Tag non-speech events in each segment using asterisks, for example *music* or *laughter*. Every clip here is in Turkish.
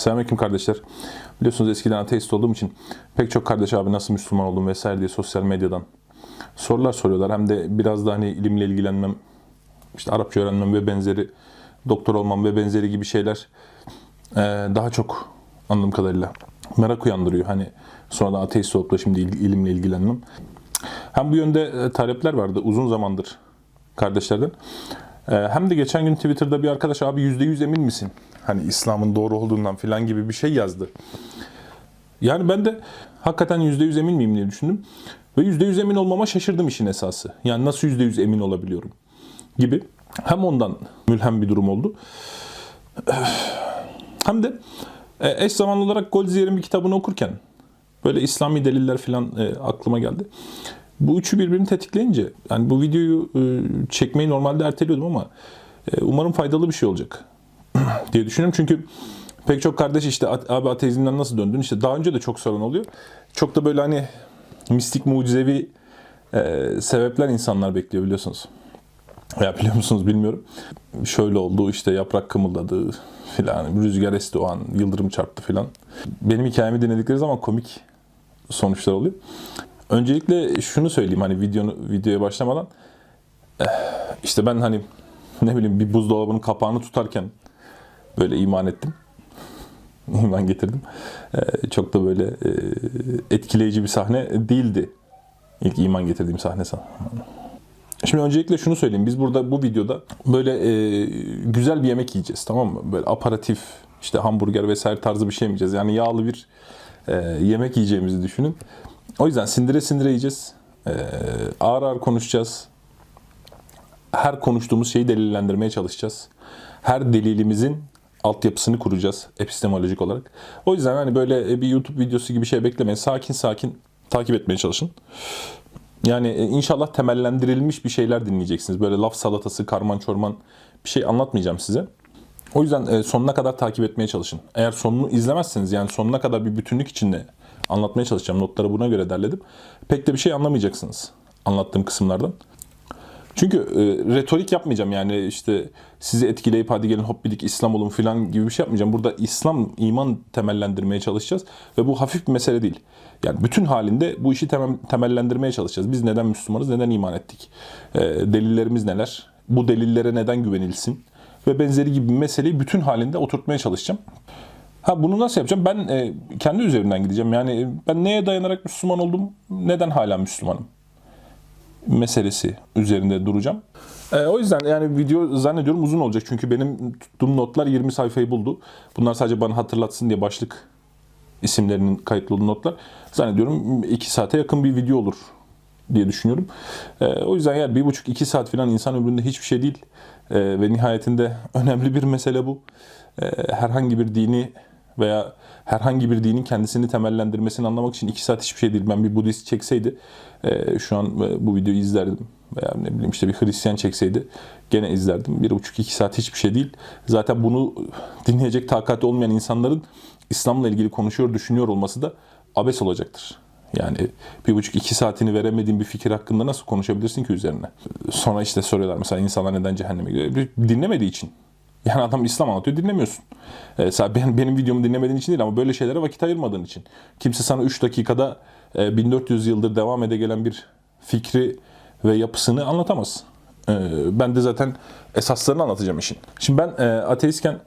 Selamünaleyküm kardeşler. Biliyorsunuz eskiden ateist olduğum için pek çok kardeş abi nasıl Müslüman oldum vesaire diye sosyal medyadan sorular soruyorlar. Hem de biraz da hani ilimle ilgilenmem, işte Arapça öğrenmem ve benzeri, doktor olmam ve benzeri gibi şeyler eee, daha çok anladığım kadarıyla merak uyandırıyor. Hani sonradan ateist olup da şimdi il- ilimle ilgilenmem. Hem bu yönde e, talepler vardı uzun zamandır kardeşlerden. E, Hem de geçen gün Twitter'da bir arkadaş abi %100 emin misin? Hani İslam'ın doğru olduğundan falan gibi bir şey yazdı. Yani ben de hakikaten %100 emin miyim diye düşündüm. Ve %100 emin olmama şaşırdım işin esası. Yani nasıl %100 emin olabiliyorum gibi. Hem ondan mülhem bir durum oldu. *sighs* Hem de e, eş zamanlı olarak Goldzier'in bir kitabını okurken böyle İslami deliller falan e, aklıma geldi. Bu üçü birbirini tetikleyince yani bu videoyu e, çekmeyi normalde erteliyordum ama e, umarım faydalı bir şey olacak *clears throat* diye düşünüyorum. Çünkü pek çok kardeş işte "At- abi ateizmden nasıl döndün? İşte daha önce de çok sorun oluyor. Çok da böyle hani mistik mucizevi e, sebepler insanlar bekliyor biliyorsunuz. Ya biliyor musunuz bilmiyorum. Şöyle oldu işte yaprak kımıldadı filan, rüzgar esti o an, yıldırım çarptı filan. Benim hikayemi dinledikleri zaman komik sonuçlar oluyor. Öncelikle şunu söyleyeyim hani videonu videoya başlamadan eh, işte ben hani ne bileyim bir buzdolabının kapağını tutarken böyle iman ettim. *laughs* iman getirdim. Eh, Çok da böyle eh, etkileyici bir sahne değildi. İlk iman getirdiğim sahne. Şimdi öncelikle şunu söyleyeyim. Biz burada bu videoda böyle e, güzel bir yemek yiyeceğiz tamam mı? Böyle aparatif işte hamburger vesaire tarzı bir şey yemeyeceğiz. Yani yağlı bir e, yemek yiyeceğimizi düşünün. O yüzden sindire sindire yiyeceğiz. E, ağır ağır konuşacağız. Her konuştuğumuz şeyi delillendirmeye çalışacağız. Her delilimizin altyapısını kuracağız epistemolojik olarak. O yüzden hani böyle bir YouTube videosu gibi şey beklemeyin. Sakin sakin takip etmeye çalışın. Yani e, inşallah temellendirilmiş bir şeyler dinleyeceksiniz. Böyle laf salatası, karman çorman bir şey anlatmayacağım size. O yüzden e, sonuna kadar takip etmeye çalışın. Eğer sonunu izlemezseniz yani sonuna kadar bir bütünlük içinde anlatmaya çalışacağım. Notları buna göre derledim. Pek de bir şey anlamayacaksınız anlattığım kısımlardan. Çünkü e, retorik yapmayacağım yani işte sizi etkileyip hadi gelin hop bidik İslam olun falan gibi bir şey yapmayacağım. Burada İslam iman temellendirmeye çalışacağız ve bu hafif bir mesele değil. Yani bütün halinde bu işi temel, temellendirmeye çalışacağız. Biz neden Müslümanız, neden iman ettik? E, delillerimiz neler? Bu delillere neden güvenilsin? Ve benzeri gibi bir meseleyi bütün halinde oturtmaya çalışacağım. Ha bunu nasıl yapacağım? Ben e, kendi üzerimden gideceğim. Yani e, ben neye dayanarak Müslüman oldum? Neden hala Müslümanım? meselesi üzerinde duracağım. Ee, o yüzden yani video zannediyorum uzun olacak. Çünkü benim tuttuğum notlar 20 sayfayı buldu. Bunlar sadece bana hatırlatsın diye başlık isimlerinin kayıtlı olduğu notlar. Zannediyorum 2 saate yakın bir video olur diye düşünüyorum. Ee, o yüzden yani bir buçuk iki saat falan insan ömründe hiçbir şey değil. Ee, ve nihayetinde *laughs* önemli bir mesele bu. Ee, herhangi bir dini veya herhangi bir dinin kendisini temellendirmesini anlamak için iki saat hiçbir şey değil. Ben bir Budist çekseydi e, şu an e, bu videoyu izlerdim. Veya ne bileyim işte bir Hristiyan çekseydi gene izlerdim. Bir buçuk iki saat hiçbir şey değil. Zaten bunu dinleyecek takati olmayan insanların İslam'la ilgili konuşuyor, düşünüyor olması da abes olacaktır. Yani bir buçuk iki saatini veremediğin bir fikir hakkında nasıl konuşabilirsin ki üzerine? Sonra işte soruyorlar mesela insanlar neden cehenneme gidiyor? Dinlemediği için. Yani adam İslam anlatıyor dinlemiyorsun. Ee, sadece benim, videomu dinlemediğin için değil ama böyle şeylere vakit ayırmadığın için. Kimse sana 3 dakikada e, 1400 yıldır devam ede gelen bir fikri ve yapısını anlatamaz. Ee, ben de zaten esaslarını anlatacağım işin. Şimdi ben e, ateistken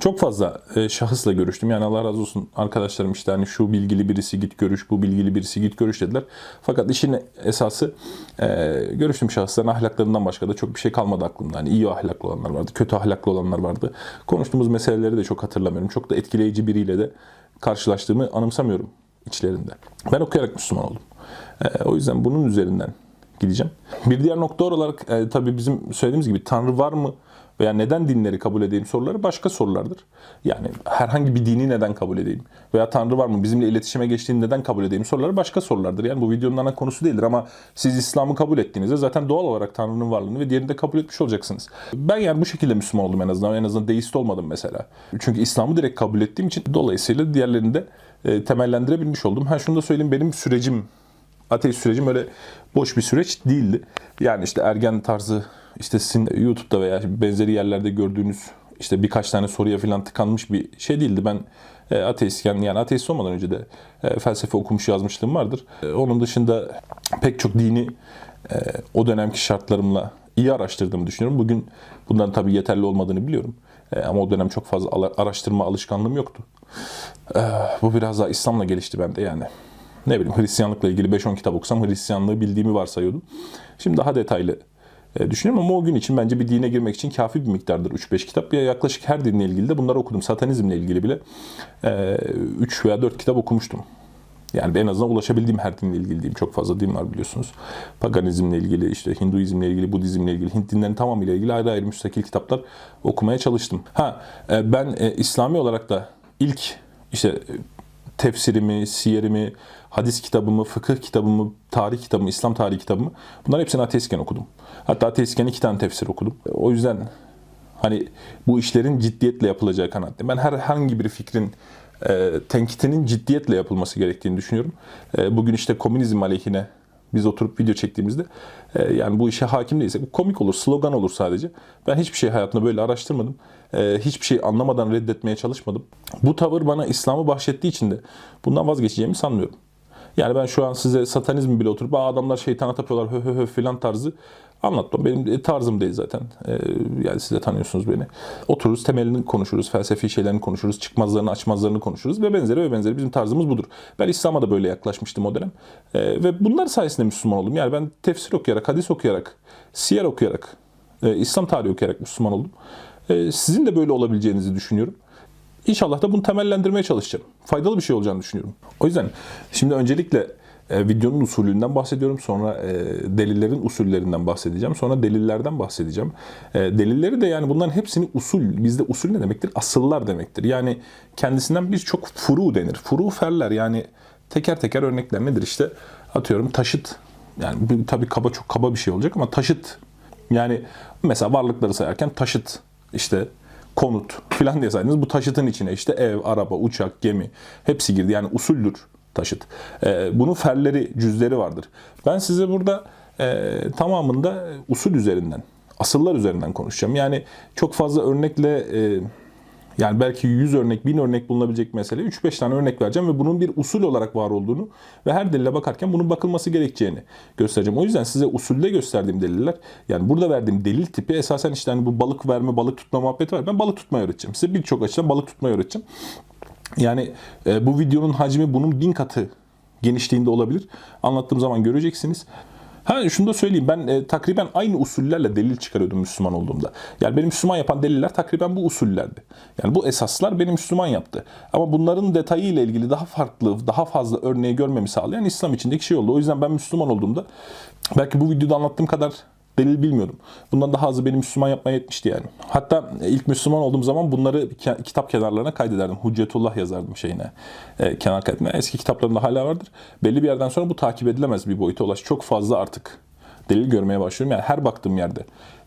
çok fazla e, şahısla görüştüm. Yani Allah razı olsun arkadaşlarım işte hani şu bilgili birisi git görüş, bu bilgili birisi git görüş dediler. Fakat işin esası e, görüştüm şahısların ahlaklarından başka da çok bir şey kalmadı aklımda. Hani iyi ahlaklı olanlar vardı, kötü ahlaklı olanlar vardı. Konuştuğumuz meseleleri de çok hatırlamıyorum. Çok da etkileyici biriyle de karşılaştığımı anımsamıyorum içlerinde. Ben okuyarak Müslüman oldum. E, o yüzden bunun üzerinden gideceğim. Bir diğer nokta olarak e, tabii bizim söylediğimiz gibi Tanrı var mı veya neden dinleri kabul edeyim soruları başka sorulardır. Yani herhangi bir dini neden kabul edeyim veya Tanrı var mı bizimle iletişime geçtiğini neden kabul edeyim soruları başka sorulardır. Yani bu videonun ana konusu değildir ama siz İslam'ı kabul ettiğinizde zaten doğal olarak Tanrı'nın varlığını ve diğerini de kabul etmiş olacaksınız. Ben yani bu şekilde Müslüman oldum en azından. En azından deist olmadım mesela. Çünkü İslam'ı direkt kabul ettiğim için dolayısıyla diğerlerini de e, temellendirebilmiş oldum. Ha şunu da söyleyeyim benim sürecim ateist sürecim öyle boş bir süreç değildi. Yani işte ergen tarzı işte sizin YouTube'da veya benzeri yerlerde gördüğünüz işte birkaç tane soruya falan tıkanmış bir şey değildi. Ben e, ateistken yani ateist olmadan önce de e, felsefe okumuş yazmışlığım vardır. E, onun dışında pek çok dini e, o dönemki şartlarımla iyi araştırdığımı düşünüyorum. Bugün bunların tabii yeterli olmadığını biliyorum. E, ama o dönem çok fazla araştırma alışkanlığım yoktu. E, bu biraz daha İslam'la gelişti bende yani. Ne bileyim Hristiyanlıkla ilgili 5-10 kitap okusam Hristiyanlığı bildiğimi varsayıyordum. Şimdi daha detaylı düşünüyorum ama o gün için bence bir dine girmek için kafi bir miktardır 3-5 kitap. Ya yaklaşık her dinle ilgili de bunları okudum. Satanizmle ilgili bile e, 3 veya 4 kitap okumuştum. Yani en azından ulaşabildiğim her dinle ilgili diyeyim. Çok fazla din var biliyorsunuz. Paganizmle ilgili, işte Hinduizmle ilgili, Budizmle ilgili, Hint dinlerinin tamamıyla ilgili ayrı ayrı müstakil kitaplar okumaya çalıştım. Ha e, ben e, İslami olarak da ilk işte tefsirimi, siyerimi, hadis kitabımı, fıkıh kitabımı, tarih kitabımı, İslam tarihi kitabımı bunların hepsini ateistken okudum. Hatta ateistken iki tane tefsir okudum. O yüzden hani bu işlerin ciddiyetle yapılacağı kanaattayım. Ben herhangi bir fikrin e, tenkitinin ciddiyetle yapılması gerektiğini düşünüyorum. E, bugün işte komünizm aleyhine biz oturup video çektiğimizde e, yani bu işe hakim değilsek komik olur, slogan olur sadece. Ben hiçbir şey hayatımda böyle araştırmadım. E, hiçbir şey anlamadan reddetmeye çalışmadım. Bu tavır bana İslam'ı bahşettiği için de bundan vazgeçeceğimi sanmıyorum. Yani ben şu an size satanizmi bile oturup adamlar şeytana tapıyorlar hö hö hö filan tarzı anlattım. Benim tarzım değil zaten. Ee, yani siz de tanıyorsunuz beni. Otururuz temelini konuşuruz, felsefi şeylerini konuşuruz, çıkmazlarını açmazlarını konuşuruz ve benzeri ve benzeri bizim tarzımız budur. Ben İslam'a da böyle yaklaşmıştım o dönem. Ee, ve bunlar sayesinde Müslüman oldum. Yani ben tefsir okuyarak, hadis okuyarak, siyer okuyarak, e, İslam tarihi okuyarak Müslüman oldum. E, sizin de böyle olabileceğinizi düşünüyorum. İnşallah da bunu temellendirmeye çalışacağım. Faydalı bir şey olacağını düşünüyorum. O yüzden şimdi öncelikle e, videonun usulünden bahsediyorum. Sonra e, delillerin usullerinden bahsedeceğim. Sonra delillerden bahsedeceğim. E, delilleri de yani bunların hepsini usul, bizde usul ne demektir? Asıllar demektir. Yani kendisinden birçok furu denir. Furu ferler yani teker teker örnekler nedir işte atıyorum taşıt. Yani tabii kaba çok kaba bir şey olacak ama taşıt. Yani mesela varlıkları sayarken taşıt işte konut filan diye saydınız. Bu taşıtın içine işte ev, araba, uçak, gemi hepsi girdi. Yani usuldür taşıt. E, bunun ferleri, cüzleri vardır. Ben size burada e, tamamında usul üzerinden, asıllar üzerinden konuşacağım. Yani çok fazla örnekle e, yani belki 100 örnek, 1000 örnek bulunabilecek mesele 3-5 tane örnek vereceğim ve bunun bir usul olarak var olduğunu ve her delile bakarken bunun bakılması gerekeceğini göstereceğim. O yüzden size usulde gösterdiğim deliller yani burada verdiğim delil tipi esasen işte hani bu balık verme, balık tutma muhabbeti var. Ben balık tutmayı öğreteceğim. Size birçok açıdan balık tutmayı öğreteceğim. Yani e, bu videonun hacmi bunun bin katı genişliğinde olabilir. Anlattığım zaman göreceksiniz. Ha şunu da söyleyeyim ben e, takriben aynı usullerle delil çıkarıyordum Müslüman olduğumda. Yani benim Müslüman yapan deliller takriben bu usullerdi. Yani bu esaslar beni Müslüman yaptı. Ama bunların detayı ile ilgili daha farklı, daha fazla örneği görmemi sağlayan İslam içindeki şey oldu. O yüzden ben Müslüman olduğumda belki bu videoda anlattığım kadar delil bilmiyordum. Bundan daha azı beni Müslüman yapmaya yetmişti yani. Hatta ilk Müslüman olduğum zaman bunları kitap kenarlarına kaydederdim. Hüccetullah yazardım şeyine. E, kenar kaydetme. Eski kitaplarımda hala vardır. Belli bir yerden sonra bu takip edilemez bir boyuta ulaş. Çok fazla artık delil görmeye başlıyorum. Yani her baktığım yerde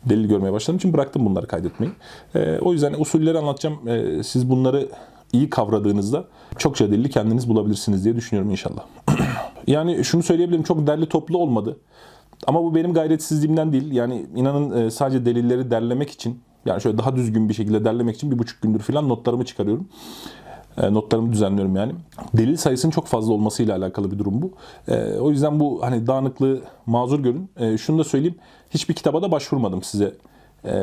delil görmeye başladığım için bıraktım bunları kaydetmeyi. E, o yüzden usulleri anlatacağım. E, siz bunları iyi kavradığınızda çokça delili kendiniz bulabilirsiniz diye düşünüyorum inşallah. *clears throat* yani şunu söyleyebilirim çok derli toplu olmadı. Ama bu benim gayretsizliğimden değil. Yani inanın e, sadece delilleri derlemek için yani şöyle daha düzgün bir şekilde derlemek için bir buçuk gündür falan notlarımı çıkarıyorum. E, notlarımı düzenliyorum yani. Delil sayısının çok fazla olmasıyla alakalı bir durum bu. E, o yüzden bu hani dağınıklığı mazur görün. Şunu da söyleyeyim. Hiçbir kitaba da başvurmadım size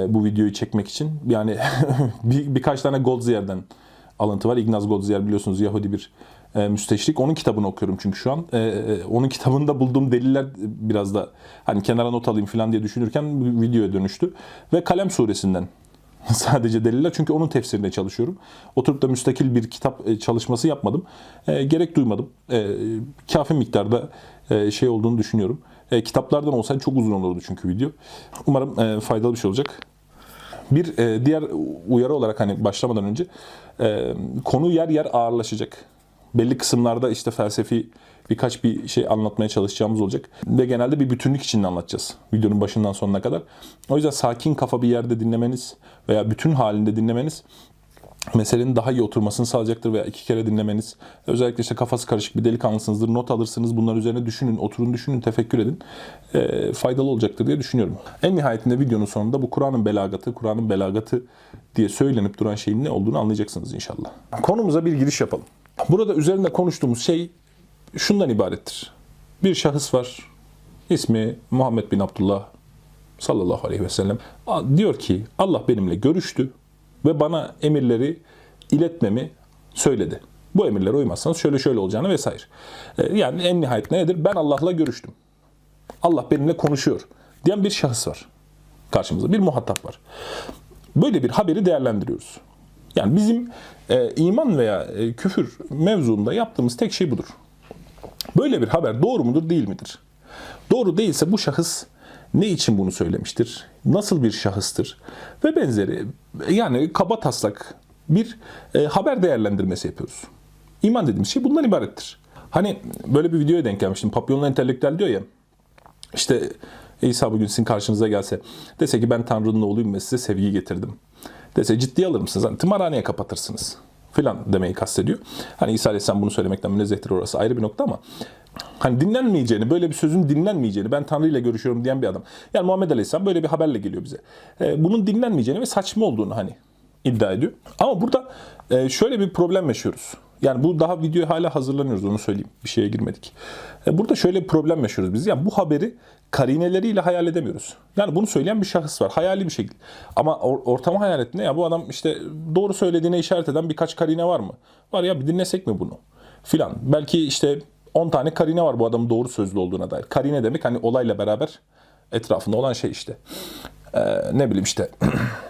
bu videoyu çekmek için. Yani *laughs* bir, birkaç tane Goldzier'den alıntı var. Ignaz Goldzier biliyorsunuz Yahudi bir e, müsteşrik. Onun kitabını okuyorum çünkü şu an. E, e, onun kitabında bulduğum deliller biraz da hani kenara not alayım falan diye düşünürken videoya dönüştü. Ve Kalem suresinden *laughs* sadece deliller. Çünkü onun tefsirine çalışıyorum. Oturup da müstakil bir kitap e, çalışması yapmadım. E, gerek duymadım. E, kafi miktarda e, şey olduğunu düşünüyorum. E, kitaplardan olsaydı çok uzun olurdu çünkü video. Umarım e, faydalı bir şey olacak. Bir e, diğer uyarı olarak hani başlamadan önce e, konu yer yer ağırlaşacak belli kısımlarda işte felsefi birkaç bir şey anlatmaya çalışacağımız olacak. Ve genelde bir bütünlük içinde anlatacağız videonun başından sonuna kadar. O yüzden sakin kafa bir yerde dinlemeniz veya bütün halinde dinlemeniz meselenin daha iyi oturmasını sağlayacaktır veya iki kere dinlemeniz. Özellikle işte kafası karışık bir delikanlısınızdır. Not alırsınız. Bunlar üzerine düşünün, oturun düşünün, tefekkür edin. Ee, faydalı olacaktır diye düşünüyorum. En nihayetinde videonun sonunda bu Kur'an'ın belagatı, Kur'an'ın belagatı diye söylenip duran şeyin ne olduğunu anlayacaksınız inşallah. Konumuza bir giriş yapalım. Burada üzerinde konuştuğumuz şey şundan ibarettir. Bir şahıs var. İsmi Muhammed bin Abdullah sallallahu aleyhi ve sellem. Diyor ki Allah benimle görüştü ve bana emirleri iletmemi söyledi. Bu emirlere uymazsanız şöyle şöyle olacağını vesaire. Ee, Yani en nihayetinde nedir? Ben Allah'la görüştüm. Allah benimle konuşuyor diyen bir şahıs var karşımızda. Bir muhatap var. Böyle bir haberi değerlendiriyoruz. Yani bizim e, iman veya e, küfür mevzuunda yaptığımız tek şey budur. Böyle bir haber doğru mudur değil midir? Doğru değilse bu şahıs ne için bunu söylemiştir? Nasıl bir şahıstır? Ve benzeri yani kaba taslak bir e, haber değerlendirmesi yapıyoruz. İman dediğimiz şey bundan ibarettir. Hani böyle bir videoya denk gelmiştim. Papyonlu entelektüel diyor ya. İşte İsa bugün sizin karşınıza gelse dese ki ben Tanrı'nın oğluyum ve size sevgi getirdim. Dese ciddiye alır mısınız? Hani tımarhaneye kapatırsınız filan demeyi kastediyor. Hani İsa Aleyhisselam bunu söylemekten münezzehtir orası ayrı bir nokta ama hani dinlenmeyeceğini, böyle bir sözün dinlenmeyeceğini, ben Tanrı ile görüşüyorum diyen bir adam. Yani Muhammed Aleyhisselam böyle bir haberle geliyor bize. Ee, bunun dinlenmeyeceğini ve saçma olduğunu hani iddia ediyor. Ama burada e, şöyle bir problem yaşıyoruz. Yani bu daha videoya hala hazırlanıyoruz onu söyleyeyim. Bir şeye girmedik. E, Burada şöyle bir problem yaşıyoruz biz. Yani bu haberi karineleriyle hayal edemiyoruz. Yani bunu söyleyen bir şahıs var. Hayali bir şekilde. Ama or- ortamı hayal ettiğinde ya bu adam işte doğru söylediğine işaret eden birkaç karine var mı? Var ya bir dinlesek mi bunu? Filan. Belki işte 10 tane karine var bu adamın doğru sözlü olduğuna dair. Karine demek hani olayla beraber etrafında olan şey işte. Ee, ne bileyim işte *clears throat*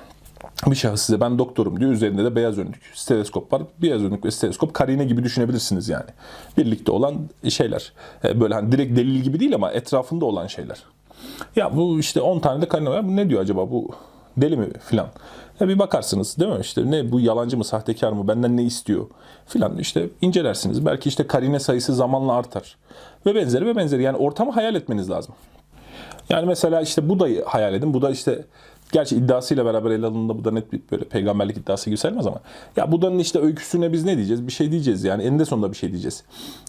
bir şahıs size ben doktorum diyor. Üzerinde de beyaz önlük, steteskop var. Beyaz önlük ve steteskop karine gibi düşünebilirsiniz yani. Birlikte olan şeyler. E, Böyle hani direkt delil gibi değil ama etrafında olan şeyler. Ya bu işte 10 tane de karine var. Bu ne diyor acaba bu deli mi filan. Ya bir bakarsınız değil mi işte ne bu yalancı mı sahtekar mı benden ne istiyor filan işte incelersiniz. Belki işte karine sayısı zamanla artar. Ve benzeri ve benzeri yani ortamı hayal etmeniz lazım. Yani mesela işte Buda'yı hayal edin. Buda işte gerçi iddiasıyla beraber ele alındığında Buda net bir böyle peygamberlik iddiası gibi sayılmaz ama ya Buda'nın işte öyküsüne biz ne diyeceğiz? Bir şey diyeceğiz yani eninde sonunda bir şey diyeceğiz.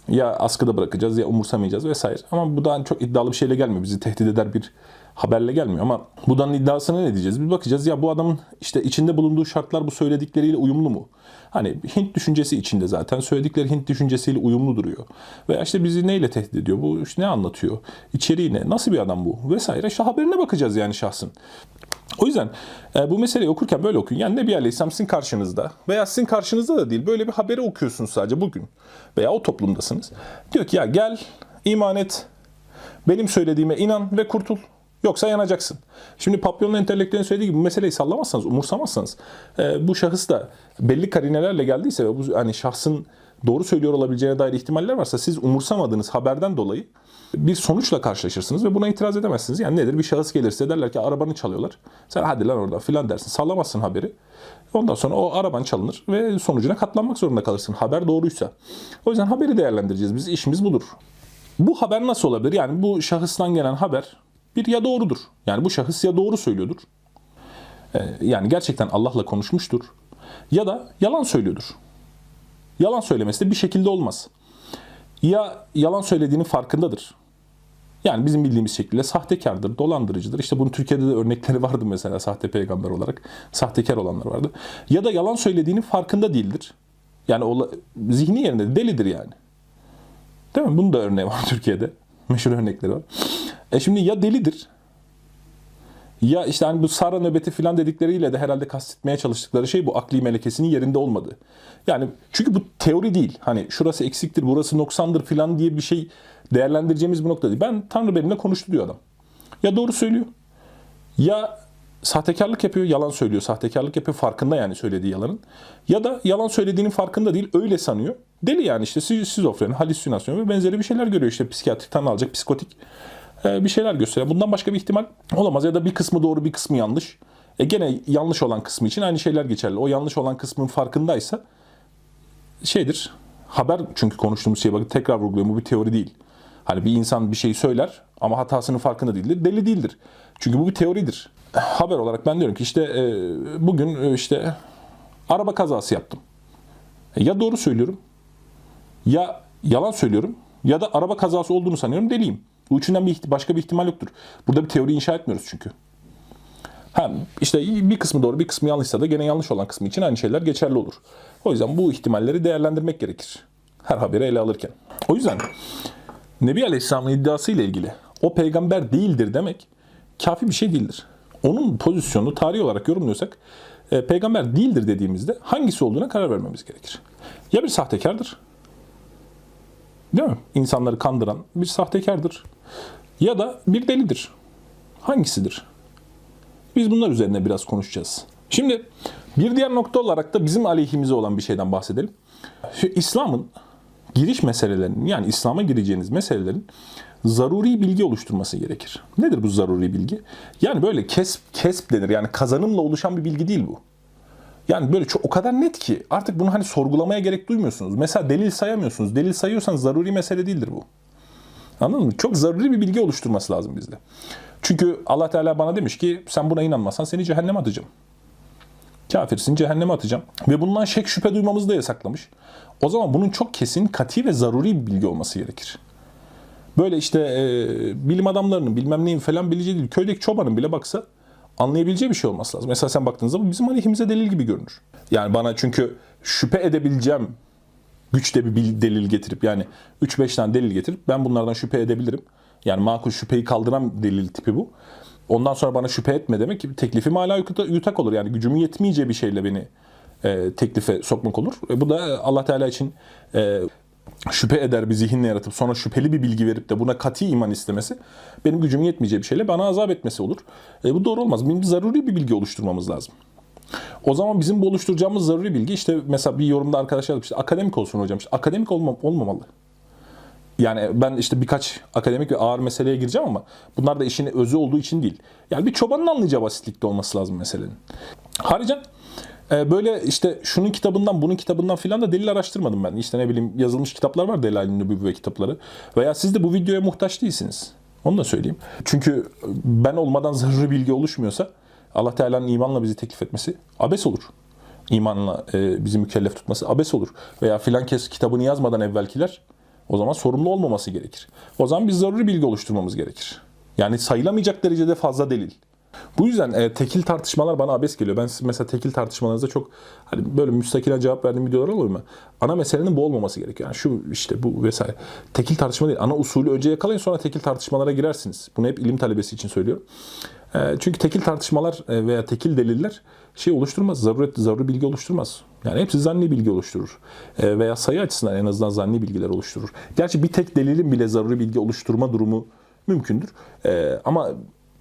Ya askıda bırakacağız ya umursamayacağız vesaire. Ama Buda çok iddialı bir şeyle gelmiyor. Bizi tehdit eder bir haberle gelmiyor ama Buda'nın iddiasına ne diyeceğiz? Bir bakacağız ya bu adamın işte içinde bulunduğu şartlar bu söyledikleriyle uyumlu mu? Hani Hint düşüncesi içinde zaten söyledikleri Hint düşüncesiyle uyumlu duruyor. Veya işte bizi neyle tehdit ediyor? Bu işte ne anlatıyor? İçeriği ne? Nasıl bir adam bu? Vesaire. İşte haberine bakacağız yani şahsın. O yüzden e, bu meseleyi okurken böyle okuyun. Yani Nebi Aleyhisselam sizin karşınızda veya sizin karşınızda da değil. Böyle bir haberi okuyorsunuz sadece bugün veya o toplumdasınız. Diyor ki ya gel iman et, benim söylediğime inan ve kurtul. Yoksa yanacaksın. Şimdi Papyon'un entelektüelin söylediği gibi bu meseleyi sallamazsanız, umursamazsanız e, bu şahıs da belli karinelerle geldiyse ve bu hani şahsın doğru söylüyor olabileceğine dair ihtimaller varsa siz umursamadığınız haberden dolayı bir sonuçla karşılaşırsınız ve buna itiraz edemezsiniz. Yani nedir? Bir şahıs gelirse derler ki arabanı çalıyorlar. Sen hadi lan oradan filan dersin. Sallamazsın haberi. Ondan sonra o araban çalınır ve sonucuna katlanmak zorunda kalırsın. Haber doğruysa. O yüzden haberi değerlendireceğiz. Biz işimiz budur. Bu haber nasıl olabilir? Yani bu şahıstan gelen haber bir ya doğrudur. Yani bu şahıs ya doğru söylüyordur. Ee, yani gerçekten Allah'la konuşmuştur. Ya da yalan söylüyordur. Yalan söylemesi de bir şekilde olmaz. Ya yalan söylediğinin farkındadır. Yani bizim bildiğimiz şekilde sahtekardır, dolandırıcıdır. İşte bunun Türkiye'de de örnekleri vardı mesela sahte peygamber olarak. Sahtekar olanlar vardı. Ya da yalan söylediğinin farkında değildir. Yani ola, zihni yerinde delidir yani. Değil mi? Bunun da örneği var *laughs* Türkiye'de. Meşhur örnekleri var. E şimdi ya delidir ya işte hani bu Sara nöbeti falan dedikleriyle de herhalde kastetmeye çalıştıkları şey bu akli melekesinin yerinde olmadı. Yani çünkü bu teori değil. Hani şurası eksiktir, burası noksandır falan diye bir şey değerlendireceğimiz bir nokta değil. Ben Tanrı benimle konuştu diyor adam. Ya doğru söylüyor. Ya sahtekarlık yapıyor, yalan söylüyor. Sahtekarlık yapıyor, farkında yani söylediği yalanın. Ya da yalan söylediğinin farkında değil, öyle sanıyor. Deli yani işte şizofreni, halüsinasyon ve benzeri bir şeyler görüyor. İşte psikiyatrik tanı alacak, psikotik bir şeyler gösteriyor. Bundan başka bir ihtimal olamaz. Ya da bir kısmı doğru, bir kısmı yanlış. E gene yanlış olan kısmı için aynı şeyler geçerli. O yanlış olan kısmın farkındaysa şeydir. Haber çünkü konuştuğumuz şey bakın tekrar vurguluyorum bu bir teori değil. Hani bir insan bir şey söyler ama hatasının farkında değildir. Deli değildir. Çünkü bu bir teoridir. Haber olarak ben diyorum ki işte e, bugün e, işte Araba kazası yaptım. E, ya doğru söylüyorum ya yalan söylüyorum ya da araba kazası olduğunu sanıyorum deliyim. Bu üçünden bir başka bir ihtimal yoktur. Burada bir teori inşa etmiyoruz çünkü. Ha, işte bir kısmı doğru bir kısmı yanlışsa da gene yanlış olan kısmı için aynı şeyler geçerli olur. O yüzden bu ihtimalleri değerlendirmek gerekir. Her haberi ele alırken. O yüzden Nebi Aleyhisselam'ın iddiası ile ilgili o peygamber değildir demek kafi bir şey değildir. Onun pozisyonunu tarih olarak yorumluyorsak e, peygamber değildir dediğimizde hangisi olduğuna karar vermemiz gerekir. Ya bir sahtekardır. Değil mi? İnsanları kandıran bir sahtekardır. Ya da bir delidir. Hangisidir? Biz bunlar üzerine biraz konuşacağız. Şimdi bir diğer nokta olarak da bizim aleyhimize olan bir şeyden bahsedelim. İslam'ın giriş meselelerinin yani İslam'a gireceğiniz meselelerin zaruri bilgi oluşturması gerekir. Nedir bu zaruri bilgi? Yani böyle kesp, kesp denir yani kazanımla oluşan bir bilgi değil bu. Yani böyle çok o kadar net ki artık bunu hani sorgulamaya gerek duymuyorsunuz. Mesela delil sayamıyorsunuz. Delil sayıyorsanız zaruri mesele değildir bu. Anladın mı? Çok zaruri bir bilgi oluşturması lazım bizde. Çünkü Allah Teala bana demiş ki sen buna inanmazsan seni cehenneme atacağım. Kafirsin cehenneme atacağım. Ve bundan şek şüphe duymamızı da yasaklamış. O zaman bunun çok kesin, kati ve zaruri bir bilgi olması gerekir. Böyle işte e, bilim adamlarının bilmem neyin falan bileceği değil. Köydeki çobanın bile baksa anlayabileceği bir şey olması lazım. Mesela sen baktığınızda bu bizim aleyhimize delil gibi görünür. Yani bana çünkü şüphe edebileceğim güçte bir delil getirip yani 3-5 tane delil getirip ben bunlardan şüphe edebilirim. Yani makul şüpheyi kaldıran delil tipi bu. Ondan sonra bana şüphe etme demek ki teklifim hala yuta- yutak olur. Yani gücümün yetmeyeceği bir şeyle beni e, teklife sokmak olur. E, bu da Allah Teala için e, şüphe eder bir zihinle yaratıp sonra şüpheli bir bilgi verip de buna kati iman istemesi benim gücümün yetmeyeceği bir şeyle bana azap etmesi olur. E, bu doğru olmaz. Bizim zaruri bir bilgi oluşturmamız lazım. O zaman bizim bu oluşturacağımız zaruri bilgi işte mesela bir yorumda arkadaşlar işte akademik olsun hocam. İşte akademik olmam, olmamalı. Yani ben işte birkaç akademik ve ağır meseleye gireceğim ama bunlar da işin özü olduğu için değil. Yani bir çobanın anlayacağı basitlikte olması lazım meselenin. Haricen e, böyle işte şunun kitabından bunun kitabından filan da delil araştırmadım ben. İşte ne bileyim yazılmış kitaplar var Delail-i Nübüvve kitapları. Veya siz de bu videoya muhtaç değilsiniz. Onu da söyleyeyim. Çünkü ben olmadan *laughs* zaruri bilgi oluşmuyorsa Allah Teala'nın imanla bizi teklif etmesi abes olur. İmanla e, bizi mükellef tutması abes olur. Veya filan kes kitabını yazmadan evvelkiler o zaman sorumlu olmaması gerekir. O zaman biz zaruri bilgi oluşturmamız gerekir. Yani sayılamayacak derecede fazla delil. Bu yüzden e, tekil tartışmalar bana abes geliyor. Ben siz mesela tekil tartışmalarınızda çok hani böyle müstakilen cevap verdiğim videolar oluyor mu? Ana meselenin bu olmaması gerekiyor. Yani şu işte bu vesaire. Tekil tartışma değil. Ana usulü önce yakalayın sonra tekil tartışmalara girersiniz. Bunu hep ilim talebesi için söylüyorum. E, çünkü tekil tartışmalar e, veya tekil deliller şey oluşturmaz. Zaruret, zaruri bilgi oluşturmaz. Yani hepsi zanni bilgi oluşturur. E, veya sayı açısından en azından zanni bilgiler oluşturur. Gerçi bir tek delilin bile zaruri bilgi oluşturma durumu mümkündür. E, ama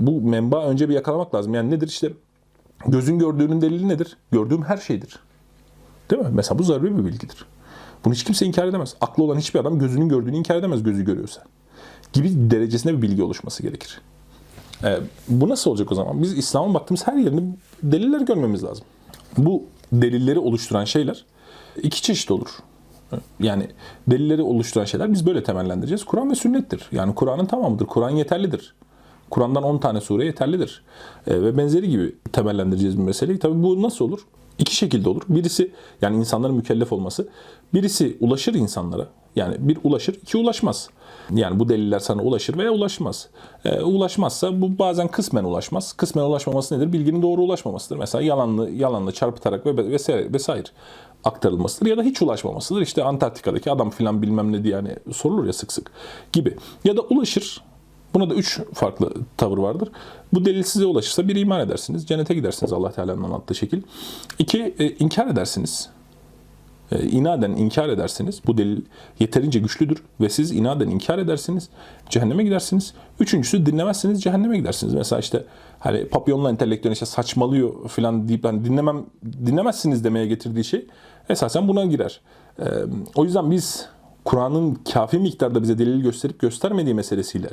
bu menba önce bir yakalamak lazım. Yani nedir işte gözün gördüğünün delili nedir? Gördüğüm her şeydir. Değil mi? Mesela bu zaruri bir bilgidir. Bunu hiç kimse inkar edemez. Aklı olan hiçbir adam gözünün gördüğünü inkar edemez gözü görüyorsa. Gibi derecesinde bir bilgi oluşması gerekir. Ee, bu nasıl olacak o zaman? Biz İslam'ın baktığımız her yerinde deliller görmemiz lazım. Bu delilleri oluşturan şeyler iki çeşit olur. Yani delilleri oluşturan şeyler biz böyle temellendireceğiz. Kur'an ve sünnettir. Yani Kur'an'ın tamamıdır. Kur'an yeterlidir. Kur'an'dan 10 tane sure yeterlidir. E, ve benzeri gibi temellendireceğiz bir meseleyi. Tabii bu nasıl olur? İki şekilde olur. Birisi yani insanların mükellef olması. Birisi ulaşır insanlara. Yani bir ulaşır, iki ulaşmaz. Yani bu deliller sana ulaşır veya ulaşmaz. E, ulaşmazsa bu bazen kısmen ulaşmaz. Kısmen ulaşmaması nedir? Bilginin doğru ulaşmamasıdır. Mesela yalanlı yalanla çarpıtarak ve vesaire, vesaire aktarılmasıdır ya da hiç ulaşmamasıdır. İşte Antarktika'daki adam filan bilmem ne diye yani sorulur ya sık sık gibi. Ya da ulaşır Buna da üç farklı tavır vardır. Bu delil size ulaşırsa bir iman edersiniz. Cennete gidersiniz Allah Teala'nın anlattığı şekil. İki, e, inkar edersiniz. E, inaden inkar edersiniz. Bu delil yeterince güçlüdür ve siz inaden inkar edersiniz. Cehenneme gidersiniz. Üçüncüsü dinlemezsiniz. Cehenneme gidersiniz. Mesela işte hani papyonla entelektüel işte saçmalıyor falan deyip hani dinlemem dinlemezsiniz demeye getirdiği şey esasen buna girer. E, o yüzden biz Kur'an'ın kafi miktarda bize delil gösterip göstermediği meselesiyle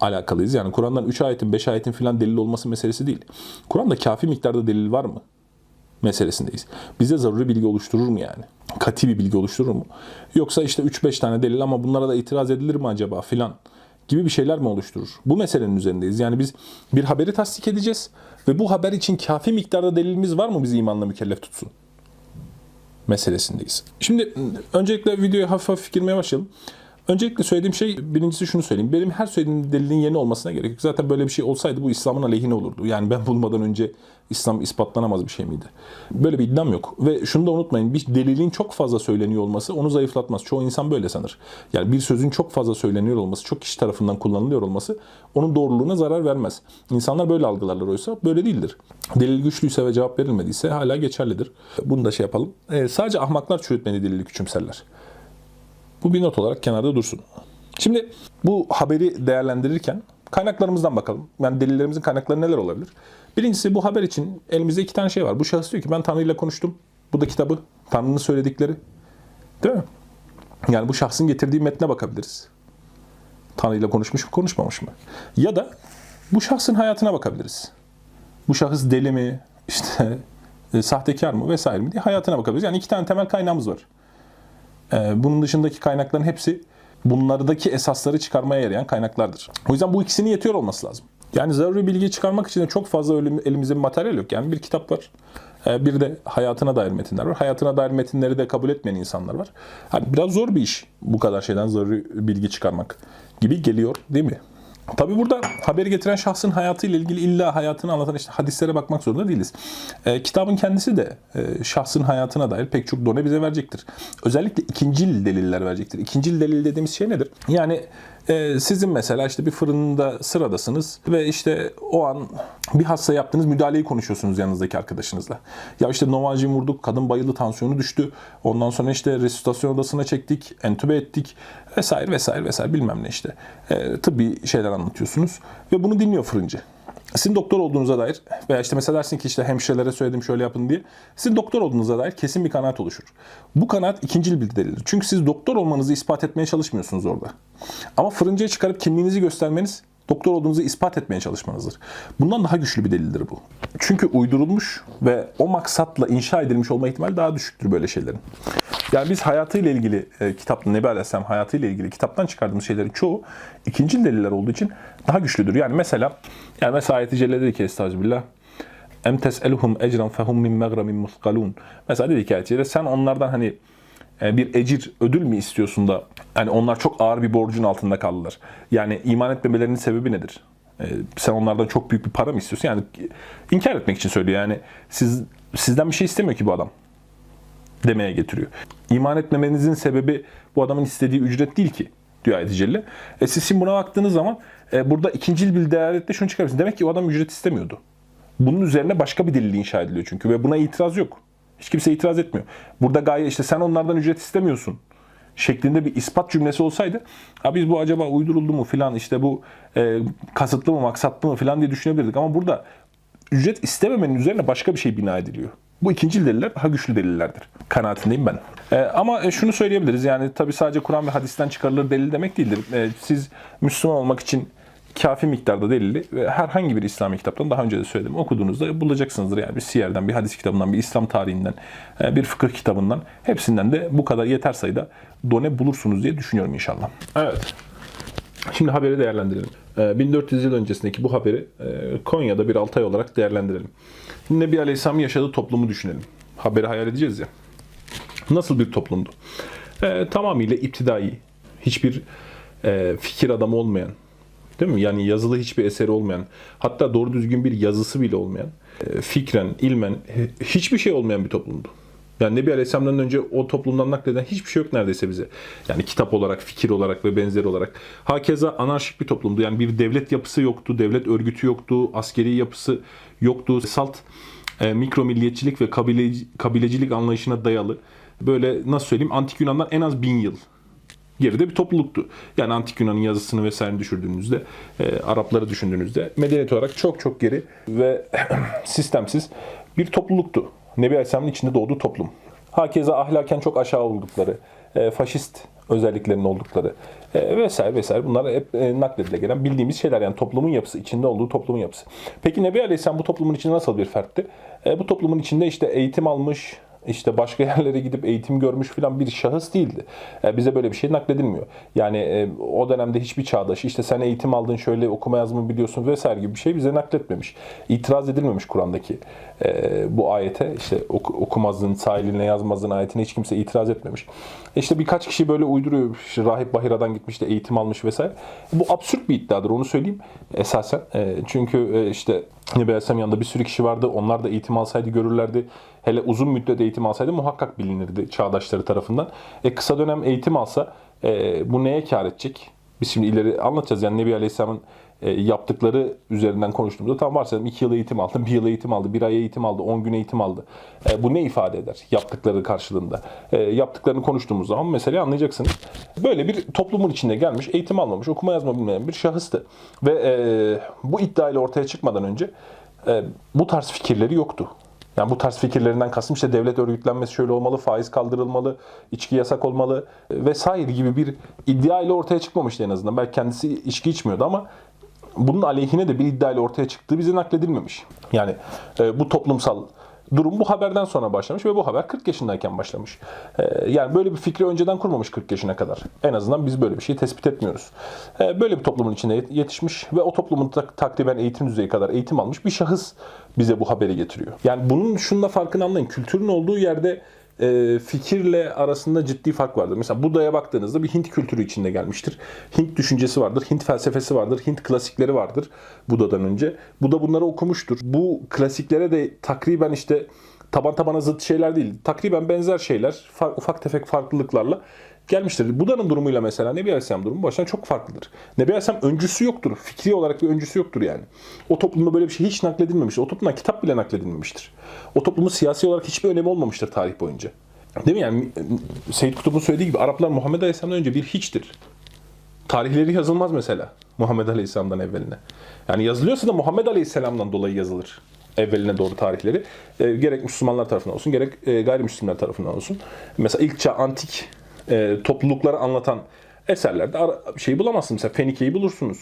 alakalıyız. Yani Kur'an'dan 3 ayetin 5 ayetin filan delil olması meselesi değil. Kur'an'da kafi miktarda delil var mı? Meselesindeyiz. Bize zaruri bilgi oluşturur mu yani? Kati bir bilgi oluşturur mu? Yoksa işte 3-5 tane delil ama bunlara da itiraz edilir mi acaba filan gibi bir şeyler mi oluşturur? Bu meselenin üzerindeyiz. Yani biz bir haberi tasdik edeceğiz ve bu haber için kafi miktarda delilimiz var mı bizi imanla mükellef tutsun? meselesindeyiz. Şimdi öncelikle videoya hafif hafif girmeye başlayalım. Öncelikle söylediğim şey birincisi şunu söyleyeyim. Benim her söylediğim delilin yeni olmasına gerek yok. Zaten böyle bir şey olsaydı bu İslam'ın aleyhine olurdu. Yani ben bulmadan önce İslam ispatlanamaz bir şey miydi? Böyle bir iddiam yok. Ve şunu da unutmayın. Bir delilin çok fazla söyleniyor olması onu zayıflatmaz. Çoğu insan böyle sanır. Yani bir sözün çok fazla söyleniyor olması, çok kişi tarafından kullanılıyor olması onun doğruluğuna zarar vermez. İnsanlar böyle algılarlar oysa böyle değildir. Delil güçlüyse ve cevap verilmediyse hala geçerlidir. Bunu da şey yapalım. Ee, sadece ahmaklar çürütmeni delili küçümserler. Bu bir not olarak kenarda dursun. Şimdi bu haberi değerlendirirken kaynaklarımızdan bakalım. Yani delillerimizin kaynakları neler olabilir? Birincisi bu haber için elimizde iki tane şey var. Bu şahıs diyor ki ben Tanrı ile konuştum. Bu da kitabı. Tanrı'nın söyledikleri. Değil mi? Yani bu şahsın getirdiği metne bakabiliriz. Tanrı ile konuşmuş mu konuşmamış mı? Ya da bu şahsın hayatına bakabiliriz. Bu şahıs deli mi? İşte *laughs* e, sahtekar mı vesaire mi diye hayatına bakabiliriz. Yani iki tane temel kaynağımız var. Ee, bunun dışındaki kaynakların hepsi bunlardaki esasları çıkarmaya yarayan kaynaklardır. O yüzden bu ikisini yetiyor olması lazım. Yani zaruri bilgiyi çıkarmak için de çok fazla elim- elimizde bir materyal yok. Yani bir kitap var. Ee, Bir de hayatına dair metinler var. Hayatına dair metinleri de kabul etmeyen insanlar var. Hani biraz zor bir iş bu kadar şeyden zaruri bilgi çıkarmak gibi geliyor değil mi? Tabi burada haberi getiren şahsın hayatıyla ilgili illa hayatını anlatan işte hadislere bakmak zorunda değiliz. Ee, kitabın kendisi de e, şahsın hayatına dair pek çok done bize verecektir. Özellikle ikincil deliller verecektir. İkincil delil dediğimiz şey nedir? Yani e, sizin mesela işte bir fırında sıradasınız ve işte o an bir hasta yaptığınız müdahaleyi konuşuyorsunuz yanınızdaki arkadaşınızla. Ya işte Novalgin vurduk, kadın bayıldı, tansiyonu düştü. Ondan sonra işte resüsitasyon odasına çektik, entübe ettik vesaire vesaire vesaire bilmem ne işte. E, tıbbi şeyler anlatıyorsunuz ve bunu dinliyor fırıncı. Sizin doktor olduğunuza dair veya işte mesela dersin ki işte hemşirelere söyledim şöyle yapın diye. Sizin doktor olduğunuza dair kesin bir kanaat oluşur. Bu kanaat ikincil bir delildir. Çünkü siz doktor olmanızı ispat etmeye çalışmıyorsunuz orada. Ama fırıncıya çıkarıp kimliğinizi göstermeniz doktor olduğunuzu ispat etmeye çalışmanızdır. Bundan daha güçlü bir delildir bu. Çünkü uydurulmuş ve o maksatla inşa edilmiş olma ihtimali daha düşüktür böyle şeylerin. Yani biz hayatıyla ilgili e, kitapta Nebi Aleyhisselam hayatıyla ilgili kitaptan çıkardığımız şeylerin çoğu ikinci deliller olduğu için daha güçlüdür. Yani mesela yani mesela ayet-i celle dedi ki estağfirullah em tes'eluhum ecran fehum min megramin muskalun. Mesela dedi ki ayet-i sen onlardan hani e, bir ecir, ödül mü istiyorsun da hani onlar çok ağır bir borcun altında kaldılar. Yani iman etmemelerinin sebebi nedir? E, sen onlardan çok büyük bir para mı istiyorsun? Yani inkar etmek için söylüyor. Yani siz sizden bir şey istemiyor ki bu adam demeye getiriyor. İman etmemenizin sebebi bu adamın istediği ücret değil ki diyor ayet-i celle. E siz şimdi buna baktığınız zaman e, burada ikincil bir değerlette şunu çıkarırsınız. Demek ki o adam ücret istemiyordu. Bunun üzerine başka bir delil inşa ediliyor çünkü ve buna itiraz yok. Hiç kimse itiraz etmiyor. Burada gaye işte sen onlardan ücret istemiyorsun şeklinde bir ispat cümlesi olsaydı ha biz bu acaba uyduruldu mu filan işte bu e, kasıtlı mı maksatlı mı filan diye düşünebilirdik ama burada ücret istememenin üzerine başka bir şey bina ediliyor. Bu ikinci deliller daha güçlü delillerdir. Kanaatindeyim ben. E, ama e, şunu söyleyebiliriz yani tabi sadece Kur'an ve hadisten çıkarılır delil demek değildir. E, siz Müslüman olmak için kafi miktarda delili ve herhangi bir İslami kitaptan daha önce de söyledim okuduğunuzda bulacaksınızdır. Yani bir siyerden, bir hadis kitabından, bir İslam tarihinden, e, bir fıkıh kitabından hepsinden de bu kadar yeter sayıda done bulursunuz diye düşünüyorum inşallah. Evet. Şimdi haberi değerlendirelim. Ee, 1400 yıl öncesindeki bu haberi e, Konya'da bir Altay olarak değerlendirelim. Nebi Aleyhisselam'ın yaşadığı toplumu düşünelim. Haberi hayal edeceğiz ya. Nasıl bir toplumdu? Ee, tamamıyla iptidai, hiçbir e, fikir adamı olmayan, değil mi? Yani yazılı hiçbir eseri olmayan, hatta doğru düzgün bir yazısı bile olmayan, e, fikren, ilmen hiçbir şey olmayan bir toplumdu. Yani Nebi Aleyhisselam'dan önce o toplumdan nakleden hiçbir şey yok neredeyse bize. Yani kitap olarak, fikir olarak ve benzeri olarak. Hakeza anarşik bir toplumdu. Yani bir devlet yapısı yoktu, devlet örgütü yoktu, askeri yapısı yoktu. Salt e, mikro milliyetçilik ve kabile, kabilecilik anlayışına dayalı. Böyle nasıl söyleyeyim antik Yunan'dan en az bin yıl geride bir topluluktu. Yani antik Yunan'ın yazısını vesaire düşürdüğünüzde, e, Arapları düşündüğünüzde medeniyet olarak çok çok geri ve *clears throat* sistemsiz bir topluluktu. Nebi Aleyhisselam'ın içinde doğduğu toplum. Hakeza ahlaken çok aşağı oldukları, e, faşist özelliklerinin oldukları e, vesaire vesaire bunlar hep e, nakledile gelen bildiğimiz şeyler yani toplumun yapısı, içinde olduğu toplumun yapısı. Peki Nebi Aleyhisselam bu toplumun içinde nasıl bir fertti? E, bu toplumun içinde işte eğitim almış, işte başka *laughs* yerlere gidip eğitim görmüş falan bir şahıs değildi. E, bize böyle bir şey nakledilmiyor. Yani e, o dönemde hiçbir çağdaşı işte sen eğitim aldın şöyle okuma yazma biliyorsun vesaire gibi bir şey bize nakletmemiş. İtiraz edilmemiş Kur'an'daki bu ayete işte oku, okumazlığın sahiline yazmazlığın ayetine hiç kimse itiraz etmemiş. E, işte birkaç kişi böyle uyduruyor. İşte Rahip Bahira'dan gitmiş de eğitim almış vesaire. Bu absürt bir iddiadır onu söyleyeyim esasen. E, çünkü e, işte Nebi Aleyhisselam yanında bir sürü kişi vardı. Onlar da eğitim alsaydı görürlerdi. Hele uzun müddet eğitim alsaydı muhakkak bilinirdi çağdaşları tarafından. E, kısa dönem eğitim alsa e, bu neye kar edecek? Biz şimdi ileri anlatacağız. Yani Nebi Aleyhisselam'ın e, yaptıkları üzerinden konuştuğumuzda tam varsayalım 2 yıl eğitim aldı, 1 yıl eğitim aldı, 1 ay eğitim aldı, 10 gün eğitim aldı. E, bu ne ifade eder yaptıkları karşılığında? E, yaptıklarını konuştuğumuz zaman meseleyi anlayacaksınız. Böyle bir toplumun içinde gelmiş, eğitim almamış, okuma yazma bilmeyen bir şahıstı. Ve e, bu iddiayla ortaya çıkmadan önce e, bu tarz fikirleri yoktu. Yani bu tarz fikirlerinden kastım işte devlet örgütlenmesi şöyle olmalı, faiz kaldırılmalı, içki yasak olmalı e, vesaire gibi bir iddia ile ortaya çıkmamıştı en azından. Belki kendisi içki içmiyordu ama bunun aleyhine de bir iddia ile ortaya çıktığı bize nakledilmemiş. Yani e, bu toplumsal durum bu haberden sonra başlamış ve bu haber 40 yaşındayken başlamış. E, yani böyle bir fikri önceden kurmamış 40 yaşına kadar. En azından biz böyle bir şey tespit etmiyoruz. E, böyle bir toplumun içinde yetişmiş ve o toplumun tak- takriben eğitim düzeyi kadar eğitim almış bir şahıs bize bu haberi getiriyor. Yani bunun şununla farkını anlayın. Kültürün olduğu yerde e, fikirle arasında ciddi fark vardır. Mesela Buda'ya baktığınızda bir Hint kültürü içinde gelmiştir. Hint düşüncesi vardır, Hint felsefesi vardır, Hint klasikleri vardır Buda'dan önce. Buda bunları okumuştur. Bu klasiklere de takriben işte taban tabana zıt şeyler değil. Takriben benzer şeyler, ufak tefek farklılıklarla gelmiştir. Buda'nın durumuyla mesela Nebi Aleyhisselam durumu baştan çok farklıdır. Nebi Aleyhisselam öncüsü yoktur. Fikri olarak bir öncüsü yoktur yani. O toplumda böyle bir şey hiç nakledilmemiştir. O toplumdan kitap bile nakledilmemiştir. O toplumun siyasi olarak hiçbir önemi olmamıştır tarih boyunca. Değil mi yani Seyyid Kutub'un söylediği gibi Araplar Muhammed Aleyhisselam'dan önce bir hiçtir. Tarihleri yazılmaz mesela Muhammed Aleyhisselam'dan evveline. Yani yazılıyorsa da Muhammed Aleyhisselam'dan dolayı yazılır evveline doğru tarihleri. E, gerek Müslümanlar tarafından olsun, gerek e, gayrimüslimler tarafından olsun. Mesela ilk çağ antik e, toplulukları anlatan eserlerde şey bulamazsınız. Mesela Fenike'yi bulursunuz.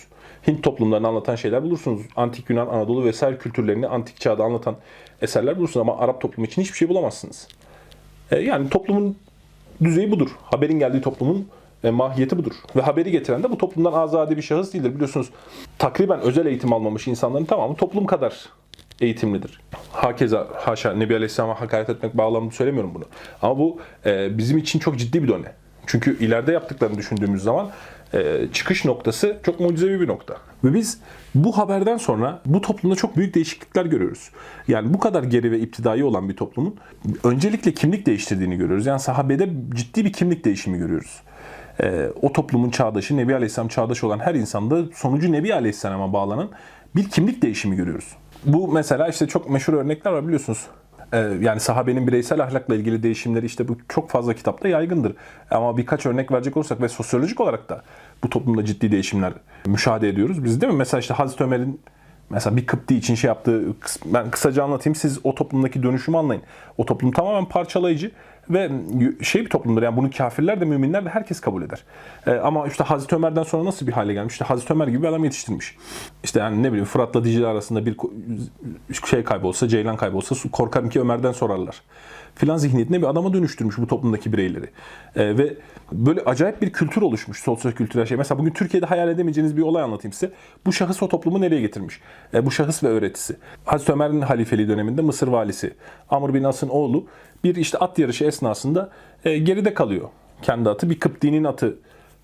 Hint toplumlarını anlatan şeyler bulursunuz. Antik Yunan, Anadolu vesaire kültürlerini antik çağda anlatan eserler bulursunuz ama Arap toplumu için hiçbir şey bulamazsınız. E, yani toplumun düzeyi budur. Haberin geldiği toplumun e, mahiyeti budur. Ve haberi getiren de bu toplumdan azade bir şahıs değildir. Biliyorsunuz takriben özel eğitim almamış insanların tamamı toplum kadar eğitimlidir. Hakeza haşa Nebi Aleyhisselam'a hakaret etmek bağlamında söylemiyorum bunu. Ama bu e, bizim için çok ciddi bir dönem. Çünkü ileride yaptıklarını düşündüğümüz zaman e, çıkış noktası çok mucizevi bir nokta. Ve biz bu haberden sonra bu toplumda çok büyük değişiklikler görüyoruz. Yani bu kadar geri ve iptidai olan bir toplumun öncelikle kimlik değiştirdiğini görüyoruz. Yani sahabede ciddi bir kimlik değişimi görüyoruz. E, o toplumun çağdaşı, Nebi Aleyhisselam çağdaşı olan her insanda sonucu Nebi Aleyhisselam'a bağlanan bir kimlik değişimi görüyoruz. Bu mesela işte çok meşhur örnekler var biliyorsunuz. Ee, yani sahabenin bireysel ahlakla ilgili değişimleri işte bu çok fazla kitapta yaygındır. Ama birkaç örnek verecek olursak ve sosyolojik olarak da bu toplumda ciddi değişimler müşahede ediyoruz. Biz değil mi? Mesela işte Hazreti Ömer'in mesela bir Kıpti için şey yaptığı, ben kısaca anlatayım siz o toplumdaki dönüşümü anlayın. O toplum tamamen parçalayıcı ve şey bir toplumdur yani bunu kafirler de müminler de herkes kabul eder. Ee, ama işte Hazreti Ömer'den sonra nasıl bir hale gelmiş? İşte Hazreti Ömer gibi bir adam yetiştirmiş. İşte yani ne bileyim Fırat'la Dicle arasında bir şey kaybolsa, Ceylan kaybolsa korkarım ki Ömer'den sorarlar. Filan zihniyetine bir adama dönüştürmüş bu toplumdaki bireyleri. Ee, ve böyle acayip bir kültür oluşmuş sosyo-kültürel şey. Mesela bugün Türkiye'de hayal edemeyeceğiniz bir olay anlatayım size. Bu şahıs o toplumu nereye getirmiş? Ee, bu şahıs ve öğretisi. Hazreti Ömer'in halifeliği döneminde Mısır valisi Amr bin As'ın oğlu bir işte at yarışı esnasında e, geride kalıyor. Kendi atı bir Kıpti'nin atı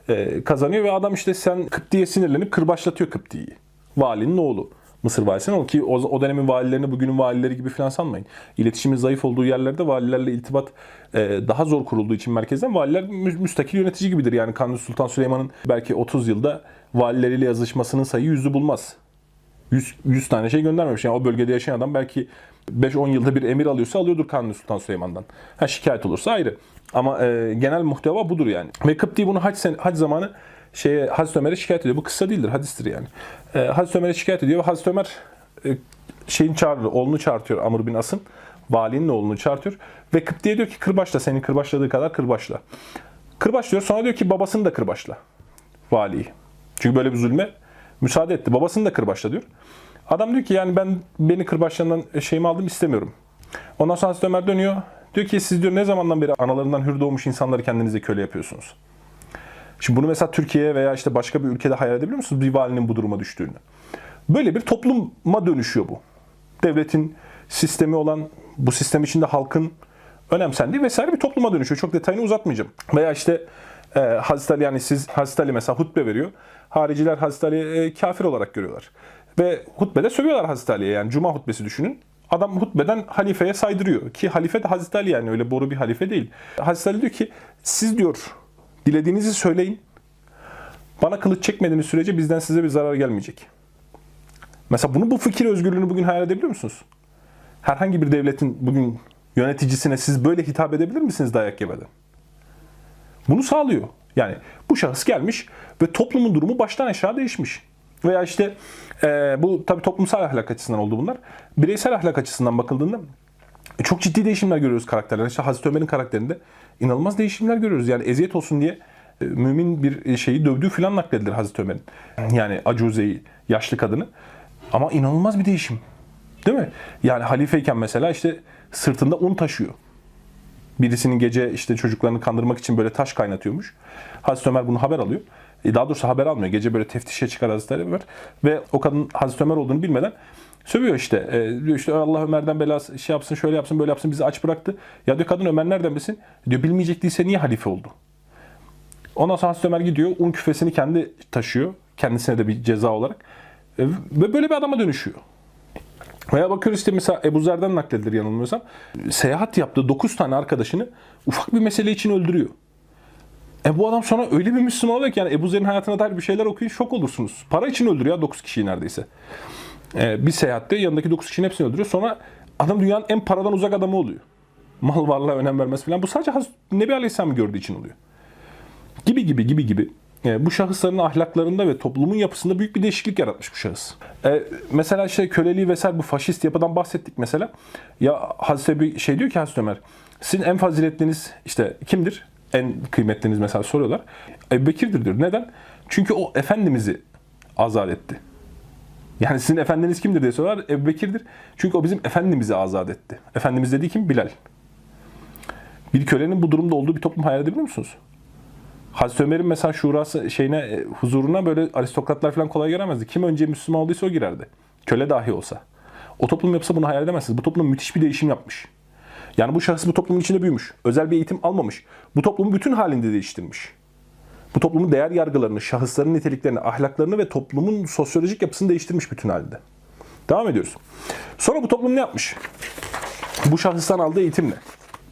e, kazanıyor ve adam işte sen Kıpti'ye sinirlenip kırbaçlatıyor Kıpti'yi. Valinin oğlu. Mısır valisinin oğlu ki o, o dönemin valilerini bugünün valileri gibi falan sanmayın. İletişimin zayıf olduğu yerlerde valilerle iltibat e, daha zor kurulduğu için merkezden valiler mü, müstakil yönetici gibidir. Yani Kanuni Sultan Süleyman'ın belki 30 yılda valileriyle yazışmasının sayı yüzü bulmaz. 100, 100 tane şey göndermemiş. Yani o bölgede yaşayan adam belki 5-10 yılda bir emir alıyorsa alıyordur Kanuni Sultan Süleyman'dan. Ha şikayet olursa ayrı. Ama e, genel muhteva budur yani. Ve Kıpti bunu hac, sen, hac zamanı şeye Hazreti Ömer'e şikayet ediyor. Bu kısa değildir, hadistir yani. E, Hazreti Ömer'e şikayet ediyor ve Hazreti Ömer e, şeyin çağırır, oğlunu çağırtıyor Amr bin As'ın. Valinin oğlunu çağırtıyor. Ve Kıpti'ye diyor ki kırbaçla, senin kırbaçladığı kadar kırbaçla. Kırbaç sonra diyor ki babasını da kırbaçla. Valiyi. Çünkü böyle bir zulme müsaade etti. Babasını da kırbaçla diyor. Adam diyor ki yani ben beni kırbaçlarından şeyimi aldım istemiyorum. Ondan sonra Hazreti Ömer dönüyor. Diyor ki siz diyor ne zamandan beri analarından hür doğmuş insanları kendinize köle yapıyorsunuz? Şimdi bunu mesela Türkiye'ye veya işte başka bir ülkede hayal edebiliyor musunuz? Bir valinin bu duruma düştüğünü. Böyle bir topluma dönüşüyor bu. Devletin sistemi olan, bu sistem içinde halkın önemsendiği vesaire bir topluma dönüşüyor. Çok detayını uzatmayacağım. Veya işte e, Hazreti Ali yani siz Hazreti Ali mesela hutbe veriyor. Hariciler Hazreti Ali'yi e, kafir olarak görüyorlar. Ve hutbede sövüyorlar Hazreti Ali'ye yani cuma hutbesi düşünün. Adam hutbeden halifeye saydırıyor. Ki halife de Hazreti Ali yani öyle boru bir halife değil. Hazreti Ali diyor ki siz diyor dilediğinizi söyleyin. Bana kılıç çekmediğiniz sürece bizden size bir zarar gelmeyecek. Mesela bunu bu fikir özgürlüğünü bugün hayal edebiliyor musunuz? Herhangi bir devletin bugün yöneticisine siz böyle hitap edebilir misiniz dayak yemeden? Bunu sağlıyor. Yani bu şahıs gelmiş ve toplumun durumu baştan aşağı değişmiş. Veya işte e, bu tabii toplumsal ahlak açısından oldu bunlar. Bireysel ahlak açısından bakıldığında e, çok ciddi değişimler görüyoruz karakterlerde. İşte Hazreti Ömer'in karakterinde inanılmaz değişimler görüyoruz. Yani eziyet olsun diye e, mümin bir şeyi dövdüğü falan nakledilir Hazreti Ömer'in. Yani Acuze'yi, yaşlı kadını. Ama inanılmaz bir değişim. Değil mi? Yani halifeyken mesela işte sırtında un taşıyor. Birisinin gece işte çocuklarını kandırmak için böyle taş kaynatıyormuş. Hazreti Ömer bunu haber alıyor. E, Daha doğrusu haber almıyor. Gece böyle teftişe çıkar Hazreti Ömer. Ve o kadın Hazreti Ömer olduğunu bilmeden sövüyor işte. E, diyor işte Allah Ömer'den belası şey yapsın, şöyle yapsın, böyle yapsın bizi aç bıraktı. Ya diyor kadın Ömer nereden bilsin? Diyor bilmeyecek değilse niye halife oldu? Ondan sonra Hazreti Ömer gidiyor. Un küfesini kendi taşıyor. Kendisine de bir ceza olarak. E, Ve böyle bir adama dönüşüyor. Veya bakıyoruz işte mesela Ebu Zer'den nakledilir yanılmıyorsam. Seyahat yaptığı 9 tane arkadaşını ufak bir mesele için öldürüyor. E bu adam sonra öyle bir Müslüman oluyor ki yani Ebu Zer'in hayatına dair bir şeyler okuyun şok olursunuz. Para için öldürüyor ya 9 kişiyi neredeyse. E, bir seyahatte yanındaki 9 kişinin hepsini öldürüyor. Sonra adam dünyanın en paradan uzak adamı oluyor. Mal varlığa önem vermesi falan. Bu sadece Hazreti Nebi Aleyhisselam'ı gördüğü için oluyor. Gibi gibi gibi gibi. E, bu şahısların ahlaklarında ve toplumun yapısında büyük bir değişiklik yaratmış bu şahıs. E, mesela işte köleliği vesaire bu faşist yapıdan bahsettik mesela. Ya Hazreti bir şey diyor ki Hazreti Ömer, sizin en faziletliniz işte kimdir? En kıymetliniz mesela soruyorlar. Ebu Bekir'dir diyor. Neden? Çünkü o Efendimiz'i azat etti. Yani sizin efendiniz kimdir diye soruyorlar. Ebu Bekir'dir. Çünkü o bizim Efendimiz'i azat etti. Efendimiz dediği kim? Bilal. Bir kölenin bu durumda olduğu bir toplum hayal edebiliyor musunuz? Hazreti Ömer'in mesela şurası şeyine e, huzuruna böyle aristokratlar falan kolay giremezdi. Kim önce Müslüman olduysa o girerdi. Köle dahi olsa. O toplum yapısa bunu hayal edemezsiniz. Bu toplum müthiş bir değişim yapmış. Yani bu şahıs bu toplumun içinde büyümüş. Özel bir eğitim almamış. Bu toplumu bütün halinde değiştirmiş. Bu toplumun değer yargılarını, şahısların niteliklerini, ahlaklarını ve toplumun sosyolojik yapısını değiştirmiş bütün halde. Devam ediyoruz. Sonra bu toplum ne yapmış? Bu şahıstan aldığı eğitimle.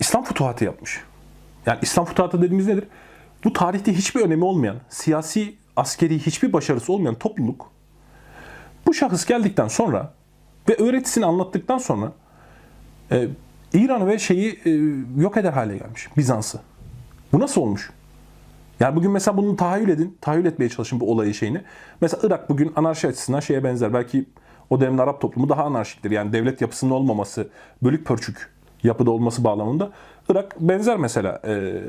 İslam futuhatı yapmış. Yani İslam futuhatı dediğimiz nedir? Bu tarihte hiçbir önemi olmayan, siyasi, askeri hiçbir başarısı olmayan topluluk bu şahıs geldikten sonra ve öğretisini anlattıktan sonra e, İran ve şeyi e, yok eder hale gelmiş. Bizans'ı. Bu nasıl olmuş? Yani bugün mesela bunu tahayyül edin, tahayyül etmeye çalışın bu olayı şeyini. Mesela Irak bugün anarşi açısından şeye benzer. Belki o dönemin Arap toplumu daha anarşiktir. Yani devlet yapısının olmaması, bölük pörçük yapıda olması bağlamında. Irak benzer mesela e,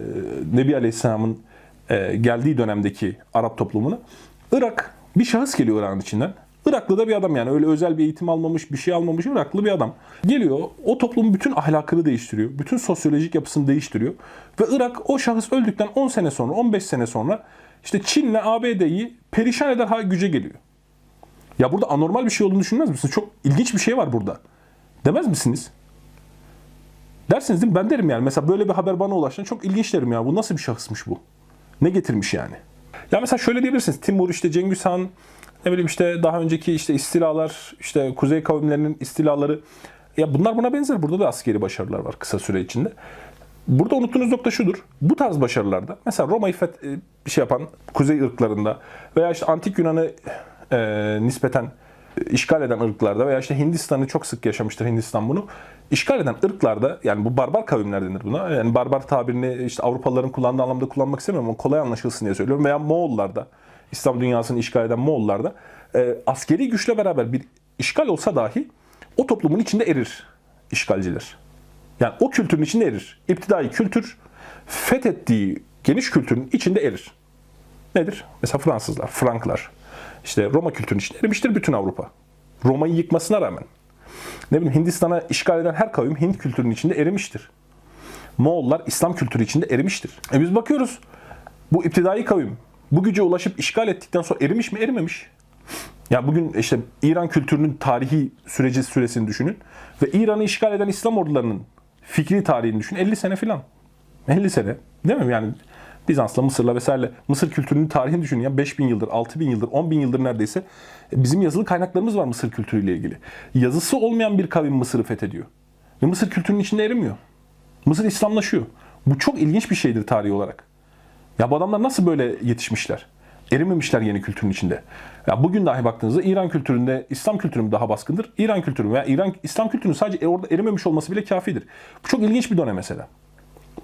Nebi Aleyhisselam'ın e, geldiği dönemdeki Arap toplumuna. Irak bir şahıs geliyor Irak'ın içinden. Iraklı da bir adam yani öyle özel bir eğitim almamış, bir şey almamış Iraklı bir adam. Geliyor o toplumun bütün ahlakını değiştiriyor. Bütün sosyolojik yapısını değiştiriyor. Ve Irak o şahıs öldükten 10 sene sonra, 15 sene sonra işte Çin'le ABD'yi perişan eder hal güce geliyor. Ya burada anormal bir şey olduğunu düşünmez misiniz? Çok ilginç bir şey var burada. Demez misiniz? Dersiniz değil mi? Ben derim yani. Mesela böyle bir haber bana ulaştığında çok ilginç derim ya. Bu nasıl bir şahısmış bu? Ne getirmiş yani? Ya mesela şöyle diyebilirsiniz. Timur işte Cengiz Han ne bileyim işte daha önceki işte istilalar, işte kuzey kavimlerinin istilaları ya bunlar buna benzer. Burada da askeri başarılar var kısa süre içinde. Burada unuttuğunuz nokta şudur. Bu tarz başarılarda mesela Roma'yı e, bir şey yapan kuzey ırklarında veya işte antik Yunan'ı e, nispeten işgal eden ırklarda veya işte Hindistan'ı çok sık yaşamıştır Hindistan bunu. İşgal eden ırklarda yani bu barbar kavimler denir buna. Yani barbar tabirini işte Avrupalıların kullandığı anlamda kullanmak istemiyorum ama kolay anlaşılsın diye söylüyorum. Veya Moğollarda, İslam dünyasını işgal eden Moğollarda e, askeri güçle beraber bir işgal olsa dahi o toplumun içinde erir işgalciler. Yani o kültürün içinde erir. İptidai kültür fethettiği geniş kültürün içinde erir. Nedir? Mesela Fransızlar, Franklar. İşte Roma kültürünün içinde erimiştir bütün Avrupa. Roma'yı yıkmasına rağmen. Ne bileyim Hindistan'a işgal eden her kavim Hint kültürünün içinde erimiştir. Moğollar İslam kültürü içinde erimiştir. E biz bakıyoruz. Bu iptidai kavim bu güce ulaşıp işgal ettikten sonra erimiş mi erimemiş. Ya bugün işte İran kültürünün tarihi süreci süresini düşünün. Ve İran'ı işgal eden İslam ordularının fikri tarihini düşünün. 50 sene filan. 50 sene. Değil mi? Yani Bizans'la, Mısır'la vesaire Mısır kültürünün tarihini düşünün ya 5000 yıldır, 6000 yıldır, 10.000 yıldır neredeyse bizim yazılı kaynaklarımız var Mısır kültürüyle ilgili. Yazısı olmayan bir kavim Mısır'ı fethediyor. Ve Mısır kültürünün içinde erimiyor. Mısır İslamlaşıyor. Bu çok ilginç bir şeydir tarihi olarak. Ya bu adamlar nasıl böyle yetişmişler? Erimemişler yeni kültürün içinde. Ya bugün dahi baktığınızda İran kültüründe İslam kültürü daha baskındır? İran kültürü veya İran İslam kültürünün sadece orada erimemiş olması bile kafidir. Bu çok ilginç bir dönem mesela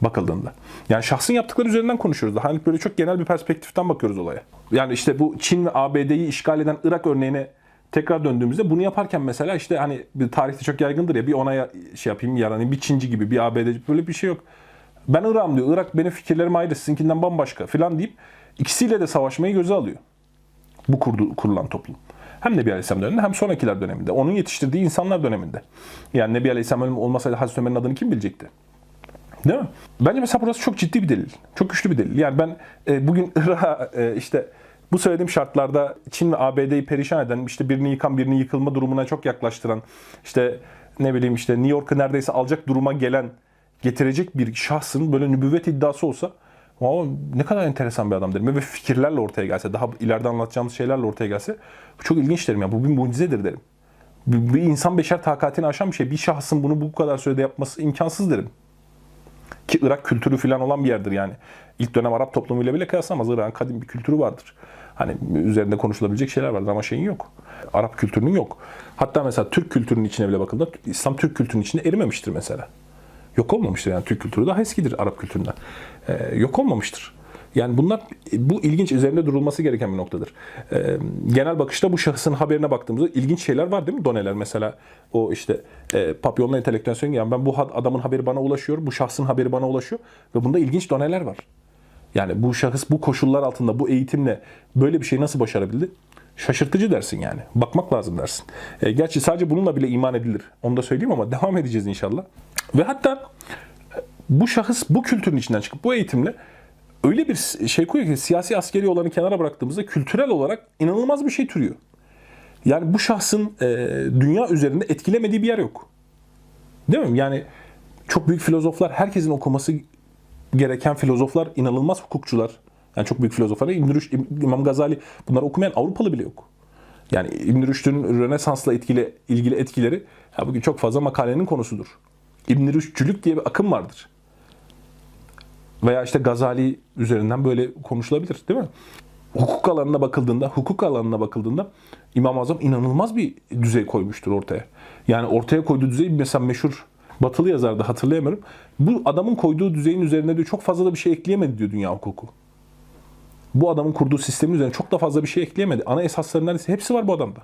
bakıldığında. Yani şahsın yaptıkları üzerinden konuşuyoruz. Daha hani böyle çok genel bir perspektiften bakıyoruz olaya. Yani işte bu Çin ve ABD'yi işgal eden Irak örneğine tekrar döndüğümüzde bunu yaparken mesela işte hani bir tarihte çok yaygındır ya bir ona şey yapayım yaranayım bir Çinci gibi bir ABD'ci böyle bir şey yok. Ben Irak'ım diyor. Irak benim fikirlerim ayrı sizinkinden bambaşka falan deyip ikisiyle de savaşmayı göze alıyor. Bu kurdu, kurulan toplum. Hem Nebi Aleyhisselam döneminde hem sonrakiler döneminde. Onun yetiştirdiği insanlar döneminde. Yani Nebi Aleyhisselam olmasaydı Hazreti Ömer'in adını kim bilecekti? Değil mi? Bence mesela burası çok ciddi bir delil. Çok güçlü bir delil. Yani ben e, bugün *laughs* Irak'a e, işte bu söylediğim şartlarda Çin ve ABD'yi perişan eden, işte birini yıkan birini yıkılma durumuna çok yaklaştıran, işte ne bileyim işte New York'u neredeyse alacak duruma gelen, getirecek bir şahsın böyle nübüvvet iddiası olsa Wow, ne kadar enteresan bir adam derim. Ve fikirlerle ortaya gelse, daha ileride anlatacağımız şeylerle ortaya gelse çok ilginç derim. Yani. Bu bir mucizedir derim. Bir, bir insan beşer takatini aşan bir şey. Bir şahsın bunu bu kadar sürede yapması imkansız derim. Ki Irak kültürü falan olan bir yerdir yani. İlk dönem Arap toplumuyla bile kıyaslamaz. Irak'ın kadim bir kültürü vardır. Hani üzerinde konuşulabilecek şeyler vardır ama şeyin yok. Arap kültürünün yok. Hatta mesela Türk kültürünün içine bile bakıldığında İslam Türk kültürünün içinde erimemiştir mesela. Yok olmamıştır yani Türk kültürü daha eskidir Arap kültüründen. Ee, yok olmamıştır. Yani bunlar bu ilginç üzerinde durulması gereken bir noktadır. Ee, genel bakışta bu şahsın haberine baktığımızda ilginç şeyler var değil mi? Doneler mesela o işte e, papyonla entelektüel yani ben bu adamın haberi bana ulaşıyor, bu şahsın haberi bana ulaşıyor ve bunda ilginç doneler var. Yani bu şahıs bu koşullar altında bu eğitimle böyle bir şey nasıl başarabildi? Şaşırtıcı dersin yani. Bakmak lazım dersin. E, gerçi sadece bununla bile iman edilir. Onu da söyleyeyim ama devam edeceğiz inşallah. Ve hatta bu şahıs bu kültürün içinden çıkıp bu eğitimle öyle bir şey koyuyor ki siyasi askeri olanı kenara bıraktığımızda kültürel olarak inanılmaz bir şey türüyor. Yani bu şahsın e, dünya üzerinde etkilemediği bir yer yok. Değil mi? Yani çok büyük filozoflar, herkesin okuması gereken filozoflar, inanılmaz hukukçular. Yani çok büyük filozoflar. İbn Rüşd, İmam Gazali bunları okumayan Avrupalı bile yok. Yani İbn Rüşd'ün Rönesans'la etkili, ilgili etkileri ya bugün çok fazla makalenin konusudur. İbn Rüşdçülük diye bir akım vardır. Veya işte Gazali üzerinden böyle konuşulabilir değil mi? Hukuk alanına bakıldığında, hukuk alanına bakıldığında İmam-ı Azam inanılmaz bir düzey koymuştur ortaya. Yani ortaya koyduğu düzey mesela meşhur batılı yazardı hatırlayamıyorum. Bu adamın koyduğu düzeyin üzerine diyor çok fazla da bir şey ekleyemedi diyor dünya hukuku. Bu adamın kurduğu sistemin üzerine çok da fazla bir şey ekleyemedi. Ana esasları neredeyse hepsi var bu adamda.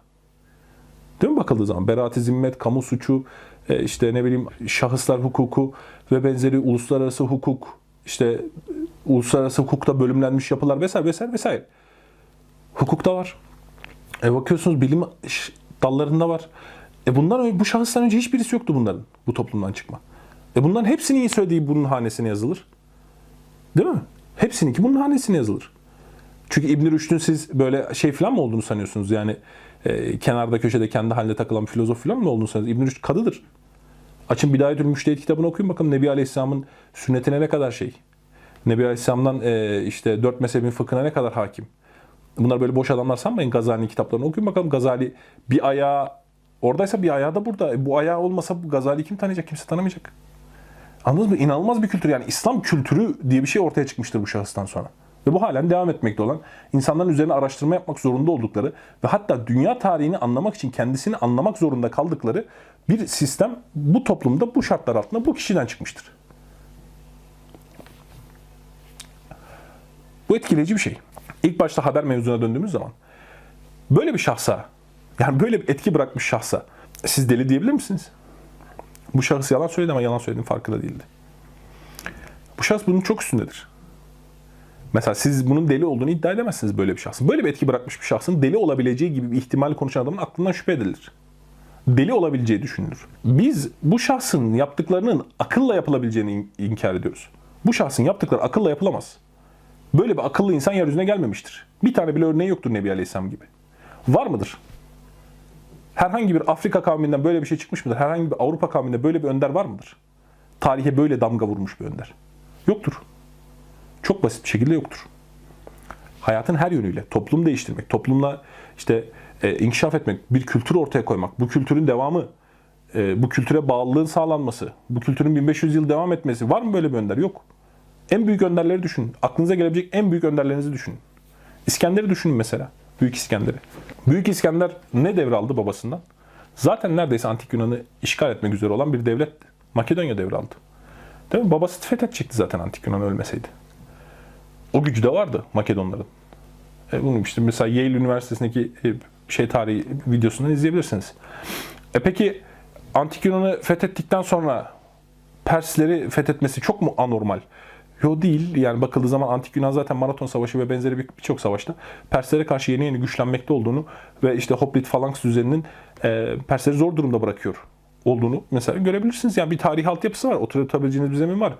Değil mi bakıldığı zaman? Beraat-i zimmet, kamu suçu, e, işte ne bileyim şahıslar hukuku ve benzeri uluslararası hukuk, işte uluslararası hukukta bölümlenmiş yapılar vesaire vesaire vesaire. Hukukta var. E bakıyorsunuz bilim dallarında var. E bundan bu şahıstan önce hiçbirisi yoktu bunların bu toplumdan çıkma. E bunların hepsini iyi söylediği bunun hanesine yazılır. Değil mi? Hepsininki bunun hanesine yazılır. Çünkü İbn Rüşd'ün siz böyle şey falan mı olduğunu sanıyorsunuz? Yani e, kenarda köşede kendi halinde takılan filozof falan mı olduğunu sanıyorsunuz? İbn Rüşd kadıdır. Açın Bidayetül Müştehit kitabını okuyun bakalım Nebi Aleyhisselam'ın sünnetine ne kadar şey. Nebi Aleyhisselam'dan e, işte dört mezhebin fıkhına ne kadar hakim. Bunlar böyle boş adamlar sanmayın Gazali'nin kitaplarını okuyun bakalım. Gazali bir ayağı oradaysa bir ayağı da burada. E, bu ayağı olmasa bu Gazali kim tanıyacak? Kimse tanımayacak. Anladınız mı? İnanılmaz bir kültür. Yani İslam kültürü diye bir şey ortaya çıkmıştır bu şahıstan sonra. Ve bu halen devam etmekte olan, insanların üzerine araştırma yapmak zorunda oldukları ve hatta dünya tarihini anlamak için kendisini anlamak zorunda kaldıkları bir sistem bu toplumda bu şartlar altında bu kişiden çıkmıştır. Bu etkileyici bir şey. İlk başta haber mevzuna döndüğümüz zaman böyle bir şahsa, yani böyle bir etki bırakmış şahsa siz deli diyebilir misiniz? Bu şahıs yalan söyledi ama yalan söylediğinin farkında değildi. Bu şahıs bunun çok üstündedir. Mesela siz bunun deli olduğunu iddia edemezsiniz böyle bir şahsın. Böyle bir etki bırakmış bir şahsın deli olabileceği gibi bir ihtimal konuşan adamın aklından şüphe edilir. deli olabileceği düşünülür. Biz bu şahsın yaptıklarının akılla yapılabileceğini in- inkar ediyoruz. Bu şahsın yaptıkları akılla yapılamaz. Böyle bir akıllı insan yeryüzüne gelmemiştir. Bir tane bile örneği yoktur Nebi Aleyhisselam gibi. Var mıdır? Herhangi bir Afrika kavminden böyle bir şey çıkmış mıdır? Herhangi bir Avrupa kavminde böyle bir önder var mıdır? Tarihe böyle damga vurmuş bir önder. Yoktur. Çok basit bir şekilde yoktur. Hayatın her yönüyle toplum değiştirmek, toplumla işte e, inkişaf etmek, bir kültür ortaya koymak, bu kültürün devamı, e, bu kültüre bağlılığın sağlanması, bu kültürün 1500 yıl devam etmesi var mı böyle bir önder? Yok. En büyük önderleri düşünün. Aklınıza gelebilecek en büyük önderlerinizi düşünün. İskender'i düşünün mesela. Büyük İskender'i. Büyük İskender ne devraldı babasından? Zaten neredeyse antik Yunan'ı işgal etmek üzere olan bir devletti. Makedonya devraldı. Değil mi? Babası fethedecekti zaten antik Yunan ölmeseydi. O gücü de vardı Makedonların. E bunu işte mesela Yale Üniversitesi'ndeki e, şey tarihi videosundan izleyebilirsiniz. E peki Antik Yunan'ı fethettikten sonra Persleri fethetmesi çok mu anormal? Yo değil. Yani bakıldığı zaman Antik Yunan zaten Maraton Savaşı ve benzeri bir- birçok savaşta Perslere karşı yeni yeni güçlenmekte olduğunu ve işte Hoplit Falanks düzeninin e, Persleri zor durumda bırakıyor olduğunu mesela görebilirsiniz. Yani bir tarih altyapısı var. Oturtabileceğiniz bir zemin var.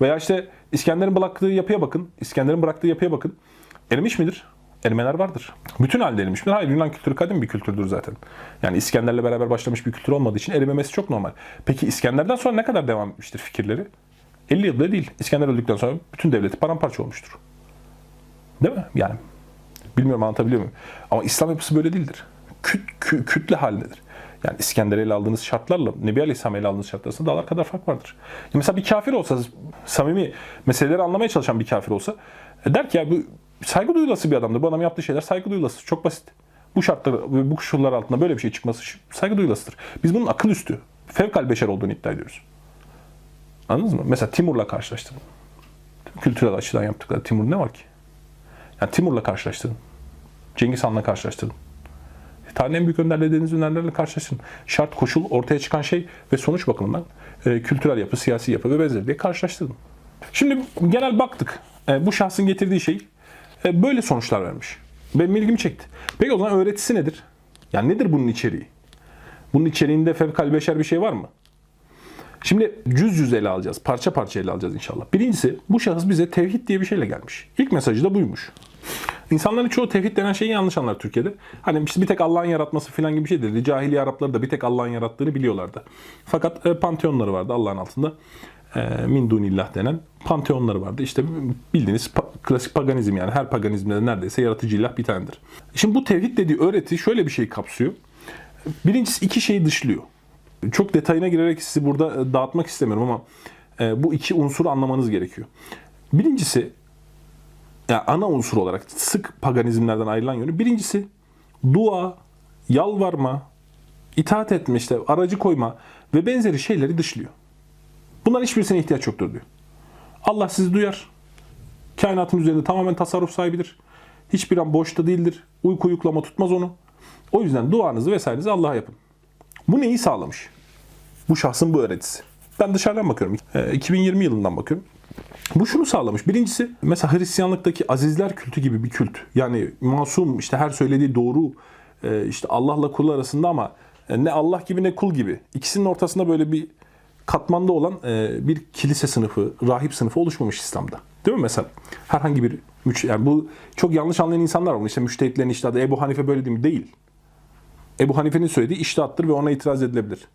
Veya işte İskender'in bıraktığı yapıya bakın. İskender'in bıraktığı yapıya bakın. Erimiş midir? Erimeler vardır. Bütün halde erimiş midir? Hayır Yunan kültürü kadim bir kültürdür zaten. Yani İskender'le beraber başlamış bir kültür olmadığı için erimemesi çok normal. Peki İskender'den sonra ne kadar devam etmiştir fikirleri? 50 yıl bile değil. İskender öldükten sonra bütün devleti paramparça olmuştur. Değil mi? Yani bilmiyorum anlatabiliyor muyum? Ama İslam yapısı böyle değildir. Küt, kü- kütle halindedir. Yani İskender'e ele aldığınız şartlarla Nebi Aleyhisselam'a ele aldığınız şartlar arasında dağlar kadar fark vardır. Ya mesela bir kafir olsa, samimi meseleleri anlamaya çalışan bir kafir olsa e, der ki ya bu saygı duyulası bir adamdır. Bu adam yaptığı şeyler saygı duyulası. Çok basit. Bu şartlar bu koşullar altında böyle bir şey çıkması saygı duyulasıdır. Biz bunun akıl üstü, fevkal beşer olduğunu iddia ediyoruz. Anladınız mı? Mesela Timur'la karşılaştırın. Kültürel açıdan yaptıkları Timur ne var ki? Yani Timur'la karşılaştırın. Cengiz Han'la karşılaştırın. Tarihin en büyük önderleri dediğiniz önderlerle karşılaştırın. Şart, koşul, ortaya çıkan şey ve sonuç bakımından e, kültürel yapı, siyasi yapı ve benzeri diye karşılaştırın. Şimdi genel baktık. E, bu şahsın getirdiği şey e, böyle sonuçlar vermiş. Benim ilgimi çekti. Peki o zaman öğretisi nedir? Yani nedir bunun içeriği? Bunun içeriğinde fevkal beşer bir şey var mı? Şimdi cüz cüz ele alacağız. Parça parça ele alacağız inşallah. Birincisi bu şahıs bize tevhid diye bir şeyle gelmiş. İlk mesajı da buymuş. İnsanların çoğu tevhid denen şeyi yanlış anlar Türkiye'de. Hani işte bir tek Allah'ın yaratması falan gibi bir şey dedi. Cahiliye Arapları da bir tek Allah'ın yarattığını biliyorlardı. Fakat e, panteonları vardı Allah'ın altında. E, min dunillah denen panteonları vardı. İşte bildiğiniz pa- klasik paganizm yani her paganizmde de neredeyse yaratıcı ilah bir tanedir. Şimdi bu tevhid dediği öğreti şöyle bir şey kapsıyor. Birincisi iki şeyi dışlıyor. Çok detayına girerek sizi burada e, dağıtmak istemiyorum ama e, bu iki unsuru anlamanız gerekiyor. Birincisi yani ana unsur olarak sık paganizmlerden ayrılan yönü. Birincisi dua, yalvarma, itaat etme işte aracı koyma ve benzeri şeyleri dışlıyor. Bunların hiçbirisine ihtiyaç yoktur diyor. Allah sizi duyar. Kainatın üzerinde tamamen tasarruf sahibidir. Hiçbir an boşta değildir. Uyku uyuklama tutmaz onu. O yüzden duanızı vesairenizi Allah'a yapın. Bu neyi sağlamış? Bu şahsın bu öğretisi. Ben dışarıdan bakıyorum. E, 2020 yılından bakıyorum. Bu şunu sağlamış. Birincisi mesela Hristiyanlıktaki azizler kültü gibi bir kült. Yani masum işte her söylediği doğru e, işte Allah'la kul arasında ama e, ne Allah gibi ne kul gibi. İkisinin ortasında böyle bir katmanda olan e, bir kilise sınıfı, rahip sınıfı oluşmamış İslam'da. Değil mi mesela? Herhangi bir müç yani bu çok yanlış anlayan insanlar var. İşte müştehitlerin iştihadı Ebu Hanife böyle değil mi? Değil. Ebu Hanife'nin söylediği iştihattır ve ona itiraz edilebilir.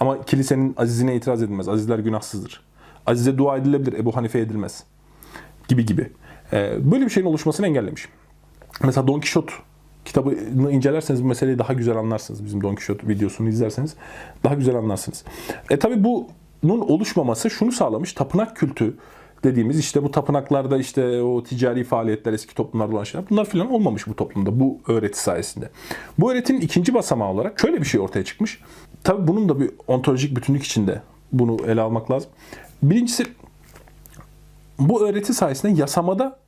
Ama kilisenin azizine itiraz edilmez. Azizler günahsızdır. Azize dua edilebilir. Ebu Hanife edilmez. Gibi gibi. Ee, böyle bir şeyin oluşmasını engellemiş. Mesela Don Quixote kitabını incelerseniz bu meseleyi daha güzel anlarsınız. Bizim Don Quixote videosunu izlerseniz daha güzel anlarsınız. E tabi bunun oluşmaması şunu sağlamış. Tapınak kültü dediğimiz işte bu tapınaklarda işte o ticari faaliyetler eski toplumlarda olan şeyler bunlar filan olmamış bu toplumda bu öğreti sayesinde. Bu öğretinin ikinci basamağı olarak şöyle bir şey ortaya çıkmış. Tabi bunun da bir ontolojik bütünlük içinde bunu ele almak lazım. Birincisi bu öğreti sayesinde yasamada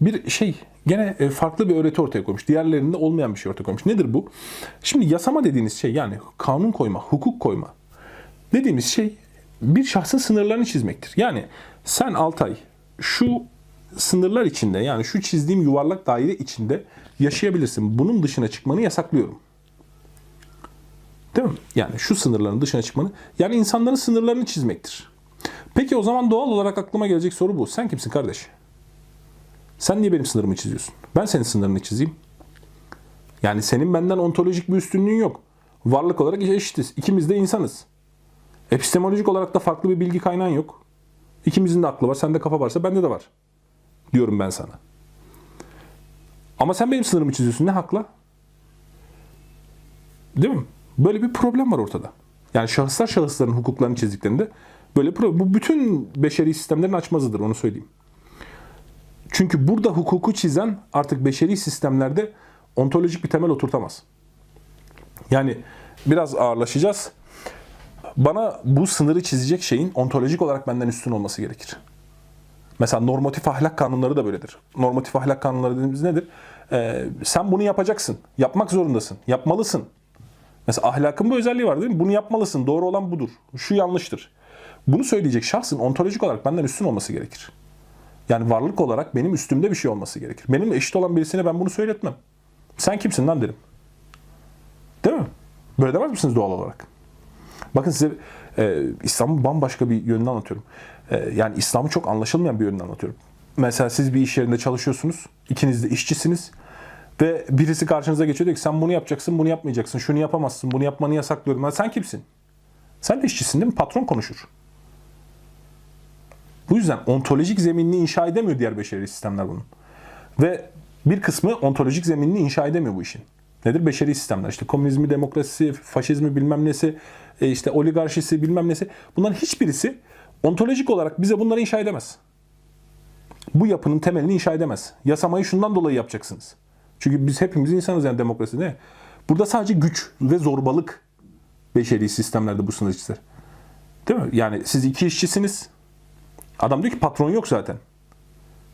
bir şey gene e, farklı bir öğreti ortaya koymuş. Diğerlerinde olmayan bir şey ortaya koymuş. Nedir bu? Şimdi yasama dediğiniz şey yani kanun koyma, hukuk koyma dediğimiz şey bir şahsın sınırlarını çizmektir. Yani sen Altay şu sınırlar içinde yani şu çizdiğim yuvarlak daire içinde yaşayabilirsin. Bunun dışına çıkmanı yasaklıyorum. Değil mi? Yani şu sınırların dışına çıkmanı, yani insanların sınırlarını çizmektir. Peki o zaman doğal olarak aklıma gelecek soru bu. Sen kimsin kardeş? Sen niye benim sınırımı çiziyorsun? Ben senin sınırını çizeyim. Yani senin benden ontolojik bir üstünlüğün yok. Varlık olarak eşitiz. İkimiz de insanız. Epistemolojik olarak da farklı bir bilgi kaynağın yok. İkimizin de aklı var. Sende kafa varsa bende de var. Diyorum ben sana. Ama sen benim sınırımı çiziyorsun. Ne hakla? Değil mi? Böyle bir problem var ortada. Yani şahıslar şahısların hukuklarını çizdiklerinde böyle. Bu bütün beşeri sistemlerin açmazıdır onu söyleyeyim. Çünkü burada hukuku çizen artık beşeri sistemlerde ontolojik bir temel oturtamaz. Yani biraz ağırlaşacağız. Bana bu sınırı çizecek şeyin ontolojik olarak benden üstün olması gerekir. Mesela normatif ahlak kanunları da böyledir. Normatif ahlak kanunları dediğimiz nedir? Ee, sen bunu yapacaksın. Yapmak zorundasın. Yapmalısın. Mesela ahlakın bu özelliği var değil mi? Bunu yapmalısın. Doğru olan budur. Şu yanlıştır. Bunu söyleyecek şahsın ontolojik olarak benden üstün olması gerekir. Yani varlık olarak benim üstümde bir şey olması gerekir. Benim eşit olan birisine ben bunu söyletmem. Sen kimsin lan derim. Değil mi? Böyle demez misiniz doğal olarak? Bakın size e, İslam'ı bambaşka bir yönünü anlatıyorum. E, yani İslam'ı çok anlaşılmayan bir yönünü anlatıyorum. Mesela siz bir iş yerinde çalışıyorsunuz. ikiniz de işçisiniz. Ve birisi karşınıza geçiyor diyor ki sen bunu yapacaksın, bunu yapmayacaksın, şunu yapamazsın, bunu yapmanı yasaklıyorum. Yani sen kimsin? Sen de işçisin değil mi? Patron konuşur. Bu yüzden ontolojik zeminini inşa edemiyor diğer beşeri sistemler bunun. Ve bir kısmı ontolojik zeminini inşa edemiyor bu işin. Nedir? Beşeri sistemler. İşte komünizmi, demokrasisi, faşizmi bilmem nesi, e, işte oligarşisi bilmem nesi. Bunların hiçbirisi ontolojik olarak bize bunları inşa edemez. Bu yapının temelini inşa edemez. Yasamayı şundan dolayı yapacaksınız. Çünkü biz hepimiz insanız yani demokrasi ne? Burada sadece güç ve zorbalık beşeri sistemlerde bu sınır. Değil mi? Yani siz iki işçisiniz. Adam diyor ki patron yok zaten.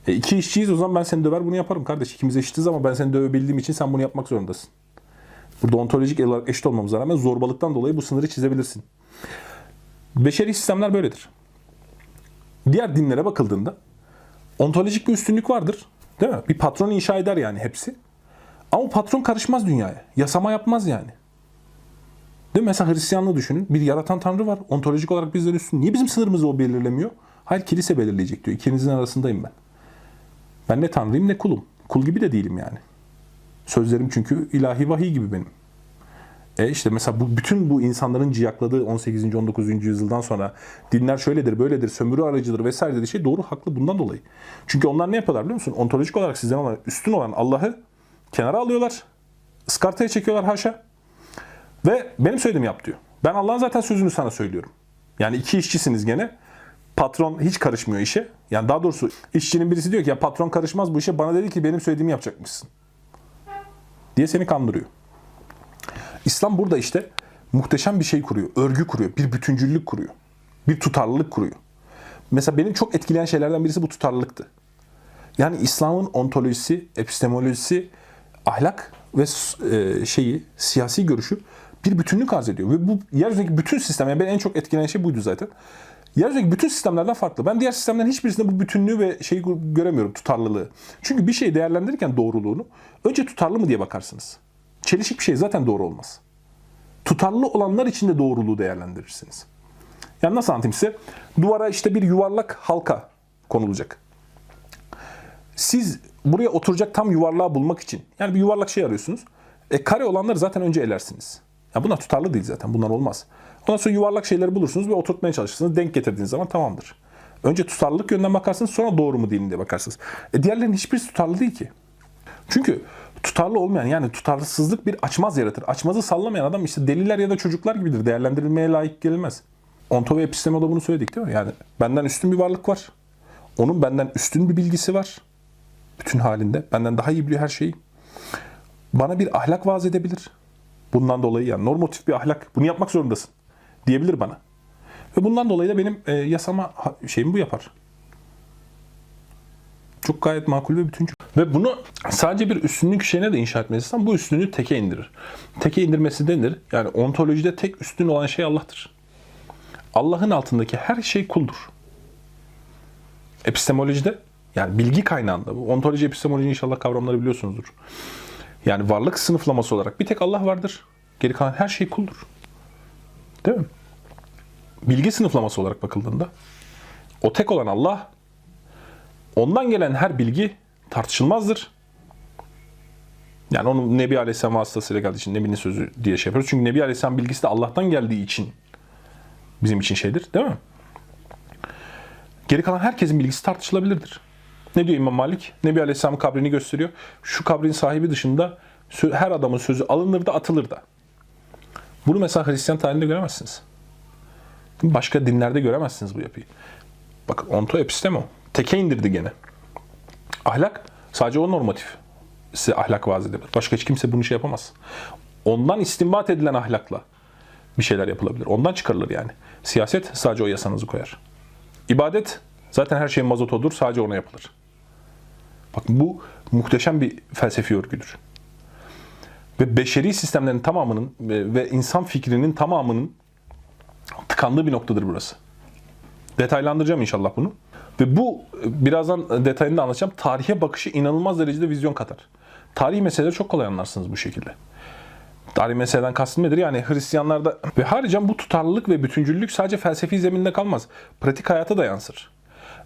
E iki işçiyiz o zaman ben seni döver bunu yaparım kardeş. İkimiz eşitiz ama ben seni dövebildiğim için sen bunu yapmak zorundasın. Burada ontolojik olarak eşit olmamıza rağmen zorbalıktan dolayı bu sınırı çizebilirsin. Beşeri sistemler böyledir. Diğer dinlere bakıldığında ontolojik bir üstünlük vardır. Değil mi? Bir patron inşa eder yani hepsi. Ama patron karışmaz dünyaya. Yasama yapmaz yani. Değil mi? Mesela Hristiyanlığı düşünün. Bir yaratan tanrı var. Ontolojik olarak bizden üstün. Niye bizim sınırımızı o belirlemiyor? Hayır kilise belirleyecek diyor. İkinizin arasındayım ben. Ben ne tanrıyım ne kulum. Kul gibi de değilim yani. Sözlerim çünkü ilahi vahiy gibi benim. E işte mesela bu bütün bu insanların ciyakladığı 18. 19. yüzyıldan sonra dinler şöyledir, böyledir, sömürü aracıdır vesaire dediği şey doğru, haklı bundan dolayı. Çünkü onlar ne yapıyorlar biliyor musun? Ontolojik olarak sizden olan, üstün olan Allah'ı kenara alıyorlar. ıskartaya çekiyorlar haşa. Ve benim söylediğimi yap diyor. Ben Allah'ın zaten sözünü sana söylüyorum. Yani iki işçisiniz gene. Patron hiç karışmıyor işe. Yani daha doğrusu işçinin birisi diyor ki ya patron karışmaz bu işe. Bana dedi ki benim söylediğimi yapacakmışsın. Diye seni kandırıyor. İslam burada işte muhteşem bir şey kuruyor. Örgü kuruyor. Bir bütüncüllük kuruyor. Bir tutarlılık kuruyor. Mesela benim çok etkileyen şeylerden birisi bu tutarlılıktı. Yani İslam'ın ontolojisi, epistemolojisi, ahlak ve e, şeyi, siyasi görüşü bir bütünlük arz ediyor. Ve bu yeryüzündeki bütün sistem, yani beni en çok etkileyen şey buydu zaten. Yeryüzündeki bütün sistemlerden farklı. Ben diğer sistemlerin hiçbirisinde bu bütünlüğü ve şeyi göremiyorum, tutarlılığı. Çünkü bir şeyi değerlendirirken doğruluğunu önce tutarlı mı diye bakarsınız. Çelişik bir şey zaten doğru olmaz. Tutarlı olanlar için de doğruluğu değerlendirirsiniz. Yani nasıl anlatayım size? Duvara işte bir yuvarlak halka konulacak. Siz buraya oturacak tam yuvarlağı bulmak için yani bir yuvarlak şey arıyorsunuz. E kare olanları zaten önce elersiniz. Ya bunlar tutarlı değil zaten. Bunlar olmaz. Ondan sonra yuvarlak şeyleri bulursunuz ve oturtmaya çalışırsınız. Denk getirdiğiniz zaman tamamdır. Önce tutarlılık yönden bakarsınız sonra doğru mu değil mi diye bakarsınız. E diğerlerinin hiçbirisi tutarlı değil ki. Çünkü tutarlı olmayan yani tutarsızlık bir açmaz yaratır. Açmazı sallamayan adam işte deliler ya da çocuklar gibidir. Değerlendirilmeye layık gelmez. Onto ve epistemoloda bunu söyledik değil mi? Yani benden üstün bir varlık var. Onun benden üstün bir bilgisi var. Bütün halinde. Benden daha iyi biliyor her şeyi. Bana bir ahlak vaaz edebilir. Bundan dolayı yani normatif bir ahlak. Bunu yapmak zorundasın. Diyebilir bana. Ve bundan dolayı da benim e, yasama şeyim bu yapar. Çok gayet makul ve bütüncül. Ve bunu sadece bir üstünlük şeyine de inşa etmezsen bu üstünlüğü teke indirir. Teke indirmesi denir. Yani ontolojide tek üstün olan şey Allah'tır. Allah'ın altındaki her şey kuldur. Epistemolojide yani bilgi kaynağında, bu ontoloji, epistemoloji inşallah kavramları biliyorsunuzdur. Yani varlık sınıflaması olarak bir tek Allah vardır. Geri kalan her şey kuldur. Değil mi? Bilgi sınıflaması olarak bakıldığında o tek olan Allah ondan gelen her bilgi tartışılmazdır. Yani onu Nebi Aleyhisselam vasıtasıyla geldiği için Nebi'nin sözü diye şey yapıyoruz. Çünkü Nebi Aleyhisselam bilgisi de Allah'tan geldiği için bizim için şeydir değil mi? Geri kalan herkesin bilgisi tartışılabilirdir. Ne diyor İmam Malik? Nebi Aleyhisselam'ın kabrini gösteriyor. Şu kabrin sahibi dışında her adamın sözü alınır da atılır da. Bunu mesela Hristiyan tarihinde göremezsiniz. Başka dinlerde göremezsiniz bu yapıyı. Bakın onto epistemo. Teke indirdi gene. Ahlak sadece o normatif. Size ahlak vaaz edebilir. Başka hiç kimse bunu şey yapamaz. Ondan istinbat edilen ahlakla bir şeyler yapılabilir. Ondan çıkarılır yani. Siyaset sadece o yasanızı koyar. İbadet zaten her şeyin mazotodur. Sadece ona yapılır. Bakın bu muhteşem bir felsefi örgüdür. Ve beşeri sistemlerin tamamının ve insan fikrinin tamamının tıkandığı bir noktadır burası. Detaylandıracağım inşallah bunu. Ve bu birazdan detayını da anlatacağım. Tarihe bakışı inanılmaz derecede vizyon katar. Tarihi meseleleri çok kolay anlarsınız bu şekilde. Tarih meseleden kastım nedir? Yani Hristiyanlarda ve haricen bu tutarlılık ve bütüncüllük sadece felsefi zeminde kalmaz. Pratik hayata da yansır.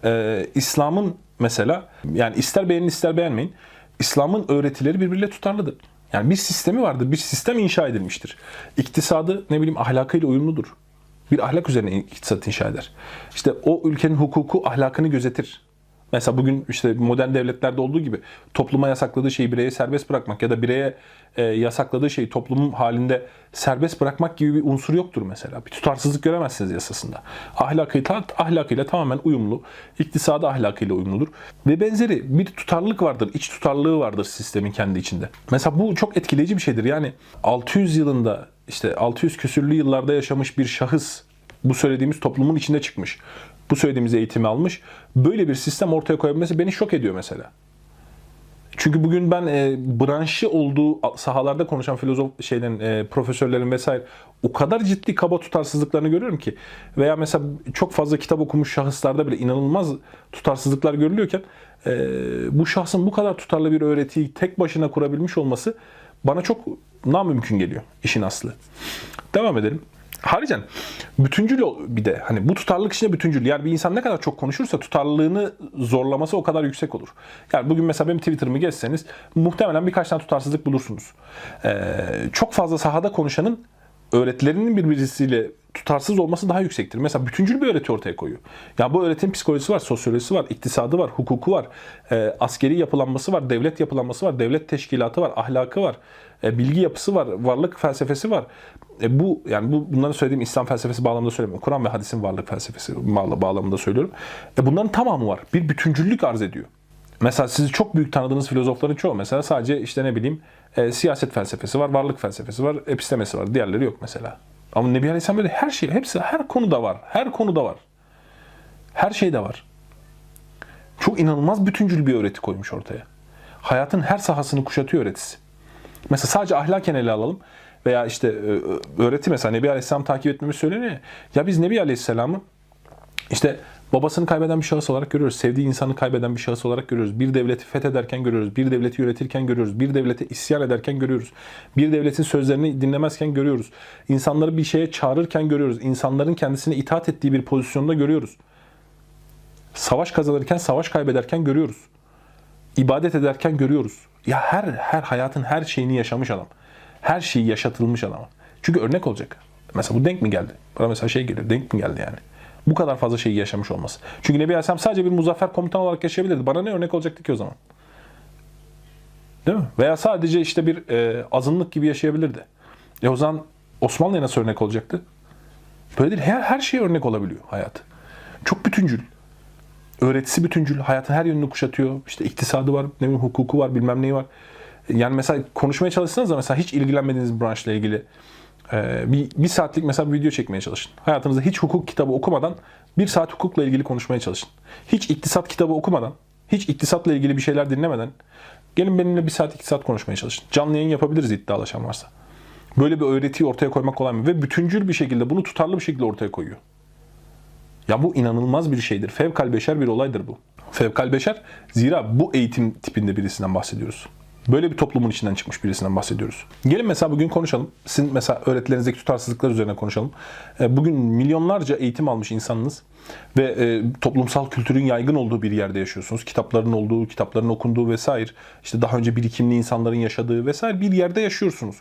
Ee, İslam'ın mesela yani ister beğenin ister beğenmeyin İslam'ın öğretileri birbiriyle tutarlıdır. Yani bir sistemi vardır, bir sistem inşa edilmiştir. İktisadı ne bileyim ahlakıyla uyumludur. Bir ahlak üzerine iktisat inşa eder. İşte o ülkenin hukuku ahlakını gözetir. Mesela bugün işte modern devletlerde olduğu gibi topluma yasakladığı şeyi bireye serbest bırakmak ya da bireye e, yasakladığı şeyi toplumun halinde serbest bırakmak gibi bir unsur yoktur mesela. Bir tutarsızlık göremezsiniz yasasında. Ahlakıyla, ahlakıyla tamamen uyumlu, iktisadı ahlakıyla uyumludur. Ve benzeri bir tutarlılık vardır, iç tutarlılığı vardır sistemin kendi içinde. Mesela bu çok etkileyici bir şeydir. Yani 600 yılında işte 600 küsürlü yıllarda yaşamış bir şahıs bu söylediğimiz toplumun içinde çıkmış bu söylediğimiz eğitimi almış. Böyle bir sistem ortaya koyabilmesi beni şok ediyor mesela. Çünkü bugün ben e, branşı olduğu sahalarda konuşan filozof şeylerin, e, profesörlerin vesaire o kadar ciddi kaba tutarsızlıklarını görüyorum ki veya mesela çok fazla kitap okumuş şahıslarda bile inanılmaz tutarsızlıklar görülüyorken e, bu şahsın bu kadar tutarlı bir öğretiyi tek başına kurabilmiş olması bana çok namümkün geliyor işin aslı. Devam edelim. Haricen bütüncül bir de hani bu tutarlılık içinde bütüncül. Yani bir insan ne kadar çok konuşursa tutarlılığını zorlaması o kadar yüksek olur. Yani bugün mesela benim Twitter'ımı gezseniz muhtemelen birkaç tane tutarsızlık bulursunuz. Ee, çok fazla sahada konuşanın öğretilerinin birbirisiyle tutarsız olması daha yüksektir. Mesela bütüncül bir öğreti ortaya koyuyor. Ya bu öğretinin psikolojisi var, sosyolojisi var, iktisadı var, hukuku var, e, askeri yapılanması var, devlet yapılanması var, devlet teşkilatı var, ahlakı var, e, bilgi yapısı var, varlık felsefesi var. E, bu yani bu bunları söylediğim İslam felsefesi bağlamında söylemiyorum. Kur'an ve hadisin varlık felsefesi bağlamında söylüyorum. E, bunların tamamı var. Bir bütüncüllük arz ediyor. Mesela sizi çok büyük tanıdığınız filozofların çoğu mesela sadece işte ne bileyim e, siyaset felsefesi var, varlık felsefesi var, epistemesi var. Diğerleri yok mesela. Ama Nebi Aleyhisselam böyle her şey, hepsi her konuda var. Her konuda var. Her şeyde var. Çok inanılmaz bütüncül bir öğreti koymuş ortaya. Hayatın her sahasını kuşatıyor öğretisi. Mesela sadece ahlaken ele alalım. Veya işte e, öğreti mesela Nebi Aleyhisselam takip etmemiz söyleniyor ya. Ya biz Nebi Aleyhisselam'ı işte babasını kaybeden bir şahıs olarak görüyoruz. Sevdiği insanı kaybeden bir şahıs olarak görüyoruz. Bir devleti fethederken görüyoruz. Bir devleti yönetirken görüyoruz. Bir devlete isyan ederken görüyoruz. Bir devletin sözlerini dinlemezken görüyoruz. İnsanları bir şeye çağırırken görüyoruz. İnsanların kendisine itaat ettiği bir pozisyonda görüyoruz. Savaş kazanırken, savaş kaybederken görüyoruz. İbadet ederken görüyoruz. Ya her her hayatın her şeyini yaşamış adam. Her şeyi yaşatılmış adam. Çünkü örnek olacak. Mesela bu denk mi geldi? Bana mesela şey geliyor. Denk mi geldi yani? Bu kadar fazla şeyi yaşamış olması. Çünkü Nebi Aleyhisselam sadece bir muzaffer komutan olarak yaşayabilirdi. Bana ne örnek olacaktı ki o zaman? Değil mi? Veya sadece işte bir e, azınlık gibi yaşayabilirdi. E o zaman Osmanlı'ya nasıl örnek olacaktı? Böyle değil. Her, her şey örnek olabiliyor hayat. Çok bütüncül. Öğretisi bütüncül. Hayatın her yönünü kuşatıyor. İşte iktisadı var, ne bileyim, hukuku var, bilmem neyi var. Yani mesela konuşmaya çalışsanız da mesela hiç ilgilenmediğiniz branşla ilgili ee, bir, bir saatlik mesela bir video çekmeye çalışın. Hayatınızda hiç hukuk kitabı okumadan bir saat hukukla ilgili konuşmaya çalışın. Hiç iktisat kitabı okumadan, hiç iktisatla ilgili bir şeyler dinlemeden gelin benimle bir saat iki saat konuşmaya çalışın. Canlı yayın yapabiliriz iddialaşan varsa. Böyle bir öğretiyi ortaya koymak kolay mı? Ve bütüncül bir şekilde bunu tutarlı bir şekilde ortaya koyuyor. Ya bu inanılmaz bir şeydir. Fevkal beşer bir olaydır bu. Fevkal beşer zira bu eğitim tipinde birisinden bahsediyoruz. Böyle bir toplumun içinden çıkmış birisinden bahsediyoruz. Gelin mesela bugün konuşalım. Sizin mesela öğretilerinizdeki tutarsızlıklar üzerine konuşalım. E, Bugün milyonlarca eğitim almış insanınız ve e, toplumsal kültürün yaygın olduğu bir yerde yaşıyorsunuz. Kitapların olduğu, kitapların okunduğu vesaire. İşte daha önce birikimli insanların yaşadığı vesaire bir yerde yaşıyorsunuz.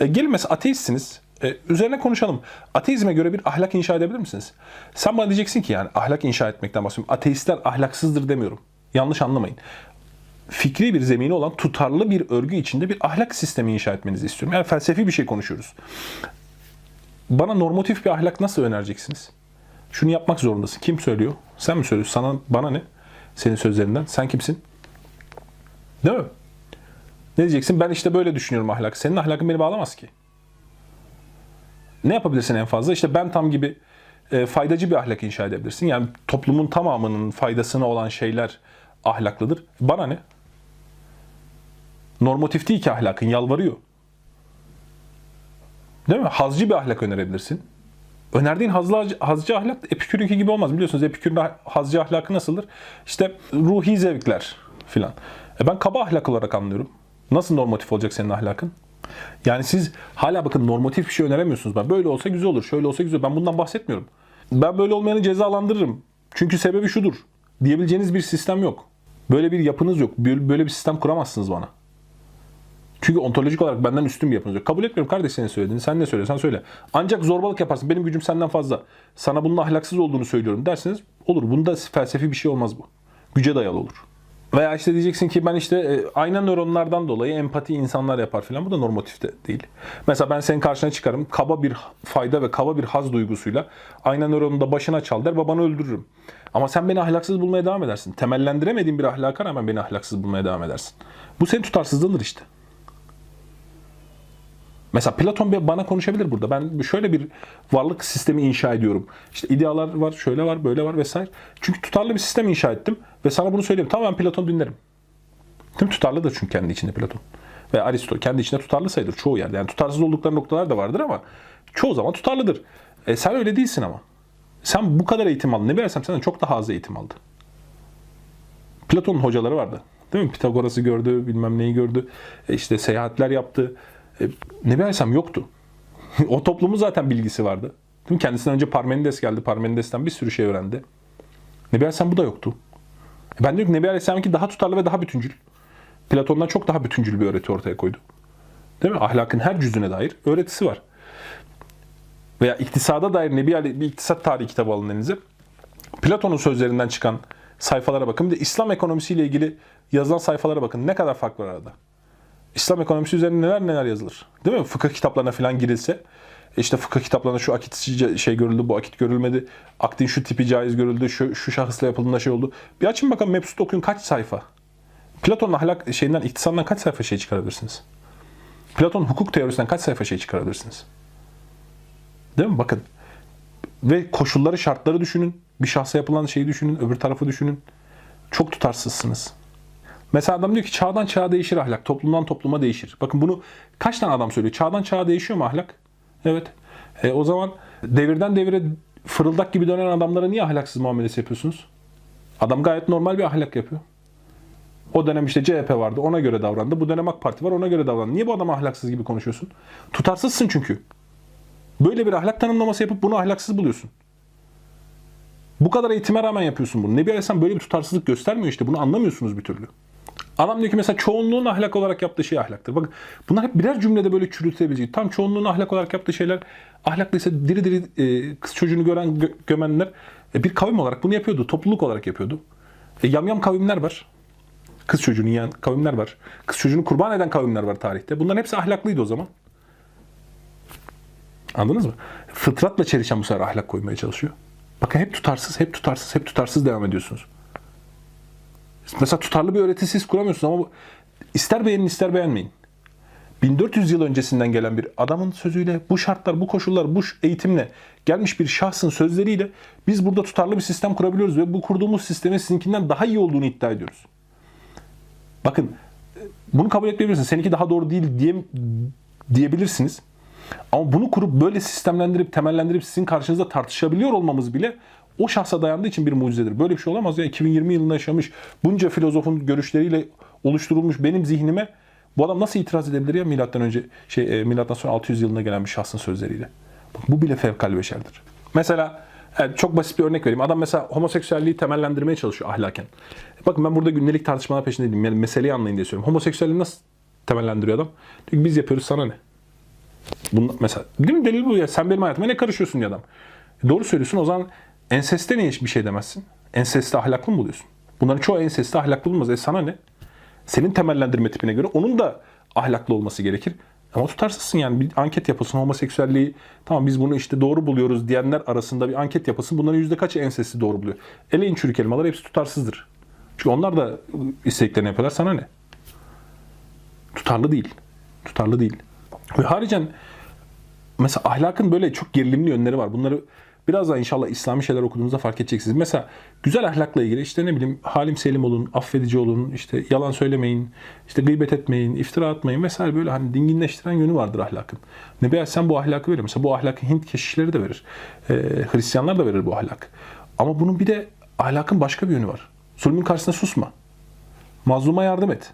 E, Gelin mesela ateistsiniz. Üzerine konuşalım. Ateizme göre bir ahlak inşa edebilir misiniz? Sen bana diyeceksin ki yani ahlak inşa etmekten bahsediyorum. Ateistler ahlaksızdır demiyorum. Yanlış anlamayın fikri bir zemini olan tutarlı bir örgü içinde bir ahlak sistemi inşa etmenizi istiyorum. Yani felsefi bir şey konuşuyoruz. Bana normatif bir ahlak nasıl önereceksiniz? Şunu yapmak zorundasın. Kim söylüyor? Sen mi söylüyorsun? Sana, bana ne? Senin sözlerinden. Sen kimsin? Değil mi? Ne diyeceksin? Ben işte böyle düşünüyorum ahlak. Senin ahlakın beni bağlamaz ki. Ne yapabilirsin en fazla? İşte ben tam gibi e, faydacı bir ahlak inşa edebilirsin. Yani toplumun tamamının faydasına olan şeyler ahlaklıdır. Bana ne? Normatif değil ki ahlakın, yalvarıyor. Değil mi? Hazcı bir ahlak önerebilirsin. Önerdiğin hazlı, hazcı ahlak Epikür'ünki gibi olmaz. Biliyorsunuz Epikür'ün hazcı ahlakı nasıldır? İşte ruhi zevkler filan. E ben kaba ahlak olarak anlıyorum. Nasıl normatif olacak senin ahlakın? Yani siz hala bakın normatif bir şey öneremiyorsunuz. Ben böyle olsa güzel olur, şöyle olsa güzel. Ben bundan bahsetmiyorum. Ben böyle olmayanı cezalandırırım. Çünkü sebebi şudur. Diyebileceğiniz bir sistem yok. Böyle bir yapınız yok. Böyle bir sistem kuramazsınız bana. Çünkü ontolojik olarak benden üstün bir yapınız yok. Kabul etmiyorum kardeş senin söylediğini. Sen ne söylüyorsan söyle. Ancak zorbalık yaparsın. Benim gücüm senden fazla. Sana bunun ahlaksız olduğunu söylüyorum derseniz olur. Bunda felsefi bir şey olmaz bu. Güce dayalı olur. Veya işte diyeceksin ki ben işte e, ayna nöronlardan dolayı empati insanlar yapar falan. Bu da normatif de değil. Mesela ben senin karşına çıkarım. Kaba bir fayda ve kaba bir haz duygusuyla ayna nöronunu da başına çal der babanı öldürürüm. Ama sen beni ahlaksız bulmaya devam edersin. Temellendiremediğin bir ahlaka rağmen beni ahlaksız bulmaya devam edersin. Bu senin tutarsızlığındır işte. Mesela Platon bana konuşabilir burada. Ben şöyle bir varlık sistemi inşa ediyorum. İşte idealar var, şöyle var, böyle var vesaire. Çünkü tutarlı bir sistem inşa ettim ve sana bunu söyleyeyim. Tamam ben Platon dinlerim. Mi? Tutarlıdır çünkü kendi içinde Platon. Ve Aristo kendi içinde tutarlı sayılır çoğu yerde. Yani tutarsız oldukları noktalar da vardır ama çoğu zaman tutarlıdır. E sen öyle değilsin ama. Sen bu kadar eğitim aldın. Ne versem senden çok daha az eğitim aldı. Platon'un hocaları vardı. Değil mi? Pitagoras'ı gördü, bilmem neyi gördü. E işte seyahatler yaptı. E, Nebi Aleyhisselam yoktu. *laughs* o toplumun zaten bilgisi vardı. Değil mi? Kendisinden önce Parmenides geldi. Parmenides'ten bir sürü şey öğrendi. Nebi Aleyhisselam bu da yoktu. E ben diyorum ki Nebi Aleyhisselam'ınki daha tutarlı ve daha bütüncül. Platon'dan çok daha bütüncül bir öğreti ortaya koydu. Değil mi? Ahlakın her cüzüne dair öğretisi var. Veya iktisada dair Nebi Ali bir iktisat tarihi kitabı alın elinize. Platon'un sözlerinden çıkan sayfalara bakın. Bir de İslam ekonomisiyle ilgili yazılan sayfalara bakın. Ne kadar fark var arada. İslam ekonomisi üzerine neler neler yazılır. Değil mi? Fıkıh kitaplarına falan girilse işte fıkıh kitaplarında şu akit şey görüldü, bu akit görülmedi. Aktin şu tipi caiz görüldü, şu, şu şahısla yapıldığında şey oldu. Bir açın bakalım Mebsut okuyun kaç sayfa? Platon'un ahlak şeyinden, iktisadından kaç sayfa şey çıkarabilirsiniz? Platon hukuk teorisinden kaç sayfa şey çıkarabilirsiniz? Değil mi? Bakın. Ve koşulları, şartları düşünün. Bir şahsa yapılan şeyi düşünün, öbür tarafı düşünün. Çok tutarsızsınız. Mesela adam diyor ki çağdan çağa değişir ahlak, toplumdan topluma değişir. Bakın bunu kaç tane adam söylüyor? Çağdan çağa değişiyor mu ahlak? Evet. E, o zaman devirden devire fırıldak gibi dönen adamlara niye ahlaksız muamelesi yapıyorsunuz? Adam gayet normal bir ahlak yapıyor. O dönem işte CHP vardı ona göre davrandı. Bu dönem AK Parti var ona göre davrandı. Niye bu adam ahlaksız gibi konuşuyorsun? Tutarsızsın çünkü. Böyle bir ahlak tanımlaması yapıp bunu ahlaksız buluyorsun. Bu kadar eğitime rağmen yapıyorsun bunu. Nebi Aleyhisselam böyle bir tutarsızlık göstermiyor işte. Bunu anlamıyorsunuz bir türlü. Adam diyor ki mesela çoğunluğun ahlak olarak yaptığı şey ahlaktır. Bakın bunlar hep birer cümlede böyle çürütebilecek. Tam çoğunluğun ahlak olarak yaptığı şeyler ahlaklıysa diri diri e, kız çocuğunu gören gö- gömenler e, bir kavim olarak bunu yapıyordu. Topluluk olarak yapıyordu. E, yamyam kavimler var. Kız çocuğunu yiyen kavimler var. Kız çocuğunu kurban eden kavimler var tarihte. Bunların hepsi ahlaklıydı o zaman. Anladınız mı? Fıtratla çelişen bu sefer ahlak koymaya çalışıyor. Bakın hep tutarsız, hep tutarsız, hep tutarsız devam ediyorsunuz. Mesela tutarlı bir öğreti siz kuramıyorsunuz ama ister beğenin ister beğenmeyin. 1400 yıl öncesinden gelen bir adamın sözüyle, bu şartlar, bu koşullar, bu eğitimle gelmiş bir şahsın sözleriyle biz burada tutarlı bir sistem kurabiliyoruz ve bu kurduğumuz sistemin sizinkinden daha iyi olduğunu iddia ediyoruz. Bakın bunu kabul etmeyebilirsiniz. Seninki daha doğru değil diye, diyebilirsiniz. Ama bunu kurup böyle sistemlendirip, temellendirip sizin karşınızda tartışabiliyor olmamız bile o şahsa dayandığı için bir mucizedir. Böyle bir şey olamaz ya. 2020 yılında yaşamış bunca filozofun görüşleriyle oluşturulmuş benim zihnime Bu adam nasıl itiraz edebilir ya milattan önce şey e, milattan sonra 600 yılında gelen bir şahsın sözleriyle? Bak, bu bile fevkalade beşerdir. Mesela evet, çok basit bir örnek vereyim. Adam mesela homoseksüelliği temellendirmeye çalışıyor ahlaken. Bakın ben burada gündelik tartışmalar peşinde değilim. Yani meseleyi anlayın diye söylüyorum. Homoseksüelliği nasıl temellendiriyor adam? Diyor ki biz yapıyoruz sana ne? Bunlar, mesela değil mi delil bu ya? Sen benim hayatıma ne karışıyorsun diye adam. E, doğru söylüyorsun o zaman enseste niye hiçbir şey demezsin? Enseste ahlaklı mı buluyorsun? Bunların çoğu enseste ahlaklı bulmaz. E sana ne? Senin temellendirme tipine göre onun da ahlaklı olması gerekir. Ama tutarsızsın yani bir anket yapılsın homoseksüelliği tamam biz bunu işte doğru buluyoruz diyenler arasında bir anket yapılsın. Bunların yüzde kaçı ensesti doğru buluyor? Eleyin çürük elmalar hepsi tutarsızdır. Çünkü onlar da isteklerini yapıyorlar sana ne? Tutarlı değil. Tutarlı değil. Ve haricen mesela ahlakın böyle çok gerilimli yönleri var. Bunları biraz daha inşallah İslami şeyler okuduğunuzda fark edeceksiniz. Mesela güzel ahlakla ilgili işte ne bileyim halim selim olun, affedici olun, işte yalan söylemeyin, işte gıybet etmeyin, iftira atmayın vesaire böyle hani dinginleştiren yönü vardır ahlakın. Nebi Aleyhisselam bu ahlakı verir. Mesela bu ahlakı Hint keşişleri de verir. Ee, Hristiyanlar da verir bu ahlak. Ama bunun bir de ahlakın başka bir yönü var. Zulmün karşısında susma. Mazluma yardım et.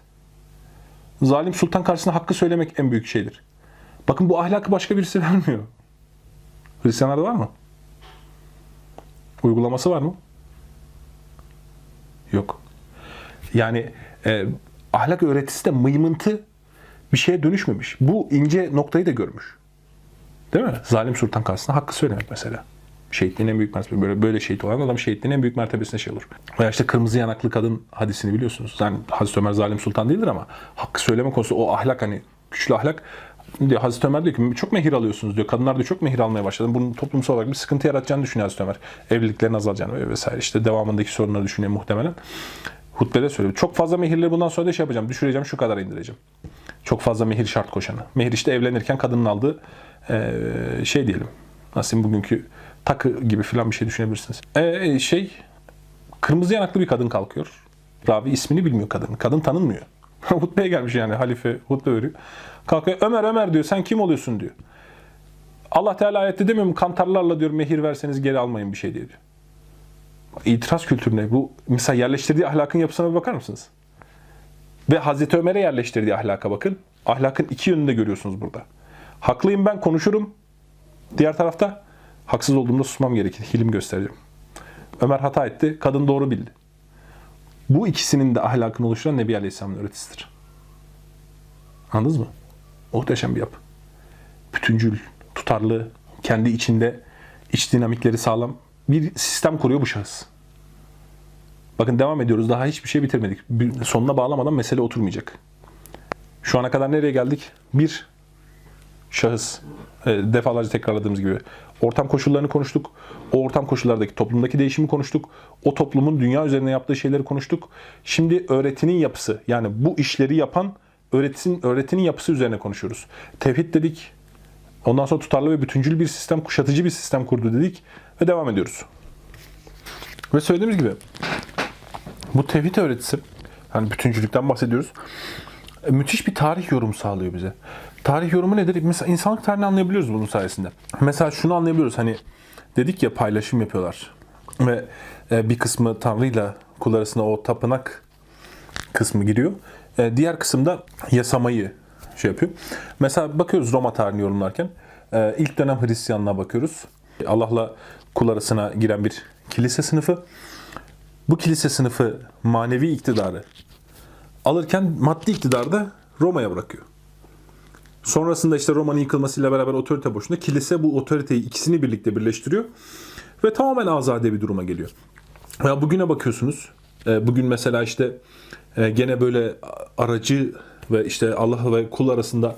Zalim sultan karşısında hakkı söylemek en büyük şeydir. Bakın bu ahlakı başka birisi vermiyor. Hristiyanlarda var mı? Uygulaması var mı? Yok. Yani e, ahlak öğretisi de mıymıntı bir şeye dönüşmemiş. Bu ince noktayı da görmüş. Değil mi? Zalim sultan karşısında hakkı söylemek mesela. Şehitliğin en büyük mertebesi. Böyle, böyle şehit olan adam şehitliğin en büyük mertebesine şey olur. Veya işte kırmızı yanaklı kadın hadisini biliyorsunuz. Yani Hazreti Ömer zalim sultan değildir ama hakkı söyleme konusu o ahlak hani güçlü ahlak diyor Hazreti Ömer diyor ki çok mehir alıyorsunuz diyor. Kadınlar diyor çok mehir almaya başladı. Bunun toplumsal olarak bir sıkıntı yaratacağını düşünüyor Hazreti Ömer. Evliliklerin azalacağını vesaire. İşte devamındaki sorunları düşünüyor muhtemelen. Hutbede söylüyor. Çok fazla mehirleri bundan sonra da şey yapacağım. Düşüreceğim şu kadar indireceğim. Çok fazla mehir şart koşanı. Mehir işte evlenirken kadının aldığı eee, şey diyelim. Nasıl bugünkü takı gibi falan bir şey düşünebilirsiniz. Ee, şey kırmızı yanaklı bir kadın kalkıyor. Ravi ismini bilmiyor kadın. Kadın tanınmıyor. *laughs* Hutbeye gelmiş yani halife hutbe veriyor. Kalkıyor Ömer Ömer diyor sen kim oluyorsun diyor. Allah Teala ayette demiyor mu kantarlarla diyor mehir verseniz geri almayın bir şey diye diyor. İtiraz kültürüne bu mesela yerleştirdiği ahlakın yapısına bir bakar mısınız? Ve Hazreti Ömer'e yerleştirdiği ahlaka bakın. Ahlakın iki yönünü de görüyorsunuz burada. Haklıyım ben konuşurum. Diğer tarafta haksız olduğumda susmam gerekir. Hilim göstereceğim. Ömer hata etti. Kadın doğru bildi. Bu ikisinin de ahlakını oluşturan Nebi Aleyhisselam'ın öğretisidir. Anladınız mı? Muhteşem bir yapı. Bütüncül, tutarlı, kendi içinde iç dinamikleri sağlam bir sistem kuruyor bu şahıs. Bakın devam ediyoruz. Daha hiçbir şey bitirmedik. Bir- Sonuna bağlamadan mesele oturmayacak. Şu ana kadar nereye geldik? Bir şahıs. e, Defalarca tekrarladığımız gibi. Ortam koşullarını konuştuk. O ortam koşullardaki toplumdaki değişimi konuştuk. O toplumun dünya üzerine yaptığı şeyleri konuştuk. Şimdi öğretinin yapısı yani bu işleri yapan öğretin, öğretinin yapısı üzerine konuşuyoruz. Tevhid dedik. Ondan sonra tutarlı ve bütüncül bir sistem, kuşatıcı bir sistem kurdu dedik ve devam ediyoruz. Ve söylediğimiz gibi bu tevhid öğretisi, hani bütüncülükten bahsediyoruz. E, müthiş bir tarih yorum sağlıyor bize. Tarih yorumu nedir? Mesela insanlık tarihini anlayabiliyoruz bunun sayesinde. Mesela şunu anlayabiliyoruz. Hani dedik ya paylaşım yapıyorlar. Ve e, bir kısmı Tanrı'yla kul arasında o tapınak kısmı giriyor. E, Diğer kısımda yasamayı şey yapıyor. Mesela bakıyoruz Roma tarihini yorumlarken. e, ilk dönem Hristiyanlığa bakıyoruz. Allah'la kul arasına giren bir kilise sınıfı. Bu kilise sınıfı manevi iktidarı alırken maddi iktidarı da Roma'ya bırakıyor. Sonrasında işte Roma'nın yıkılmasıyla beraber otorite boşunda kilise bu otoriteyi ikisini birlikte birleştiriyor ve tamamen azade bir duruma geliyor. Ya bugüne bakıyorsunuz. e, Bugün mesela işte e, gene böyle aracı ve işte Allah ve kul arasında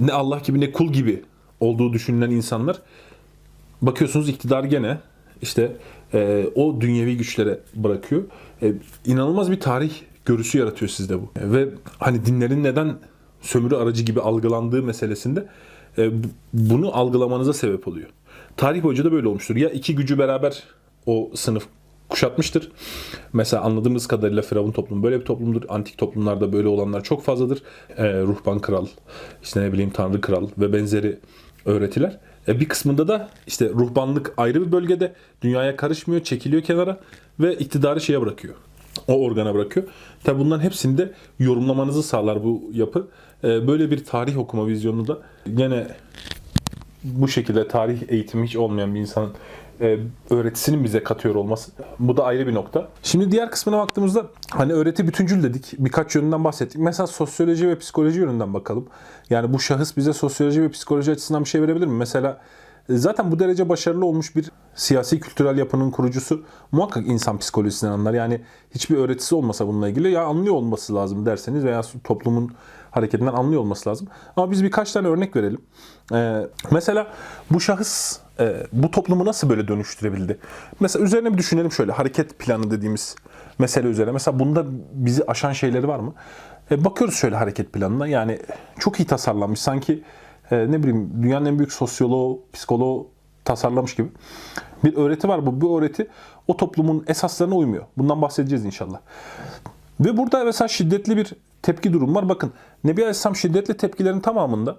ne Allah gibi ne kul gibi olduğu düşünülen insanlar bakıyorsunuz iktidar gene işte e, o dünyevi güçlere bırakıyor. E, inanılmaz bir tarih görüsü yaratıyor sizde bu. E, ve hani dinlerin neden sömürü aracı gibi algılandığı meselesinde e, bu- bunu algılamanıza sebep oluyor. Tarih boyunca da böyle olmuştur. Ya iki gücü beraber o sınıf kuşatmıştır. Mesela anladığımız kadarıyla Firavun toplumu böyle bir toplumdur. Antik toplumlarda böyle olanlar çok fazladır. E, ruhban kral, işte ne bileyim tanrı kral ve benzeri öğretiler. E, bir kısmında da işte ruhbanlık ayrı bir bölgede dünyaya karışmıyor, çekiliyor kenara ve iktidarı şeye bırakıyor. o organa bırakıyor. Tabi bunların hepsini de yorumlamanızı sağlar bu yapı. Ee, Böyle bir tarih okuma vizyonunu da gene bu şekilde tarih eğitimi hiç olmayan bir insanın e, öğretisinin bize katıyor olması. Bu da ayrı bir nokta. Şimdi diğer kısmına baktığımızda hani öğreti bütüncül dedik. Birkaç yönünden bahsettik. Mesela sosyoloji ve psikoloji yönünden bakalım. Yani bu şahıs bize sosyoloji ve psikoloji açısından bir şey verebilir mi? Mesela e, zaten bu derece başarılı olmuş bir siyasi kültürel yapının kurucusu muhakkak insan psikolojisinden anlar. Yani hiçbir öğretisi olmasa bununla ilgili ya anlıyor olması lazım derseniz veya toplumun hareketinden anlıyor olması lazım. Ama biz birkaç tane örnek verelim. Ee, mesela bu şahıs e, bu toplumu nasıl böyle dönüştürebildi? Mesela üzerine bir düşünelim şöyle hareket planı dediğimiz mesele üzerine. Mesela bunda bizi aşan şeyleri var mı? E, bakıyoruz şöyle hareket planına. Yani çok iyi tasarlanmış. Sanki e, ne bileyim dünyanın en büyük sosyoloğu, psikoloğu tasarlamış gibi. Bir öğreti var bu. Bu öğreti o toplumun esaslarına uymuyor. Bundan bahsedeceğiz inşallah. Ve burada mesela şiddetli bir tepki durum var. Bakın Nebi Aleyhisselam şiddetli tepkilerin tamamında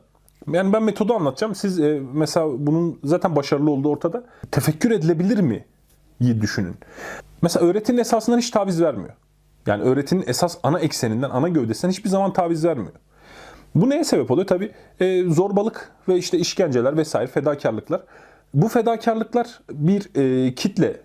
yani ben metodu anlatacağım. Siz e, mesela bunun zaten başarılı olduğu ortada. Tefekkür edilebilir mi? iyi düşünün. Mesela öğretinin esasından hiç taviz vermiyor. Yani öğretinin esas ana ekseninden, ana gövdesinden hiçbir zaman taviz vermiyor. Bu neye sebep oluyor? Tabii e, zorbalık ve işte işkenceler vesaire fedakarlıklar. Bu fedakarlıklar bir e, kitle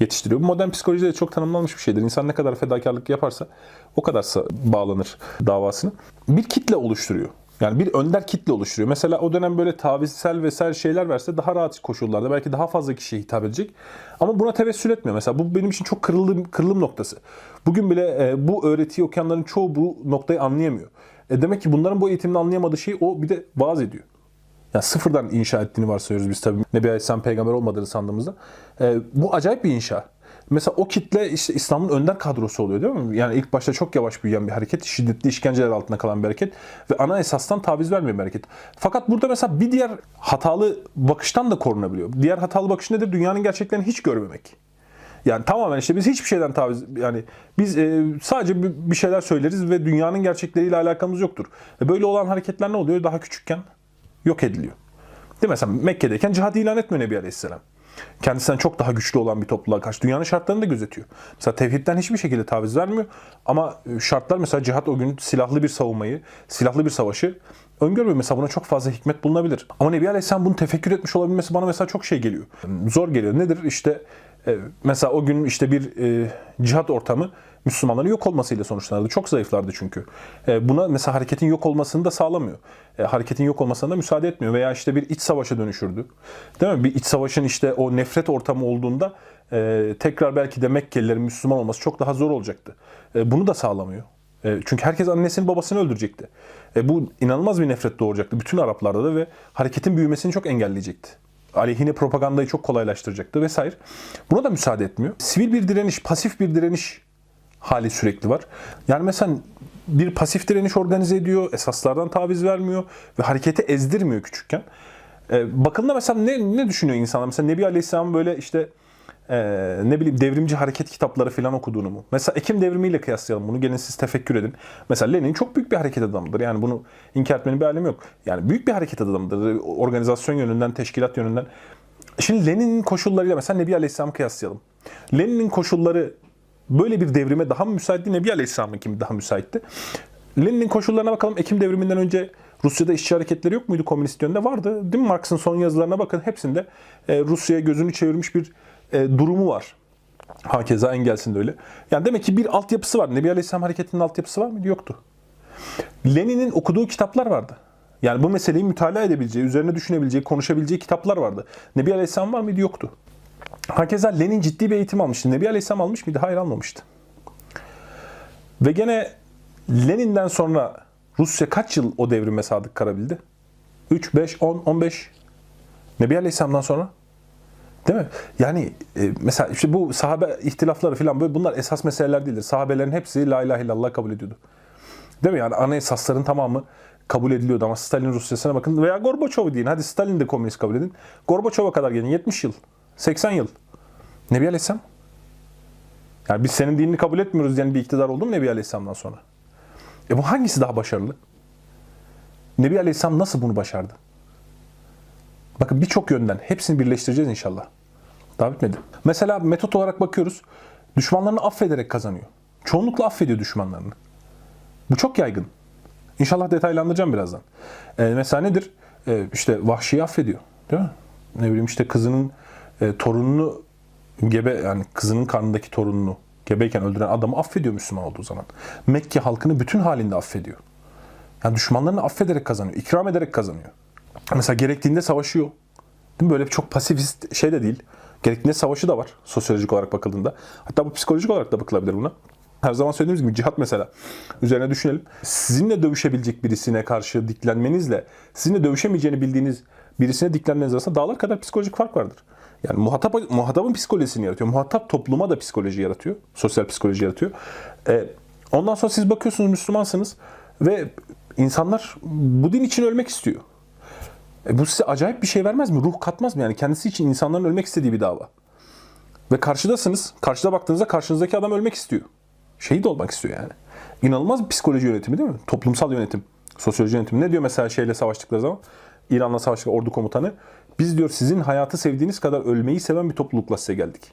yetiştiriyor. Bu modern psikolojide de çok tanımlanmış bir şeydir. İnsan ne kadar fedakarlık yaparsa o kadar bağlanır davasını. Bir kitle oluşturuyor. Yani bir önder kitle oluşturuyor. Mesela o dönem böyle tavizsel vesaire şeyler verse daha rahat koşullarda belki daha fazla kişiye hitap edecek. Ama buna tevessül etmiyor. Mesela bu benim için çok kırılım, kırılım noktası. Bugün bile e, bu öğretiyi okuyanların çoğu bu noktayı anlayamıyor. E demek ki bunların bu eğitimini anlayamadığı şey o bir de vaaz ediyor. Yani sıfırdan inşa ettiğini varsayıyoruz biz tabii. Nebi Aleyhisselam peygamber olmadığını sandığımızda. E, bu acayip bir inşa. Mesela o kitle işte İslam'ın önder kadrosu oluyor değil mi? Yani ilk başta çok yavaş büyüyen bir hareket, şiddetli işkenceler altında kalan bir hareket ve ana esastan taviz vermeyen bir hareket. Fakat burada mesela bir diğer hatalı bakıştan da korunabiliyor. Diğer hatalı bakış nedir? Dünyanın gerçeklerini hiç görmemek. Yani tamamen işte biz hiçbir şeyden taviz yani biz e, sadece bir şeyler söyleriz ve dünyanın gerçekleriyle alakamız yoktur. E, böyle olan hareketler ne oluyor? Daha küçükken yok ediliyor. Değil mi? Mesela Mekke'deyken cihad ilan etmiyor Nebi Aleyhisselam kendisinden çok daha güçlü olan bir topluluğa karşı dünyanın şartlarını da gözetiyor. Mesela tevhidden hiçbir şekilde taviz vermiyor ama e, şartlar mesela cihat o gün silahlı bir savunmayı, silahlı bir savaşı öngörmüyor. Mesela buna çok fazla hikmet bulunabilir. Ama Nebi Aleyhisselam bunu tefekkür etmiş olabilmesi bana mesela çok şey geliyor. Zor geliyor. Nedir? İşte e, mesela o gün işte bir e, cihat ortamı Müslümanların yok olmasıyla sonuçlanırdı. Çok zayıflardı çünkü. E, buna mesela hareketin yok olmasını da sağlamıyor. E, hareketin yok olmasına da müsaade etmiyor. Veya işte bir iç savaşa dönüşürdü. Değil mi? Bir iç savaşın işte o nefret ortamı olduğunda e, tekrar belki de Mekkelilerin Müslüman olması çok daha zor olacaktı. Bunu da sağlamıyor. Çünkü herkes annesini babasını öldürecekti. Bu inanılmaz bir nefret doğuracaktı bütün Araplarda da ve hareketin büyümesini çok engelleyecekti aleyhine propagandayı çok kolaylaştıracaktı vesaire. Buna da müsaade etmiyor. Sivil bir direniş, pasif bir direniş hali sürekli var. Yani mesela bir pasif direniş organize ediyor, esaslardan taviz vermiyor ve hareketi ezdirmiyor küçükken. Ee, bakıldığında mesela ne, ne düşünüyor insanlar? Mesela Nebi Aleyhisselam böyle işte e, ne bileyim devrimci hareket kitapları falan okuduğunu mu? Mesela Ekim devrimiyle kıyaslayalım bunu. Gelin siz tefekkür edin. Mesela Lenin çok büyük bir hareket adamıdır. Yani bunu inkar etmenin bir alemi yok. Yani büyük bir hareket adamıdır. Organizasyon yönünden, teşkilat yönünden. Şimdi Lenin'in koşullarıyla mesela Nebi Aleyhisselam kıyaslayalım. Lenin'in koşulları böyle bir devrime daha mı müsaitti? Nebi Aleyhisselam'ın kimi daha müsaitti? Lenin'in koşullarına bakalım. Ekim devriminden önce Rusya'da işçi hareketleri yok muydu komünist yönde? Vardı. Değil mi? Marx'ın son yazılarına bakın. Hepsinde e, Rusya'ya gözünü çevirmiş bir e, durumu var. Hakeza Engels'in de öyle. Yani demek ki bir altyapısı var. Nebi Aleyhisselam hareketinin altyapısı var mıydı? Yoktu. Lenin'in okuduğu kitaplar vardı. Yani bu meseleyi mütalaa edebileceği, üzerine düşünebileceği, konuşabileceği kitaplar vardı. Nebi Aleyhisselam var mıydı? Yoktu. Hakeza Lenin ciddi bir eğitim almıştı. Nebi Aleyhisselam almış mıydı? Hayır almamıştı. Ve gene Lenin'den sonra Rusya kaç yıl o devrime sadık kalabildi? 3, 5, 10, 15. Nebi Aleyhisselam'dan sonra? Değil mi? Yani e, mesela işte bu sahabe ihtilafları falan böyle bunlar esas meseleler değildir. Sahabelerin hepsi la ilahe illallah kabul ediyordu. Değil mi? Yani ana esasların tamamı kabul ediliyordu ama Stalin Rusyası'na bakın veya Gorbaçov deyin. Hadi Stalin de komünist kabul edin. Gorbaçov'a kadar gelin 70 yıl. 80 yıl. Nebi Aleyhisselam. Yani biz senin dinini kabul etmiyoruz yani bir iktidar oldu mu Nebi Aleyhisselam'dan sonra? E bu hangisi daha başarılı? Nebi Aleyhisselam nasıl bunu başardı? Bakın birçok yönden hepsini birleştireceğiz inşallah. Daha bitmedi. Mesela metot olarak bakıyoruz. Düşmanlarını affederek kazanıyor. çoğunlukla affediyor düşmanlarını. Bu çok yaygın. İnşallah detaylandıracağım birazdan. Ee, mesela nedir? Ee, işte vahşiyi affediyor. Değil mi? Ne bileyim işte kızının e, torununu gebe yani kızının karnındaki torununu gebeyken öldüren adamı affediyor Müslüman olduğu zaman. Mekke halkını bütün halinde affediyor. Yani düşmanlarını affederek kazanıyor. ikram ederek kazanıyor. Mesela gerektiğinde savaşıyor. Değil mi? Böyle çok pasifist şey de değil. Gerektiğinde savaşı da var sosyolojik olarak bakıldığında. Hatta bu psikolojik olarak da bakılabilir buna. Her zaman söylediğimiz gibi cihat mesela. Üzerine düşünelim. Sizinle dövüşebilecek birisine karşı diklenmenizle sizinle dövüşemeyeceğini bildiğiniz birisine diklenmeniz arasında dağlar kadar psikolojik fark vardır. Yani muhatap, muhatabın psikolojisini yaratıyor. Muhatap topluma da psikoloji yaratıyor. Sosyal psikoloji yaratıyor. Ee, ondan sonra siz bakıyorsunuz Müslümansınız ve insanlar bu din için ölmek istiyor. E bu size acayip bir şey vermez mi? Ruh katmaz mı? Yani kendisi için insanların ölmek istediği bir dava. Ve karşıdasınız. Karşıda baktığınızda karşınızdaki adam ölmek istiyor. Şehit olmak istiyor yani. İnanılmaz bir psikoloji yönetimi değil mi? Toplumsal yönetim. Sosyoloji yönetimi. Ne diyor mesela şeyle savaştıkları zaman? İran'la savaştıkları ordu komutanı. Biz diyor sizin hayatı sevdiğiniz kadar ölmeyi seven bir toplulukla size geldik.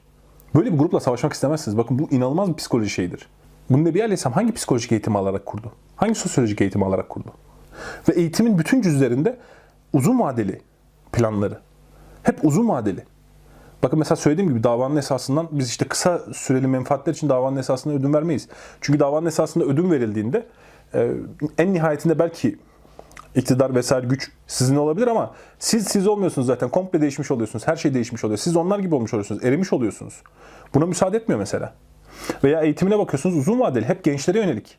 Böyle bir grupla savaşmak istemezsiniz. Bakın bu inanılmaz bir psikoloji şeyidir. Bunu Nebi Aleyhisselam hangi psikolojik eğitim alarak kurdu? Hangi sosyolojik eğitim alarak kurdu? Ve eğitimin bütün cüzlerinde uzun vadeli planları. Hep uzun vadeli. Bakın mesela söylediğim gibi davanın esasından biz işte kısa süreli menfaatler için davanın esasında ödün vermeyiz. Çünkü davanın esasında ödün verildiğinde en nihayetinde belki iktidar vesaire güç sizin olabilir ama siz siz olmuyorsunuz zaten. Komple değişmiş oluyorsunuz. Her şey değişmiş oluyor. Siz onlar gibi olmuş oluyorsunuz. Erimiş oluyorsunuz. Buna müsaade etmiyor mesela. Veya eğitimine bakıyorsunuz uzun vadeli. Hep gençlere yönelik.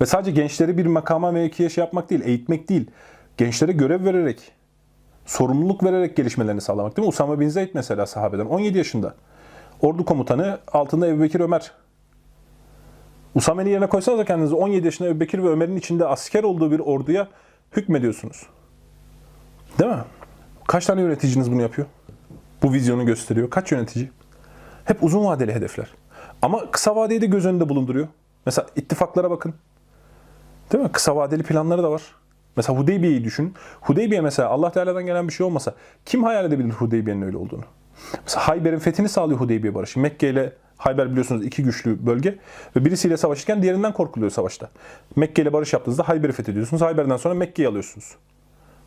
Ve sadece gençleri bir makama mevkiye şey yapmak değil, eğitmek değil. Gençlere görev vererek, sorumluluk vererek gelişmelerini sağlamak değil mi? Usame bin Zeyd mesela sahabeden 17 yaşında. Ordu komutanı altında Ebu Bekir Ömer. Usame'nin yerine koysanız da kendinizi 17 yaşında Ebu Bekir ve Ömer'in içinde asker olduğu bir orduya hükmediyorsunuz. Değil mi? Kaç tane yöneticiniz bunu yapıyor? Bu vizyonu gösteriyor. Kaç yönetici? Hep uzun vadeli hedefler. Ama kısa vadeyi de göz önünde bulunduruyor. Mesela ittifaklara bakın. Değil mi? Kısa vadeli planları da var. Mesela Hudeybiye'yi düşün. Hudeybiye mesela Allah Teala'dan gelen bir şey olmasa kim hayal edebilir Hudeybiye'nin öyle olduğunu? Mesela Hayber'in fethini sağlıyor Hudeybiye barışı. Mekke ile Hayber biliyorsunuz iki güçlü bölge ve birisiyle savaşırken diğerinden korkuluyor savaşta. Mekke ile barış yaptığınızda Hayber'i fethediyorsunuz. Hayber'den sonra Mekke'yi alıyorsunuz.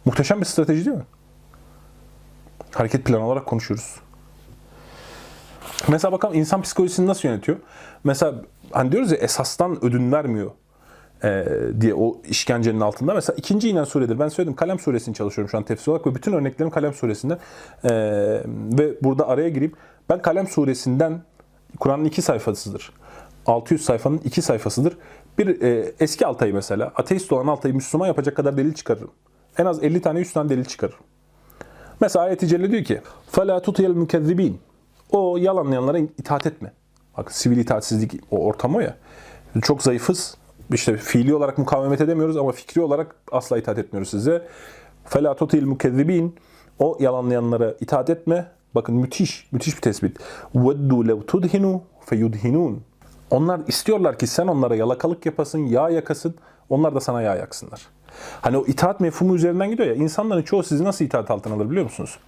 Muhteşem bir strateji değil mi? Hareket planı olarak konuşuyoruz. Mesela bakalım insan psikolojisini nasıl yönetiyor? Mesela hani diyoruz ya esastan ödün vermiyor e, diye o işkencenin altında. Mesela ikinci inen suredir. Ben söyledim Kalem suresini çalışıyorum şu an tefsir olarak ve bütün örneklerim Kalem suresinden. E, ve burada araya gireyim. Ben Kalem suresinden Kur'an'ın iki sayfasıdır. 600 sayfanın iki sayfasıdır. Bir e, eski Altay'ı mesela, ateist olan Altay'ı Müslüman yapacak kadar delil çıkarırım. En az 50 tane 100 tane delil çıkarırım. Mesela ayet-i celle diyor ki فَلَا تُطِيَ الْمُكَذِّب۪ينَ O yalanlayanlara itaat etme. Bak sivil itaatsizlik o ortam o ya. Çok zayıfız. İşte fiili olarak mukavemet edemiyoruz ama fikri olarak asla itaat etmiyoruz size. فَلَا تُطِيَ الْمُكَذِّب۪ينَ O yalanlayanlara itaat etme. Bakın müthiş, müthiş bir tespit. وَدُّوا لَوْ تُدْهِنُوا فَيُدْهِنُونَ Onlar istiyorlar ki sen onlara yalakalık yapasın, yağ yakasın. Onlar da sana yağ yaksınlar. Hani o itaat mefhumu üzerinden gidiyor ya. İnsanların çoğu sizi nasıl itaat altına alır biliyor musunuz?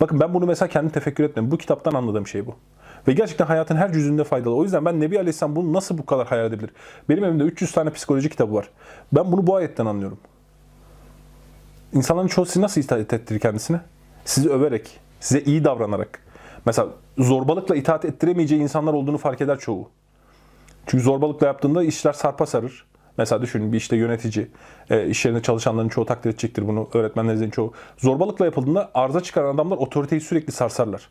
Bakın ben bunu mesela kendim tefekkür etmedim. Bu kitaptan anladığım şey bu. Ve gerçekten hayatın her cüzünde faydalı. O yüzden ben Nebi Aleyhisselam bunu nasıl bu kadar hayal edebilir? Benim evimde 300 tane psikoloji kitabı var. Ben bunu bu ayetten anlıyorum. İnsanların çoğu sizi nasıl itaat ettirir kendisine? Sizi överek, size iyi davranarak. Mesela zorbalıkla itaat ettiremeyeceği insanlar olduğunu fark eder çoğu. Çünkü zorbalıkla yaptığında işler sarpa sarır. Mesela düşünün bir işte yönetici, e, iş yerinde çalışanların çoğu takdir edecektir bunu, öğretmenlerin çoğu. Zorbalıkla yapıldığında arıza çıkaran adamlar otoriteyi sürekli sarsarlar.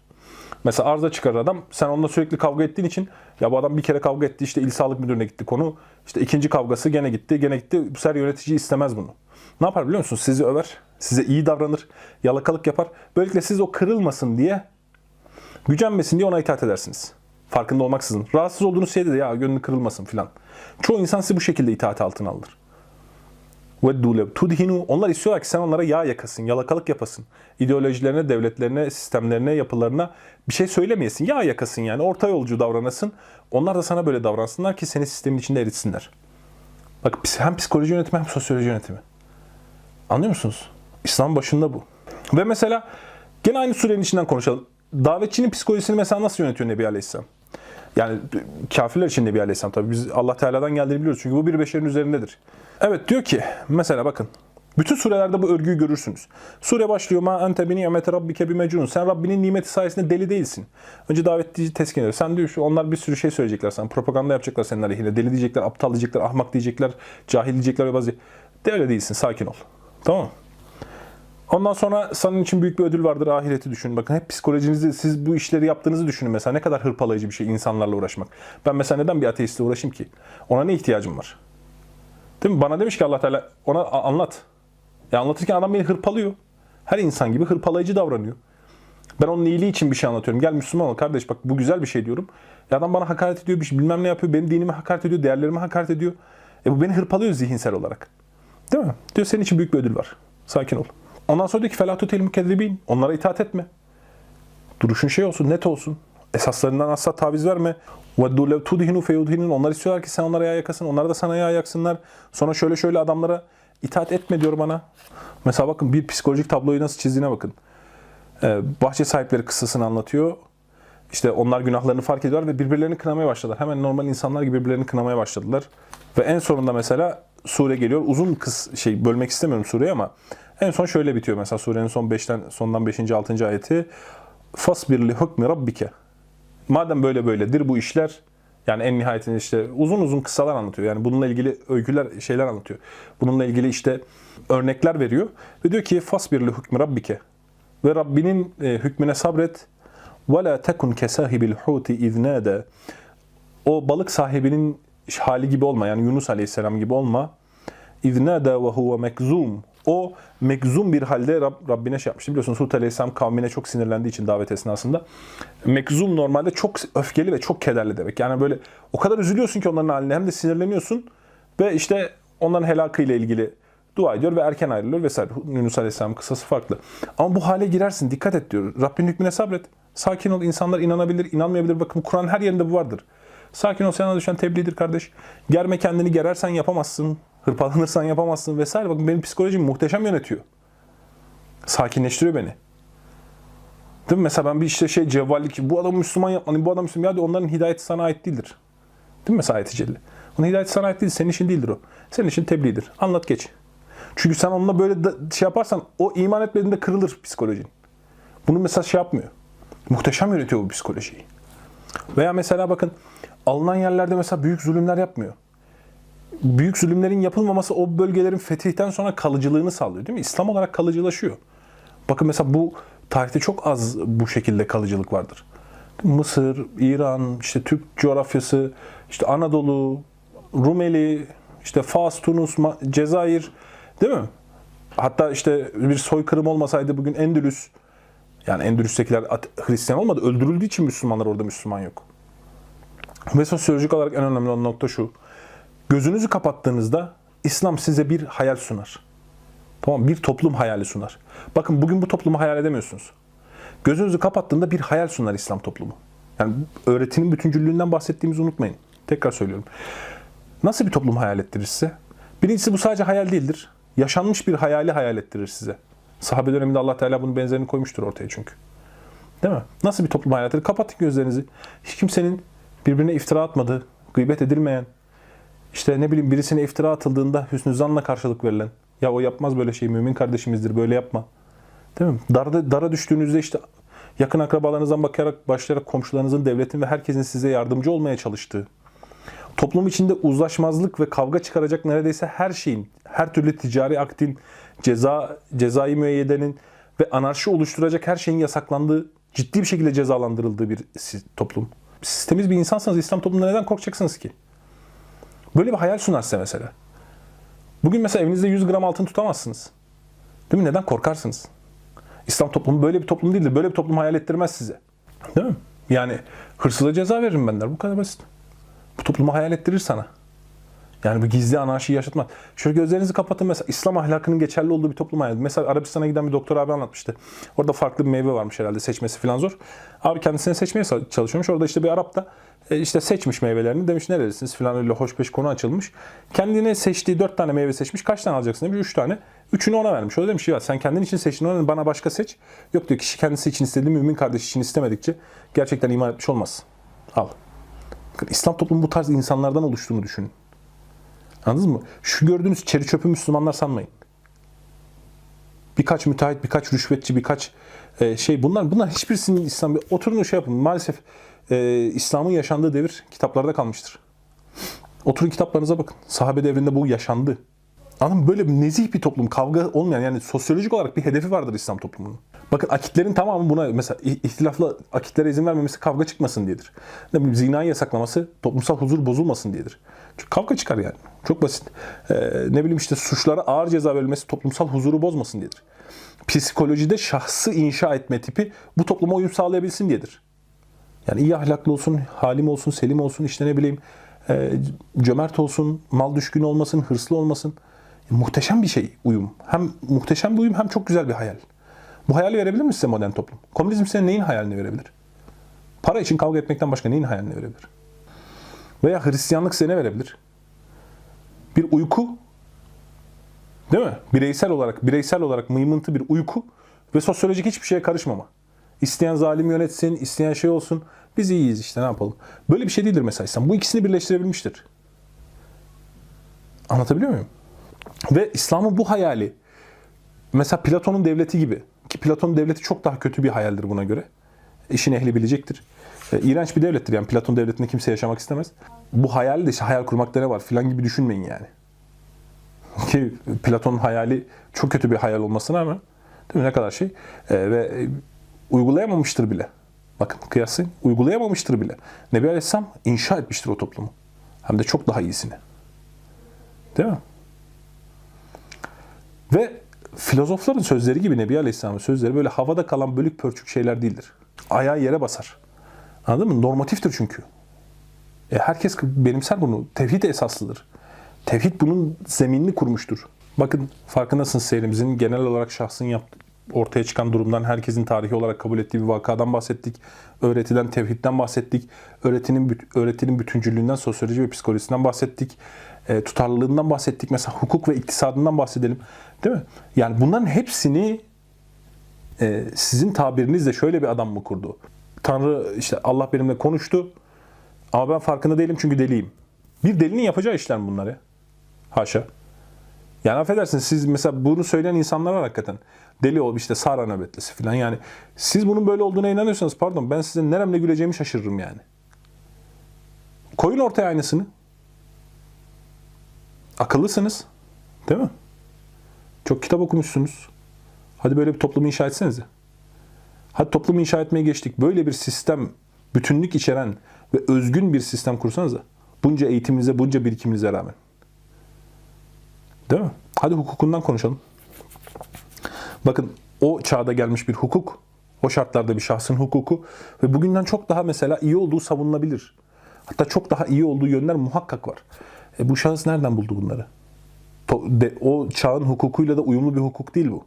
Mesela arıza çıkaran adam, sen onunla sürekli kavga ettiğin için, ya bu adam bir kere kavga etti, işte il sağlık müdürüne gitti konu, işte ikinci kavgası gene gitti, gene gitti. Bu sefer yönetici istemez bunu. Ne yapar biliyor musunuz? Sizi över, size iyi davranır, yalakalık yapar. Böylelikle siz o kırılmasın diye, gücenmesin diye ona itaat edersiniz. Farkında olmaksızın. Rahatsız olduğunuz şeyde de ya gönlü kırılmasın filan. Çoğu insan sizi bu şekilde itaat altına alır. وَدُّوا tudhinu Onlar istiyorlar ki sen onlara yağ yakasın, yalakalık yapasın. İdeolojilerine, devletlerine, sistemlerine, yapılarına bir şey söylemeyesin. Yağ yakasın yani. Orta yolcu davranasın. Onlar da sana böyle davransınlar ki seni sistemin içinde eritsinler. Bak hem psikoloji yönetimi hem sosyoloji yönetimi. Anlıyor musunuz? İslam başında bu. Ve mesela gene aynı surenin içinden konuşalım. Davetçinin psikolojisini mesela nasıl yönetiyor Nebi Aleyhisselam? Yani kafirler için Nebi Aleyhisselam tabii biz Allah Teala'dan geldiğini biliyoruz. Çünkü bu bir beşerin üzerindedir. Evet diyor ki mesela bakın bütün surelerde bu örgüyü görürsünüz. Sure başlıyor ma ente bi nimeti rabbike bi. Sen Rabbinin nimeti sayesinde deli değilsin. Önce davetçi teskin ediyor. Sen diyor şu onlar bir sürü şey söyleyecekler sana. Propaganda yapacaklar senin aleyhine. Deli diyecekler, aptal diyecekler, ahmak diyecekler, cahil diyecekler ve bazı. De öyle değilsin. Sakin ol. Tamam? Ondan sonra senin için büyük bir ödül vardır. Ahireti düşünün. Bakın hep psikolojinizi, siz bu işleri yaptığınızı düşünün. Mesela ne kadar hırpalayıcı bir şey insanlarla uğraşmak. Ben mesela neden bir ateistle uğraşayım ki? Ona ne ihtiyacım var? Değil mi? Bana demiş ki Allah Teala ona anlat. Ya anlatırken adam beni hırpalıyor. Her insan gibi hırpalayıcı davranıyor. Ben onun iyiliği için bir şey anlatıyorum. Gel Müslüman ol kardeş bak bu güzel bir şey diyorum. Ya adam bana hakaret ediyor, bir şey, bilmem ne yapıyor. Benim dinime hakaret ediyor, değerlerime hakaret ediyor. E bu beni hırpalıyor zihinsel olarak. Değil mi? Diyor senin için büyük bir ödül var. Sakin ol. Ondan sonra diyor ki felâ tutil mükezzibîn. Onlara itaat etme. Duruşun şey olsun, net olsun. Esaslarından asla taviz verme. وَدُّوا لَوْ تُدْهِنُوا فَيُدْهِنُونَ Onlar istiyorlar ki sen onlara yağ yakasın. Onlar da sana yağ yaksınlar. Sonra şöyle şöyle adamlara itaat etme diyor bana. Mesela bakın bir psikolojik tabloyu nasıl çizdiğine bakın. Ee, bahçe sahipleri kıssasını anlatıyor. İşte onlar günahlarını fark ediyorlar ve birbirlerini kınamaya başladılar. Hemen normal insanlar gibi birbirlerini kınamaya başladılar. Ve en sonunda mesela sure geliyor. Uzun kıs şey bölmek istemiyorum sureyi ama en son şöyle bitiyor mesela surenin son 5'ten sondan 5. 6. ayeti. Fasbir li hukmi rabbike. Madem böyle böyledir bu işler yani en nihayetinde işte uzun uzun kıssalar anlatıyor. Yani bununla ilgili öyküler, şeyler anlatıyor. Bununla ilgili işte örnekler veriyor. Ve diyor ki fasbir li hukmi rabbike. Ve Rabbinin e, hükmüne sabret. Ve la tekun kesahibil huti iznade. O balık sahibinin hali gibi olma. Yani Yunus Aleyhisselam gibi olma. İznade ve huve mekzum. O mekzum bir halde Rab, Rabbine şey yapmıştı. Biliyorsunuz Hud Aleyhisselam kavmine çok sinirlendiği için davet esnasında. Mekzum normalde çok öfkeli ve çok kederli demek. Yani böyle o kadar üzülüyorsun ki onların haline hem de sinirleniyorsun. Ve işte onların helakıyla ilgili dua ediyor ve erken ayrılıyor vesaire. Yunus Aleyhisselam kısası farklı. Ama bu hale girersin dikkat et diyor. Rabbin hükmüne sabret. Sakin ol. İnsanlar inanabilir, inanmayabilir. Bakın Kur'an her yerinde bu vardır. Sakin ol sana düşen tebliğdir kardeş. Germe kendini gerersen yapamazsın. Hırpalanırsan yapamazsın vesaire. Bakın benim psikolojim muhteşem yönetiyor. Sakinleştiriyor beni. Değil mi? Mesela ben bir işte şey cevvallik, bu adamı Müslüman yapmalıyım, bu adam Müslüman. Ya diyor, onların hidayeti sana ait değildir. Değil mi mesela ayet-i celil? Onun hidayeti sana ait değil, senin işin değildir o. Senin için tebliğdir. Anlat geç. Çünkü sen onunla böyle şey yaparsan o iman etmediğinde kırılır psikolojin. Bunu mesela şey yapmıyor. Muhteşem yönetiyor bu psikolojiyi. Veya mesela bakın alınan yerlerde mesela büyük zulümler yapmıyor. Büyük zulümlerin yapılmaması o bölgelerin fetihten sonra kalıcılığını sağlıyor değil mi? İslam olarak kalıcılaşıyor. Bakın mesela bu tarihte çok az bu şekilde kalıcılık vardır. Mısır, İran, işte Türk coğrafyası, işte Anadolu, Rumeli, işte Fas, Tunus, Cezayir değil mi? Hatta işte bir soykırım olmasaydı bugün Endülüs, yani Endülüs'tekiler Hristiyan olmadı, öldürüldüğü için Müslümanlar orada Müslüman yok. Ve sosyolojik olarak en önemli olan nokta şu. Gözünüzü kapattığınızda İslam size bir hayal sunar. Tamam bir toplum hayali sunar. Bakın bugün bu toplumu hayal edemiyorsunuz. Gözünüzü kapattığında bir hayal sunar İslam toplumu. Yani öğretinin bütüncüllüğünden bahsettiğimizi unutmayın. Tekrar söylüyorum. Nasıl bir toplum hayal ettirir size? Birincisi bu sadece hayal değildir. Yaşanmış bir hayali hayal ettirir size. Sahabe döneminde Allah Teala bunun benzerini koymuştur ortaya çünkü. Değil mi? Nasıl bir toplum hayal ettirir? Kapatın gözlerinizi. Hiç kimsenin birbirine iftira atmadığı, gıybet edilmeyen, işte ne bileyim birisine iftira atıldığında hüsnü zanla karşılık verilen. Ya o yapmaz böyle şey, mümin kardeşimizdir, böyle yapma. Değil mi? Darda, dara düştüğünüzde işte yakın akrabalarınızdan bakarak, başlayarak komşularınızın, devletin ve herkesin size yardımcı olmaya çalıştığı. Toplum içinde uzlaşmazlık ve kavga çıkaracak neredeyse her şeyin, her türlü ticari aktin, ceza, cezai müeyyedenin ve anarşi oluşturacak her şeyin yasaklandığı, ciddi bir şekilde cezalandırıldığı bir toplum. Siz temiz bir insansanız İslam toplumunda neden korkacaksınız ki? Böyle bir hayal sunar size mesela. Bugün mesela evinizde 100 gram altın tutamazsınız. Değil mi? Neden korkarsınız? İslam toplumu böyle bir toplum değildir. Böyle bir toplum hayal ettirmez size. Değil mi? Yani hırsıza ceza veririm ben der. Bu kadar basit. Bu toplumu hayal ettirir sana. Yani bu gizli anarşiyi yaşatmaz. Şöyle gözlerinizi kapatın mesela İslam ahlakının geçerli olduğu bir toplum edin. Mesela Arabistan'a giden bir doktor abi anlatmıştı. Orada farklı bir meyve varmış herhalde seçmesi falan zor. Abi kendisine seçmeye çalışıyormuş. Orada işte bir Arap da e, işte seçmiş meyvelerini. Demiş nerelisiniz falan öyle hoş beş konu açılmış. Kendine seçtiği dört tane meyve seçmiş. Kaç tane alacaksın demiş. Üç tane. Üçünü ona vermiş. O demiş ya sen kendin için seçtin onu bana başka seç. Yok diyor kişi kendisi için istediği mümin kardeş için istemedikçe gerçekten iman etmiş olmaz. Al. İslam toplumu bu tarz insanlardan oluştuğunu düşünün. Anladınız mı? Şu gördüğünüz çeri çöpü Müslümanlar sanmayın. Birkaç müteahhit, birkaç rüşvetçi, birkaç e, şey bunlar bunlar hiçbirisinin İslam oturun şey yapın. Maalesef e, İslam'ın yaşandığı devir kitaplarda kalmıştır. Oturun kitaplarınıza bakın. Sahabe devrinde bu yaşandı. Anladın mı? Böyle nezih bir toplum, kavga olmayan yani sosyolojik olarak bir hedefi vardır İslam toplumunun. Bakın akitlerin tamamı buna mesela ihtilaflı akitlere izin vermemesi kavga çıkmasın diyedir. Ne bileyim zinayı yasaklaması toplumsal huzur bozulmasın diyedir. Çünkü kavga çıkar yani. Çok basit. Ee, ne bileyim işte suçlara ağır ceza verilmesi toplumsal huzuru bozmasın diyedir. Psikolojide şahsı inşa etme tipi bu topluma uyum sağlayabilsin diyedir. Yani iyi ahlaklı olsun, halim olsun, selim olsun, işte ne bileyim e, cömert olsun, mal düşkün olmasın, hırslı olmasın. E, muhteşem bir şey uyum. Hem muhteşem bir uyum hem çok güzel bir hayal. Bu hayali verebilir mi size modern toplum? Komünizm size neyin hayalini verebilir? Para için kavga etmekten başka neyin hayalini verebilir? Veya Hristiyanlık size ne verebilir? Bir uyku, değil mi? Bireysel olarak, bireysel olarak mıymıntı bir uyku ve sosyolojik hiçbir şeye karışmama. İsteyen zalim yönetsin, isteyen şey olsun. Biz iyiyiz işte ne yapalım. Böyle bir şey değildir mesela İslam. Bu ikisini birleştirebilmiştir. Anlatabiliyor muyum? Ve İslam'ın bu hayali mesela Platon'un devleti gibi ki Platon'un devleti çok daha kötü bir hayaldir buna göre. İşin ehli bilecektir. E, iğrenç bir devlettir yani Platon devletinde kimse yaşamak istemez. Bu hayal de işte hayal kurmakta ne var filan gibi düşünmeyin yani. *laughs* Ki Platon'un hayali çok kötü bir hayal olmasına rağmen değil mi ne kadar şey e, ve e, uygulayamamıştır bile. Bakın kıyaslayın uygulayamamıştır bile. Nebi Aleyhisselam inşa etmiştir o toplumu. Hem de çok daha iyisini. Değil mi? Ve filozofların sözleri gibi Nebi Aleyhisselam'ın sözleri böyle havada kalan bölük pörçük şeyler değildir. Ayağı yere basar. Anladın mı? Normatiftir çünkü. E herkes benimser bunu. Tevhid esaslıdır. Tevhid bunun zeminini kurmuştur. Bakın farkındasınız seyrimizin genel olarak şahsın yaptığı ortaya çıkan durumdan herkesin tarihi olarak kabul ettiği bir vakadan bahsettik. Öğretiden, tevhidden bahsettik. Öğretinin öğretinin bütüncüllüğünden, sosyoloji ve psikolojisinden bahsettik. E, tutarlılığından bahsettik. Mesela hukuk ve iktisadından bahsedelim. Değil mi? Yani bunların hepsini e, sizin tabirinizle şöyle bir adam mı kurdu? Tanrı işte Allah benimle konuştu. Ama ben farkında değilim çünkü deliyim. Bir delinin yapacağı işler bunlar ya? Haşa. Yani affedersiniz siz mesela bunu söyleyen insanlar var hakikaten. Deli ol işte Sara nöbetlisi falan yani. Siz bunun böyle olduğuna inanıyorsanız pardon ben size neremle güleceğimi şaşırırım yani. Koyun ortaya aynısını. Akıllısınız. Değil mi? Çok kitap okumuşsunuz. Hadi böyle bir toplumu inşa etsenize. Hadi toplumu inşa etmeye geçtik. Böyle bir sistem, bütünlük içeren ve özgün bir sistem kursanıza. Bunca eğitiminize, bunca birikiminize rağmen. Değil mi? Hadi hukukundan konuşalım. Bakın o çağda gelmiş bir hukuk, o şartlarda bir şahsın hukuku ve bugünden çok daha mesela iyi olduğu savunulabilir. Hatta çok daha iyi olduğu yönler muhakkak var. E bu şahıs nereden buldu bunları? O çağın hukukuyla da uyumlu bir hukuk değil bu.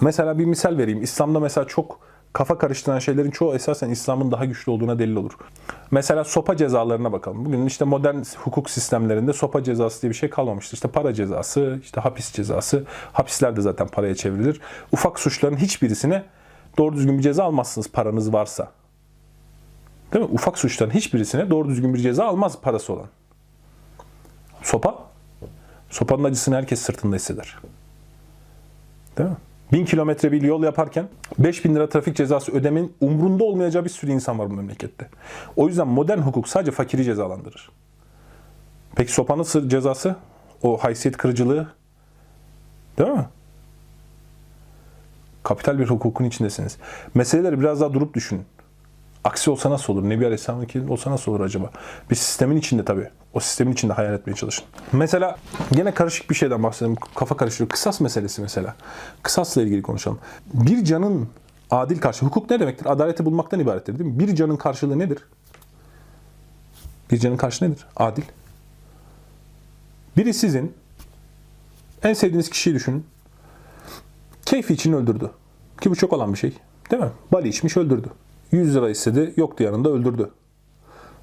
Mesela bir misal vereyim. İslam'da mesela çok kafa karıştıran şeylerin çoğu esasen İslam'ın daha güçlü olduğuna delil olur. Mesela sopa cezalarına bakalım. Bugün işte modern hukuk sistemlerinde sopa cezası diye bir şey kalmamıştır. İşte para cezası, işte hapis cezası. Hapisler de zaten paraya çevrilir. Ufak suçların hiçbirisine doğru düzgün bir ceza almazsınız paranız varsa. Değil mi? Ufak suçların hiçbirisine doğru düzgün bir ceza almaz parası olan. Sopa, sopanın acısını herkes sırtında hisseder. Değil mi? 1000 kilometre bir yol yaparken 5000 lira trafik cezası ödemenin umrunda olmayacağı bir sürü insan var bu memlekette. O yüzden modern hukuk sadece fakiri cezalandırır. Peki sopanın cezası? O haysiyet kırıcılığı değil mi? Kapital bir hukukun içindesiniz. Meseleleri biraz daha durup düşünün. Aksi olsa nasıl olur? Nebi Aleyhisselam olsa nasıl olur acaba? Bir sistemin içinde tabii. O sistemin içinde hayal etmeye çalışın. Mesela gene karışık bir şeyden bahsedelim. Kafa karıştırıyor. Kısas meselesi mesela. Kısasla ilgili konuşalım. Bir canın adil karşı hukuk ne demektir? Adaleti bulmaktan ibarettir değil mi? Bir canın karşılığı nedir? Bir canın karşılığı nedir? Adil. Biri sizin en sevdiğiniz kişiyi düşünün. Keyfi için öldürdü. Ki bu çok olan bir şey. Değil mi? Bali içmiş öldürdü. 100 lira istedi. Yoktu yanında öldürdü.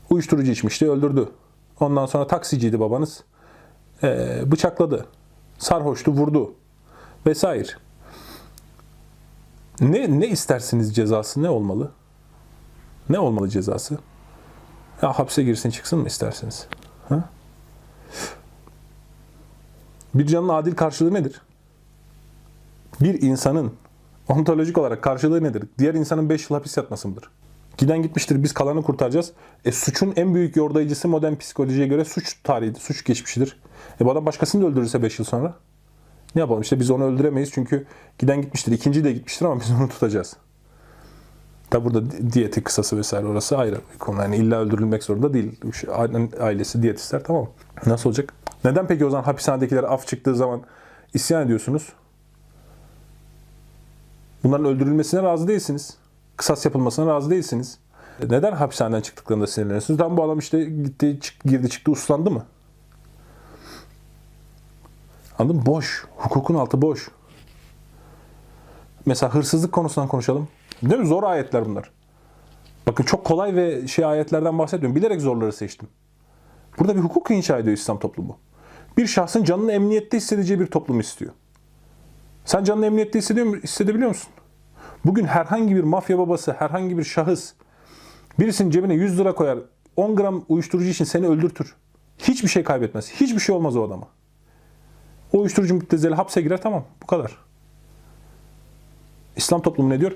Uyuşturucu içmişti öldürdü. Ondan sonra taksiciydi babanız. Ee, bıçakladı. Sarhoştu vurdu. Vesaire. Ne, ne istersiniz cezası ne olmalı? Ne olmalı cezası? Ya hapse girsin çıksın mı isterseniz? Ha? Bir canın adil karşılığı nedir? Bir insanın ontolojik olarak karşılığı nedir? Diğer insanın 5 yıl hapis yatması mıdır? Giden gitmiştir biz kalanı kurtaracağız. E suçun en büyük yordayıcısı modern psikolojiye göre suç tarihi, suç geçmişidir. E bu adam başkasını da öldürürse 5 yıl sonra? Ne yapalım işte biz onu öldüremeyiz çünkü giden gitmiştir. ikinci de gitmiştir ama biz onu tutacağız. Tabi burada di- diyeti kısası vesaire orası ayrı bir konu. Yani illa öldürülmek zorunda değil. Ailesi diyet ister tamam. Nasıl olacak? Neden peki o zaman hapishanedekiler af çıktığı zaman isyan ediyorsunuz? Bunların öldürülmesine razı değilsiniz. Kısas yapılmasına razı değilsiniz. Neden hapishaneden çıktıklarında sinirleniyorsunuz? Tam bu adam işte gitti, girdi çıktı uslandı mı? Anladın mı? Boş. Hukukun altı boş. Mesela hırsızlık konusundan konuşalım. Değil mi? Zor ayetler bunlar. Bakın çok kolay ve şey ayetlerden bahsetmiyorum. Bilerek zorları seçtim. Burada bir hukuk inşa ediyor İslam toplumu. Bir şahsın canını emniyette hissedeceği bir toplum istiyor. Sen canını emniyette hissediyor hissedebiliyor musun? Bugün herhangi bir mafya babası, herhangi bir şahıs birisinin cebine 100 lira koyar, 10 gram uyuşturucu için seni öldürtür. Hiçbir şey kaybetmez. Hiçbir şey olmaz o adama. O uyuşturucu müptezeli hapse girer tamam. Bu kadar. İslam toplumu ne diyor?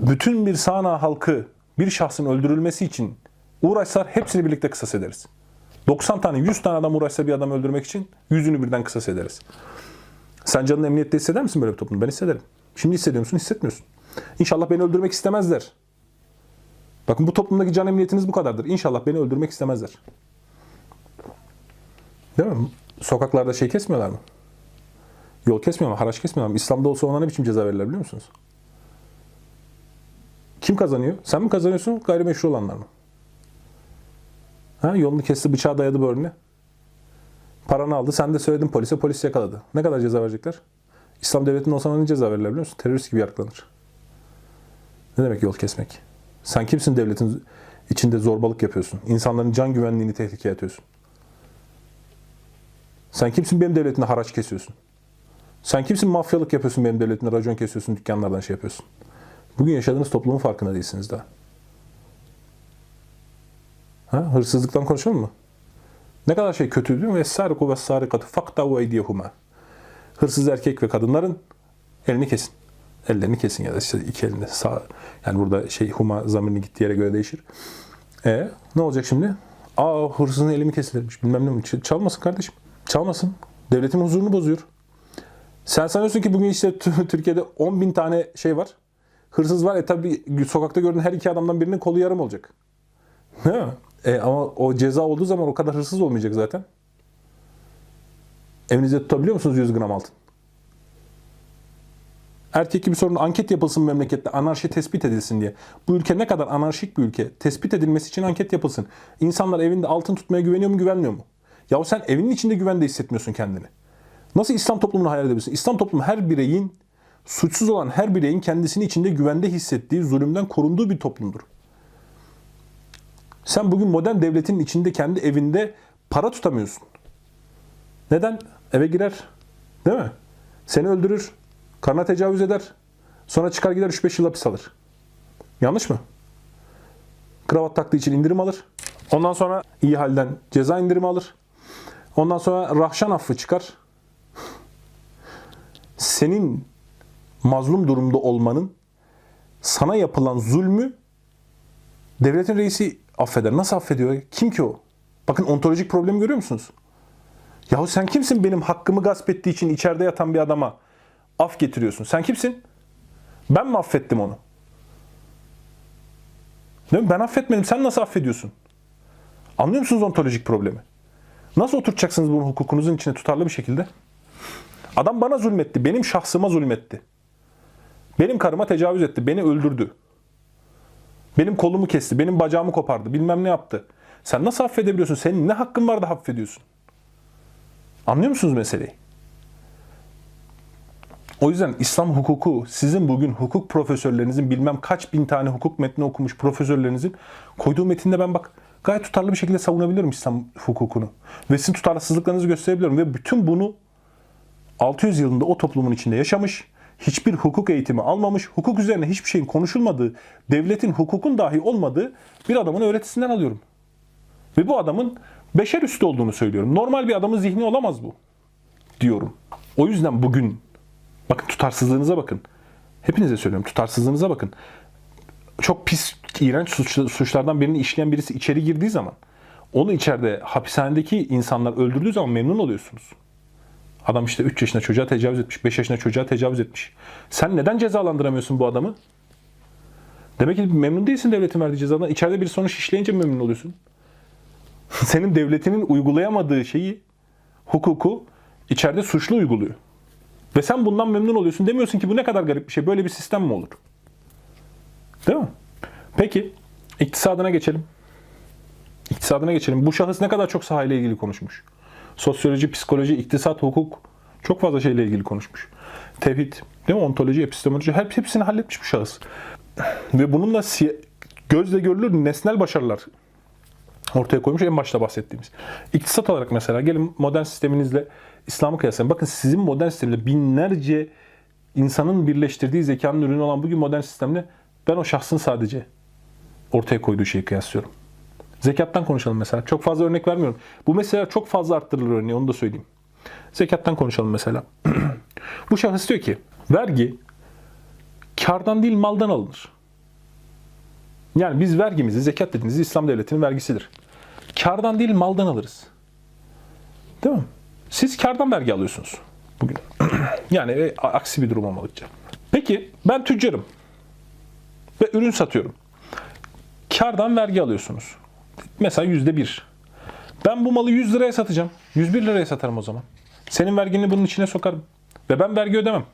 Bütün bir sana halkı bir şahsın öldürülmesi için uğraşsalar hepsini birlikte kısas ederiz. 90 tane 100 tane adam uğraşsa bir adam öldürmek için yüzünü birden kısas ederiz. Sen canını emniyette hisseder misin böyle bir toplumda? Ben hissederim. Şimdi hissediyor musun? Hissetmiyorsun. İnşallah beni öldürmek istemezler. Bakın bu toplumdaki can emniyetiniz bu kadardır. İnşallah beni öldürmek istemezler. Değil mi? Sokaklarda şey kesmiyorlar mı? Yol kesmiyorlar mı? Haraç kesmiyorlar mı? İslam'da olsa ona ne biçim ceza verirler biliyor musunuz? Kim kazanıyor? Sen mi kazanıyorsun? Gayrimeşru olanlar mı? Ha, yolunu kesti, bıçağı dayadı böğrüne. Paranı aldı. Sen de söyledin polise. Polis yakaladı. Ne kadar ceza verecekler? İslam devletinde olsa ona ne ceza verirler biliyor musun? Terörist gibi yargılanır. Ne demek yol kesmek? Sen kimsin devletin içinde zorbalık yapıyorsun? İnsanların can güvenliğini tehlikeye atıyorsun. Sen kimsin benim devletimde haraç kesiyorsun? Sen kimsin mafyalık yapıyorsun benim devletimde racon kesiyorsun, dükkanlardan şey yapıyorsun? Bugün yaşadığınız toplumun farkında değilsiniz daha. Ha? Hırsızlıktan konuşalım mı? Ne kadar şey kötü değil mi? Vessariku vessarikatu faktavu eydiyehuma. Hırsız erkek ve kadınların elini kesin. Ellerini kesin ya da işte iki elinde sağ. Yani burada şey huma zamirini gittiği yere göre değişir. E ne olacak şimdi? Aa hırsızın elimi kesilirmiş. Bilmem ne Çalmasın kardeşim. Çalmasın. Devletin huzurunu bozuyor. Sen sanıyorsun ki bugün işte Türkiye'de 10 bin tane şey var. Hırsız var. E tabi sokakta gördüğün her iki adamdan birinin kolu yarım olacak. Mi? E, ama o ceza olduğu zaman o kadar hırsız olmayacak zaten. Evinizde tutabiliyor musunuz 100 gram altın? Erkek bir sorun anket yapılsın memlekette anarşi tespit edilsin diye. Bu ülke ne kadar anarşik bir ülke. Tespit edilmesi için anket yapılsın. İnsanlar evinde altın tutmaya güveniyor mu güvenmiyor mu? Yahu sen evinin içinde güvende hissetmiyorsun kendini. Nasıl İslam toplumunu hayal edebilirsin? İslam toplumu her bireyin, suçsuz olan her bireyin kendisini içinde güvende hissettiği, zulümden korunduğu bir toplumdur. Sen bugün modern devletin içinde kendi evinde para tutamıyorsun. Neden? Eve girer. Değil mi? Seni öldürür. Karına tecavüz eder. Sonra çıkar gider 3-5 yıl hapis alır. Yanlış mı? Kravat taktığı için indirim alır. Ondan sonra iyi halden ceza indirimi alır. Ondan sonra rahşan affı çıkar. Senin mazlum durumda olmanın sana yapılan zulmü devletin reisi affeder. Nasıl affediyor? Kim ki o? Bakın ontolojik problemi görüyor musunuz? Yahu sen kimsin benim hakkımı gasp ettiği için içeride yatan bir adama af getiriyorsun? Sen kimsin? Ben mi affettim onu? Değil mi? Ben affetmedim. Sen nasıl affediyorsun? Anlıyor musunuz ontolojik problemi? Nasıl oturtacaksınız bunu hukukunuzun içine tutarlı bir şekilde? Adam bana zulmetti. Benim şahsıma zulmetti. Benim karıma tecavüz etti. Beni öldürdü. Benim kolumu kesti. Benim bacağımı kopardı. Bilmem ne yaptı. Sen nasıl affedebiliyorsun? Senin ne hakkın var da affediyorsun? Anlıyor musunuz meseleyi? O yüzden İslam hukuku sizin bugün hukuk profesörlerinizin bilmem kaç bin tane hukuk metni okumuş profesörlerinizin koyduğu metinde ben bak gayet tutarlı bir şekilde savunabilirim İslam hukukunu. Ve sizin tutarsızlıklarınızı gösterebiliyorum. Ve bütün bunu 600 yılında o toplumun içinde yaşamış, hiçbir hukuk eğitimi almamış, hukuk üzerine hiçbir şeyin konuşulmadığı, devletin hukukun dahi olmadığı bir adamın öğretisinden alıyorum. Ve bu adamın beşer üstü olduğunu söylüyorum. Normal bir adamın zihni olamaz bu diyorum. O yüzden bugün bakın tutarsızlığınıza bakın. Hepinize söylüyorum tutarsızlığınıza bakın. Çok pis, iğrenç suç- suçlardan birini işleyen birisi içeri girdiği zaman onu içeride hapishanedeki insanlar öldürdüğü zaman memnun oluyorsunuz. Adam işte 3 yaşında çocuğa tecavüz etmiş, 5 yaşında çocuğa tecavüz etmiş. Sen neden cezalandıramıyorsun bu adamı? Demek ki memnun değilsin devletin verdiği cezadan. İçeride bir sonuç işleyince memnun oluyorsun? *laughs* Senin devletinin uygulayamadığı şeyi, hukuku içeride suçlu uyguluyor. Ve sen bundan memnun oluyorsun. Demiyorsun ki bu ne kadar garip bir şey. Böyle bir sistem mi olur? Değil mi? Peki iktisadına geçelim. İktisadına geçelim. Bu şahıs ne kadar çok sahayla ilgili konuşmuş. Sosyoloji, psikoloji, iktisat, hukuk çok fazla şeyle ilgili konuşmuş. Tevhid, değil mi? Ontoloji, epistemoloji hep hepsini halletmiş bu şahıs. Ve bununla gözle görülür nesnel başarılar ortaya koymuş en başta bahsettiğimiz. İktisat olarak mesela gelin modern sisteminizle İslam'ı kıyaslayın. Bakın sizin modern sistemde binlerce insanın birleştirdiği zekanın ürünü olan bugün modern sistemle ben o şahsın sadece ortaya koyduğu şeyi kıyaslıyorum. Zekattan konuşalım mesela. Çok fazla örnek vermiyorum. Bu mesela çok fazla arttırılır örneği onu da söyleyeyim. Zekattan konuşalım mesela. *clears throat* Bu şahıs diyor ki vergi kardan değil maldan alınır. Yani biz vergimizi, zekat dediğiniz İslam devletinin vergisidir. Kardan değil maldan alırız. Değil mi? Siz kardan vergi alıyorsunuz bugün. *clears throat* yani e, aksi bir durum olmalıkça. Peki ben tüccarım ve ürün satıyorum. Kardan vergi alıyorsunuz. Mesela yüzde bir. Ben bu malı 100 liraya satacağım. 101 liraya satarım o zaman. Senin vergini bunun içine sokarım. Ve ben vergi ödemem.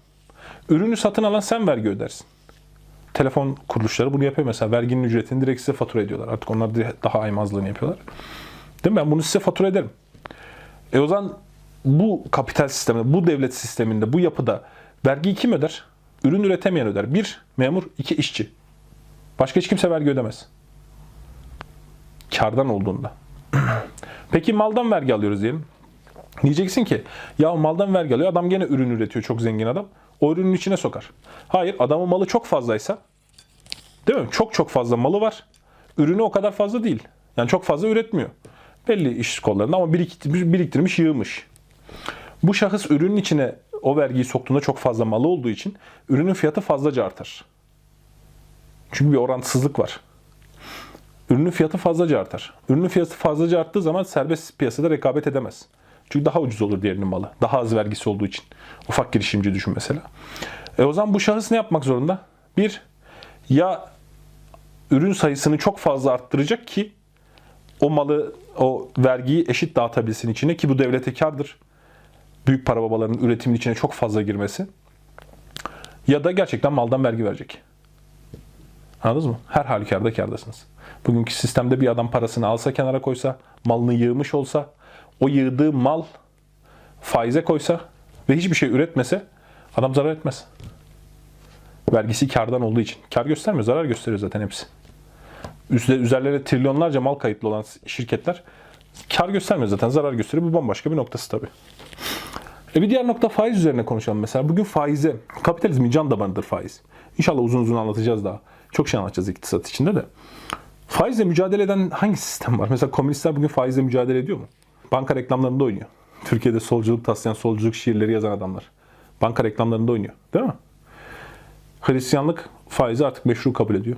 Ürünü satın alan sen vergi ödersin. Telefon kuruluşları bunu yapıyor mesela. Verginin ücretini direkt size fatura ediyorlar. Artık onlar daha aymazlığını yapıyorlar. Değil mi? Ben bunu size fatura ederim. E o zaman bu kapital sisteminde, bu devlet sisteminde, bu yapıda vergiyi kim öder? Ürün üretemeyen öder. Bir, memur. iki işçi. Başka hiç kimse vergi ödemez. Kardan olduğunda. Peki maldan vergi alıyoruz diyelim. Diyeceksin ki ya maldan vergi alıyor adam gene ürün üretiyor çok zengin adam. O ürünün içine sokar. Hayır adamın malı çok fazlaysa değil mi? Çok çok fazla malı var. Ürünü o kadar fazla değil. Yani çok fazla üretmiyor. Belli iş kollarında ama biriktirmiş, biriktirmiş yığmış. Bu şahıs ürünün içine o vergiyi soktuğunda çok fazla malı olduğu için ürünün fiyatı fazlaca artar. Çünkü bir orantısızlık var. Ürünün fiyatı fazlaca artar. Ürünün fiyatı fazlaca arttığı zaman serbest piyasada rekabet edemez. Çünkü daha ucuz olur diğerinin malı. Daha az vergisi olduğu için. Ufak girişimci düşün mesela. E o zaman bu şahıs ne yapmak zorunda? Bir, ya ürün sayısını çok fazla arttıracak ki o malı, o vergiyi eşit dağıtabilsin içine ki bu devlete kardır. Büyük para babalarının üretimin içine çok fazla girmesi. Ya da gerçekten maldan vergi verecek. Anladınız mı? Her halükarda kardasınız. Bugünkü sistemde bir adam parasını alsa kenara koysa, malını yığmış olsa, o yığdığı mal faize koysa ve hiçbir şey üretmese adam zarar etmez. Vergisi kardan olduğu için. Kar göstermiyor, zarar gösteriyor zaten hepsi. Üzerlerine trilyonlarca mal kayıtlı olan şirketler kar göstermiyor zaten, zarar gösteriyor. Bu bambaşka bir noktası tabii. E bir diğer nokta faiz üzerine konuşalım mesela. Bugün faize, kapitalizmin can damarıdır faiz. İnşallah uzun uzun anlatacağız daha. Çok şey anlatacağız iktisat içinde de. Faizle mücadele eden hangi sistem var? Mesela komünistler bugün faizle mücadele ediyor mu? Banka reklamlarında oynuyor. Türkiye'de solculuk taslayan, solculuk şiirleri yazan adamlar. Banka reklamlarında oynuyor. Değil mi? Hristiyanlık faizi artık meşru kabul ediyor.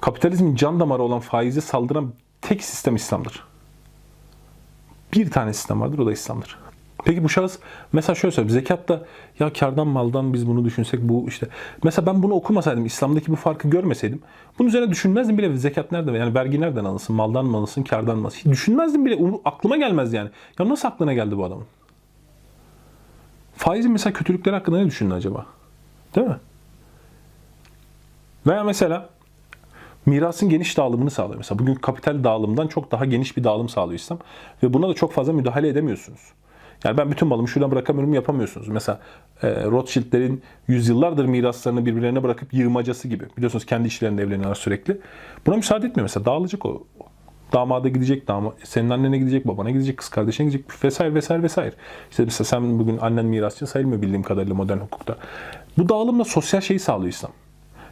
Kapitalizmin can damarı olan faize saldıran tek sistem İslam'dır. Bir tane sistem vardır, o da İslam'dır. Peki bu şahıs mesela şöyle söyleyeyim. Zekatta ya kardan maldan biz bunu düşünsek bu işte. Mesela ben bunu okumasaydım, İslam'daki bu farkı görmeseydim. Bunun üzerine düşünmezdim bile zekat nerede? Yani vergi nereden alınsın? Maldan mı alınsın? Kardan mı alınsın? Düşünmezdim bile. Aklıma gelmezdi yani. Ya nasıl aklına geldi bu adamın? Faizin mesela kötülükleri hakkında ne düşündü acaba? Değil mi? Veya mesela mirasın geniş dağılımını sağlıyor. Mesela bugün kapital dağılımdan çok daha geniş bir dağılım sağlıyor İslam. Ve buna da çok fazla müdahale edemiyorsunuz. Yani ben bütün malımı şuradan bırakamıyorum yapamıyorsunuz. Mesela e, Rothschild'lerin yüzyıllardır miraslarını birbirlerine bırakıp yığmacası gibi. Biliyorsunuz kendi işlerinde evleniyorlar sürekli. Buna müsaade etmiyor mesela. Dağılacak o. Damada gidecek, dama, senin annene gidecek, babana gidecek, kız kardeşine gidecek vesaire vesaire vesaire. İşte mesela sen bugün annen mirasçı sayılmıyor bildiğim kadarıyla modern hukukta. Bu dağılımla sosyal şeyi sağlıyor İslam.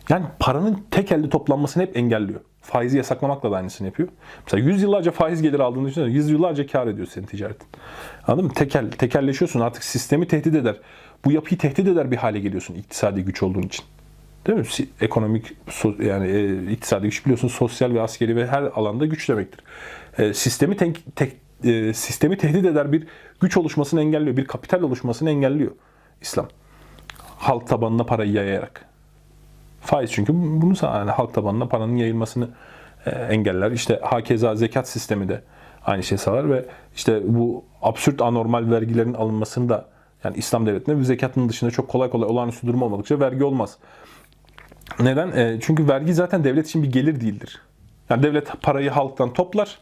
Yani paranın tek elde toplanmasını hep engelliyor. Faizi yasaklamakla da aynısını yapıyor. Mesela 100 yıllarca faiz geliri aldığını düşünsene. 100 yıllarca kar ediyor senin ticaretin. Anladın mı? Tekel, tekelleşiyorsun artık sistemi tehdit eder. Bu yapıyı tehdit eder bir hale geliyorsun iktisadi güç olduğun için. Değil mi? Ekonomik, yani e, iktisadi güç biliyorsun sosyal ve askeri ve her alanda güç demektir. E, sistemi tek, tek- e, sistemi tehdit eder bir güç oluşmasını engelliyor. Bir kapital oluşmasını engelliyor İslam. Halk tabanına parayı yayarak. Faiz çünkü bunu yani halk tabanına paranın yayılmasını e, engeller. İşte hakeza zekat sistemi de aynı şey sağlar ve işte bu absürt anormal vergilerin alınmasını da yani İslam devletinde bir zekatın dışında çok kolay kolay olağanüstü durum olmadıkça vergi olmaz. Neden? E, çünkü vergi zaten devlet için bir gelir değildir. Yani devlet parayı halktan toplar,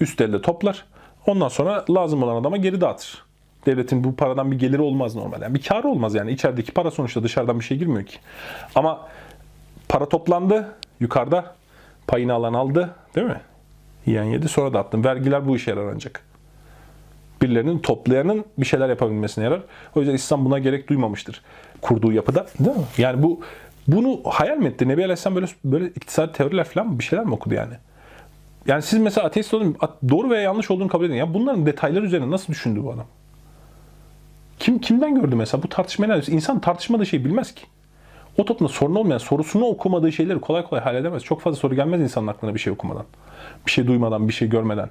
üst elde toplar. Ondan sonra lazım olan adama geri dağıtır. Devletin bu paradan bir geliri olmaz normalde. Yani bir karı olmaz yani. İçerideki para sonuçta dışarıdan bir şey girmiyor ki. Ama para toplandı yukarıda. Payını alan aldı değil mi? Yiyen yedi sonra dağıttın. Vergiler bu işe yarar ancak. Birilerinin toplayanın bir şeyler yapabilmesine yarar. O yüzden İslam buna gerek duymamıştır kurduğu yapıda. Değil mi? Yani bu bunu hayal mi etti? Nebi Aleyhisselam böyle böyle iktisadi teoriler falan bir şeyler mi okudu yani? Yani siz mesela ateist olun, doğru veya yanlış olduğunu kabul edin. Ya bunların detayları üzerine nasıl düşündü bu adam? Kim kimden gördü mesela? Bu tartışmayı? İnsan tartışmadığı şeyi bilmez ki. O toplumda sorun olmayan, sorusunu okumadığı şeyleri kolay kolay halledemez. Çok fazla soru gelmez insanın aklına bir şey okumadan. Bir şey duymadan, bir şey görmeden.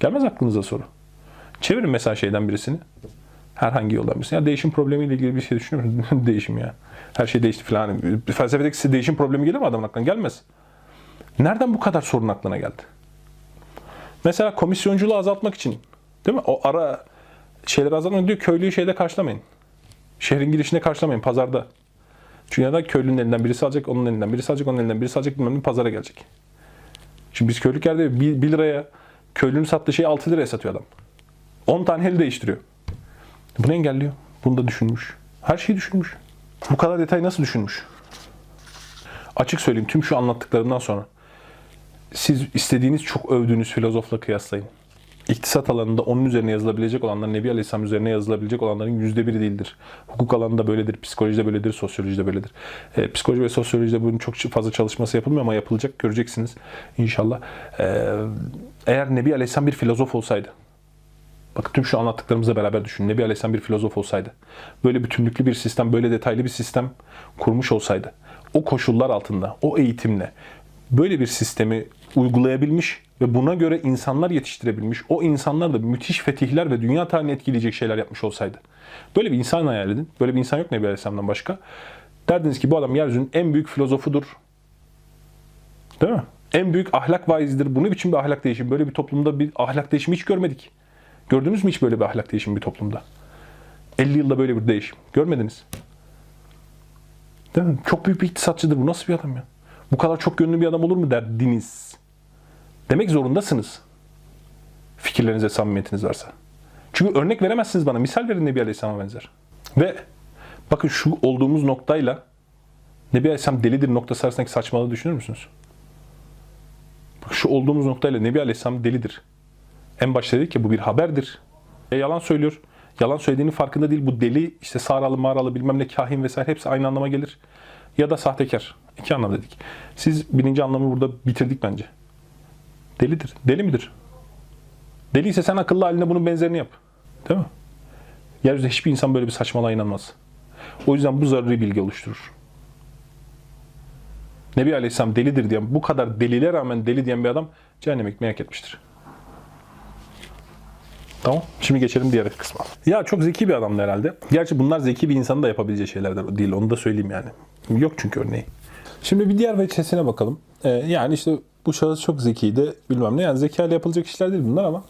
Gelmez aklınıza soru. Çevirin mesela şeyden birisini. Herhangi yoldan birisini. Ya değişim problemiyle ilgili bir şey düşünüyor musun? *laughs* değişim ya. Her şey değişti falan. Felsefedeki size değişim problemi gelir mi adamın aklına? Gelmez. Nereden bu kadar sorun aklına geldi? Mesela komisyonculuğu azaltmak için değil mi? O ara şeyleri azaltmak diyor köylüyü şeyde karşılamayın. Şehrin girişinde karşılamayın pazarda. Çünkü neden köylünün elinden birisi alacak, onun elinden birisi alacak, onun elinden birisi alacak, bilmem ne pazara gelecek. Şimdi biz köylük yerde 1 liraya köylünün sattığı şeyi 6 liraya satıyor adam. 10 tane el değiştiriyor. Bunu engelliyor. Bunu da düşünmüş. Her şeyi düşünmüş. Bu kadar detay nasıl düşünmüş? Açık söyleyeyim tüm şu anlattıklarımdan sonra siz istediğiniz çok övdüğünüz filozofla kıyaslayın. İktisat alanında onun üzerine yazılabilecek olanlar Nebi Aleyhisselam üzerine yazılabilecek olanların yüzde biri değildir. Hukuk alanında böyledir, psikolojide böyledir, sosyolojide böyledir. E, psikoloji ve sosyolojide bunun çok fazla çalışması yapılmıyor ama yapılacak göreceksiniz inşallah. E, eğer Nebi Aleyhisselam bir filozof olsaydı, bakın tüm şu anlattıklarımızla beraber düşünün. Nebi Aleyhisselam bir filozof olsaydı, böyle bütünlüklü bir sistem, böyle detaylı bir sistem kurmuş olsaydı, o koşullar altında, o eğitimle böyle bir sistemi uygulayabilmiş ve buna göre insanlar yetiştirebilmiş, o insanlar da müthiş fetihler ve dünya tarihini etkileyecek şeyler yapmış olsaydı. Böyle bir insan hayal edin. Böyle bir insan yok Nebi Aleyhisselam'dan başka. Derdiniz ki bu adam yeryüzünün en büyük filozofudur. Değil mi? En büyük ahlak vaizidir. Bu ne biçim bir ahlak değişimi? Böyle bir toplumda bir ahlak değişimi hiç görmedik. Gördünüz mü hiç böyle bir ahlak değişimi bir toplumda? 50 yılda böyle bir değişim. Görmediniz. Değil mi? Çok büyük bir iktisatçıdır. Bu nasıl bir adam ya? Bu kadar çok gönlü bir adam olur mu derdiniz? Demek zorundasınız. Fikirlerinize samimiyetiniz varsa. Çünkü örnek veremezsiniz bana. Misal verin Nebi Aleyhisselam'a benzer. Ve bakın şu olduğumuz noktayla Nebi Aleyhisselam delidir noktası arasındaki saçmalığı düşünür müsünüz? Bak şu olduğumuz noktayla Nebi Aleyhisselam delidir. En başta dedik ki bu bir haberdir. E, yalan söylüyor. Yalan söylediğinin farkında değil. Bu deli, işte sağralı, mağaralı, bilmem ne, kahin vesaire hepsi aynı anlama gelir. Ya da sahtekar. İki anlam dedik. Siz birinci anlamı burada bitirdik bence. Delidir. Deli midir? Deliyse sen akıllı haline bunun benzerini yap. Değil mi? Yeryüzünde hiçbir insan böyle bir saçmalığa inanmaz. O yüzden bu zaruri bilgi oluşturur. Nebi Aleyhisselam delidir diyen, bu kadar delile rağmen deli diyen bir adam cehenneme gitmeyi hak etmiştir. Tamam. Şimdi geçelim diğer kısma. Ya çok zeki bir adamdı herhalde. Gerçi bunlar zeki bir insanın da yapabileceği şeyler değil. Onu da söyleyeyim yani. Yok çünkü örneği. Şimdi bir diğer veçesine bakalım. Ee, yani işte bu şahıs çok zekiydi. Bilmem ne. Yani zekayla yapılacak işler değil bunlar ama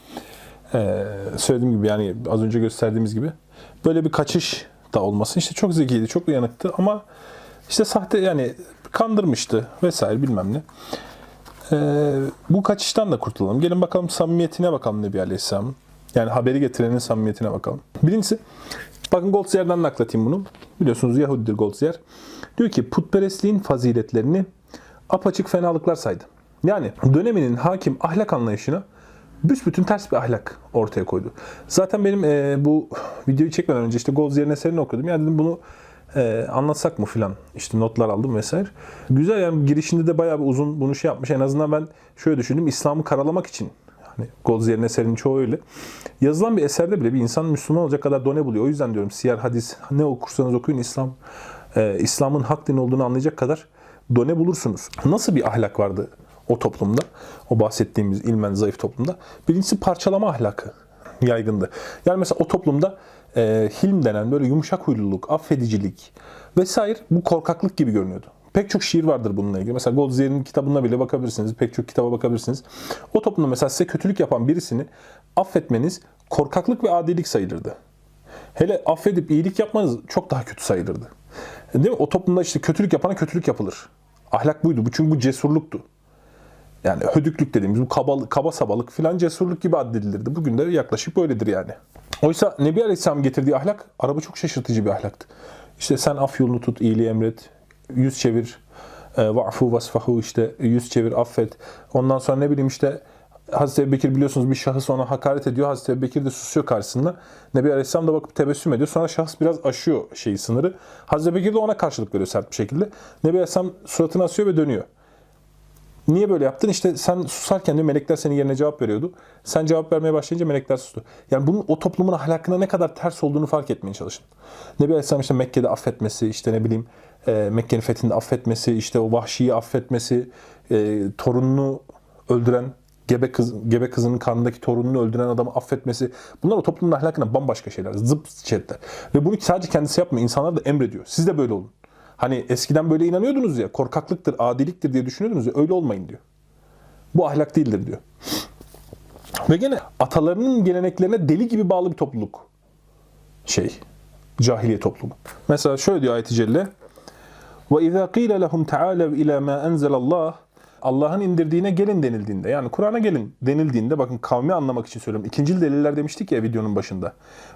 ee, söylediğim gibi yani az önce gösterdiğimiz gibi böyle bir kaçış da olmasın. İşte çok zekiydi, çok uyanıktı ama işte sahte yani kandırmıştı vesaire bilmem ne. Ee, bu kaçıştan da kurtulalım. Gelin bakalım samimiyetine bakalım Nebi Aleyhisselam. Yani haberi getirenin samimiyetine bakalım. Birincisi, bakın Goldzier'den naklatayım bunu. Biliyorsunuz Yahudidir Goldzier. Diyor ki putperestliğin faziletlerini apaçık fenalıklar saydı. Yani döneminin hakim ahlak anlayışına büsbütün ters bir ahlak ortaya koydu. Zaten benim e, bu videoyu çekmeden önce işte Goldzier'in eserini okudum. Yani dedim bunu e, anlatsak mı filan. İşte notlar aldım vesaire. Güzel yani girişinde de bayağı bir uzun bunu şey yapmış. En azından ben şöyle düşündüm. İslam'ı karalamak için Hani Goldzier'in eserinin çoğu öyle. Yazılan bir eserde bile bir insan Müslüman olacak kadar done buluyor. O yüzden diyorum siyer, hadis ne okursanız okuyun İslam e, İslam'ın hak din olduğunu anlayacak kadar done bulursunuz. Nasıl bir ahlak vardı o toplumda? O bahsettiğimiz ilmen zayıf toplumda. Birincisi parçalama ahlakı yaygındı. Yani mesela o toplumda e, hilm denen böyle yumuşak huyluluk, affedicilik vesaire bu korkaklık gibi görünüyordu. Pek çok şiir vardır bununla ilgili. Mesela Goldzier'in kitabına bile bakabilirsiniz. Pek çok kitaba bakabilirsiniz. O toplumda mesela size kötülük yapan birisini affetmeniz korkaklık ve adilik sayılırdı. Hele affedip iyilik yapmanız çok daha kötü sayılırdı. Değil mi? O toplumda işte kötülük yapana kötülük yapılır. Ahlak buydu. Bu çünkü bu cesurluktu. Yani hödüklük dediğimiz bu kaba, kaba sabalık filan cesurluk gibi addedilirdi. Bugün de yaklaşık böyledir yani. Oysa Nebi Aleyhisselam getirdiği ahlak araba çok şaşırtıcı bir ahlaktı. İşte sen af yolunu tut, iyiliği emret, yüz çevir, e, va'fu vasfahu işte yüz çevir, affet. Ondan sonra ne bileyim işte Hazreti Ebu Bekir biliyorsunuz bir şahıs ona hakaret ediyor. Hazreti Ebu Bekir de susuyor karşısında. Nebi Aleyhisselam da bakıp tebessüm ediyor. Sonra şahıs biraz aşıyor şeyi sınırı. Hazreti Ebu Bekir de ona karşılık veriyor sert bir şekilde. Nebi Aleyhisselam suratını asıyor ve dönüyor. Niye böyle yaptın? İşte sen susarken de melekler senin yerine cevap veriyordu. Sen cevap vermeye başlayınca melekler sustu. Yani bunun o toplumun ahlakına ne kadar ters olduğunu fark etmeye çalışın. Nebi Aleyhisselam işte Mekke'de affetmesi, işte ne bileyim e, Mekke'nin fethinde affetmesi, işte o vahşiyi affetmesi, e, torununu öldüren gebe kız gebe kızının karnındaki torununu öldüren adamı affetmesi. Bunlar o toplumun ahlakına bambaşka şeyler. Zıp şeyler. Ve bunu sadece kendisi yapmıyor. İnsanlar da emrediyor. Siz de böyle olun. Hani eskiden böyle inanıyordunuz ya, korkaklıktır, adiliktir diye düşünüyordunuz ya, öyle olmayın diyor. Bu ahlak değildir diyor. Ve gene atalarının geleneklerine deli gibi bağlı bir topluluk. Şey, cahiliye toplumu. Mesela şöyle diyor ayet-i celle. وَاِذَا قِيلَ لَهُمْ تَعَالَوْا اِلَى مَا اَنْزَلَ اللّٰهِ Allah'ın indirdiğine gelin denildiğinde yani Kur'an'a gelin denildiğinde bakın kavmi anlamak için söylüyorum. İkincil deliller demiştik ya videonun başında.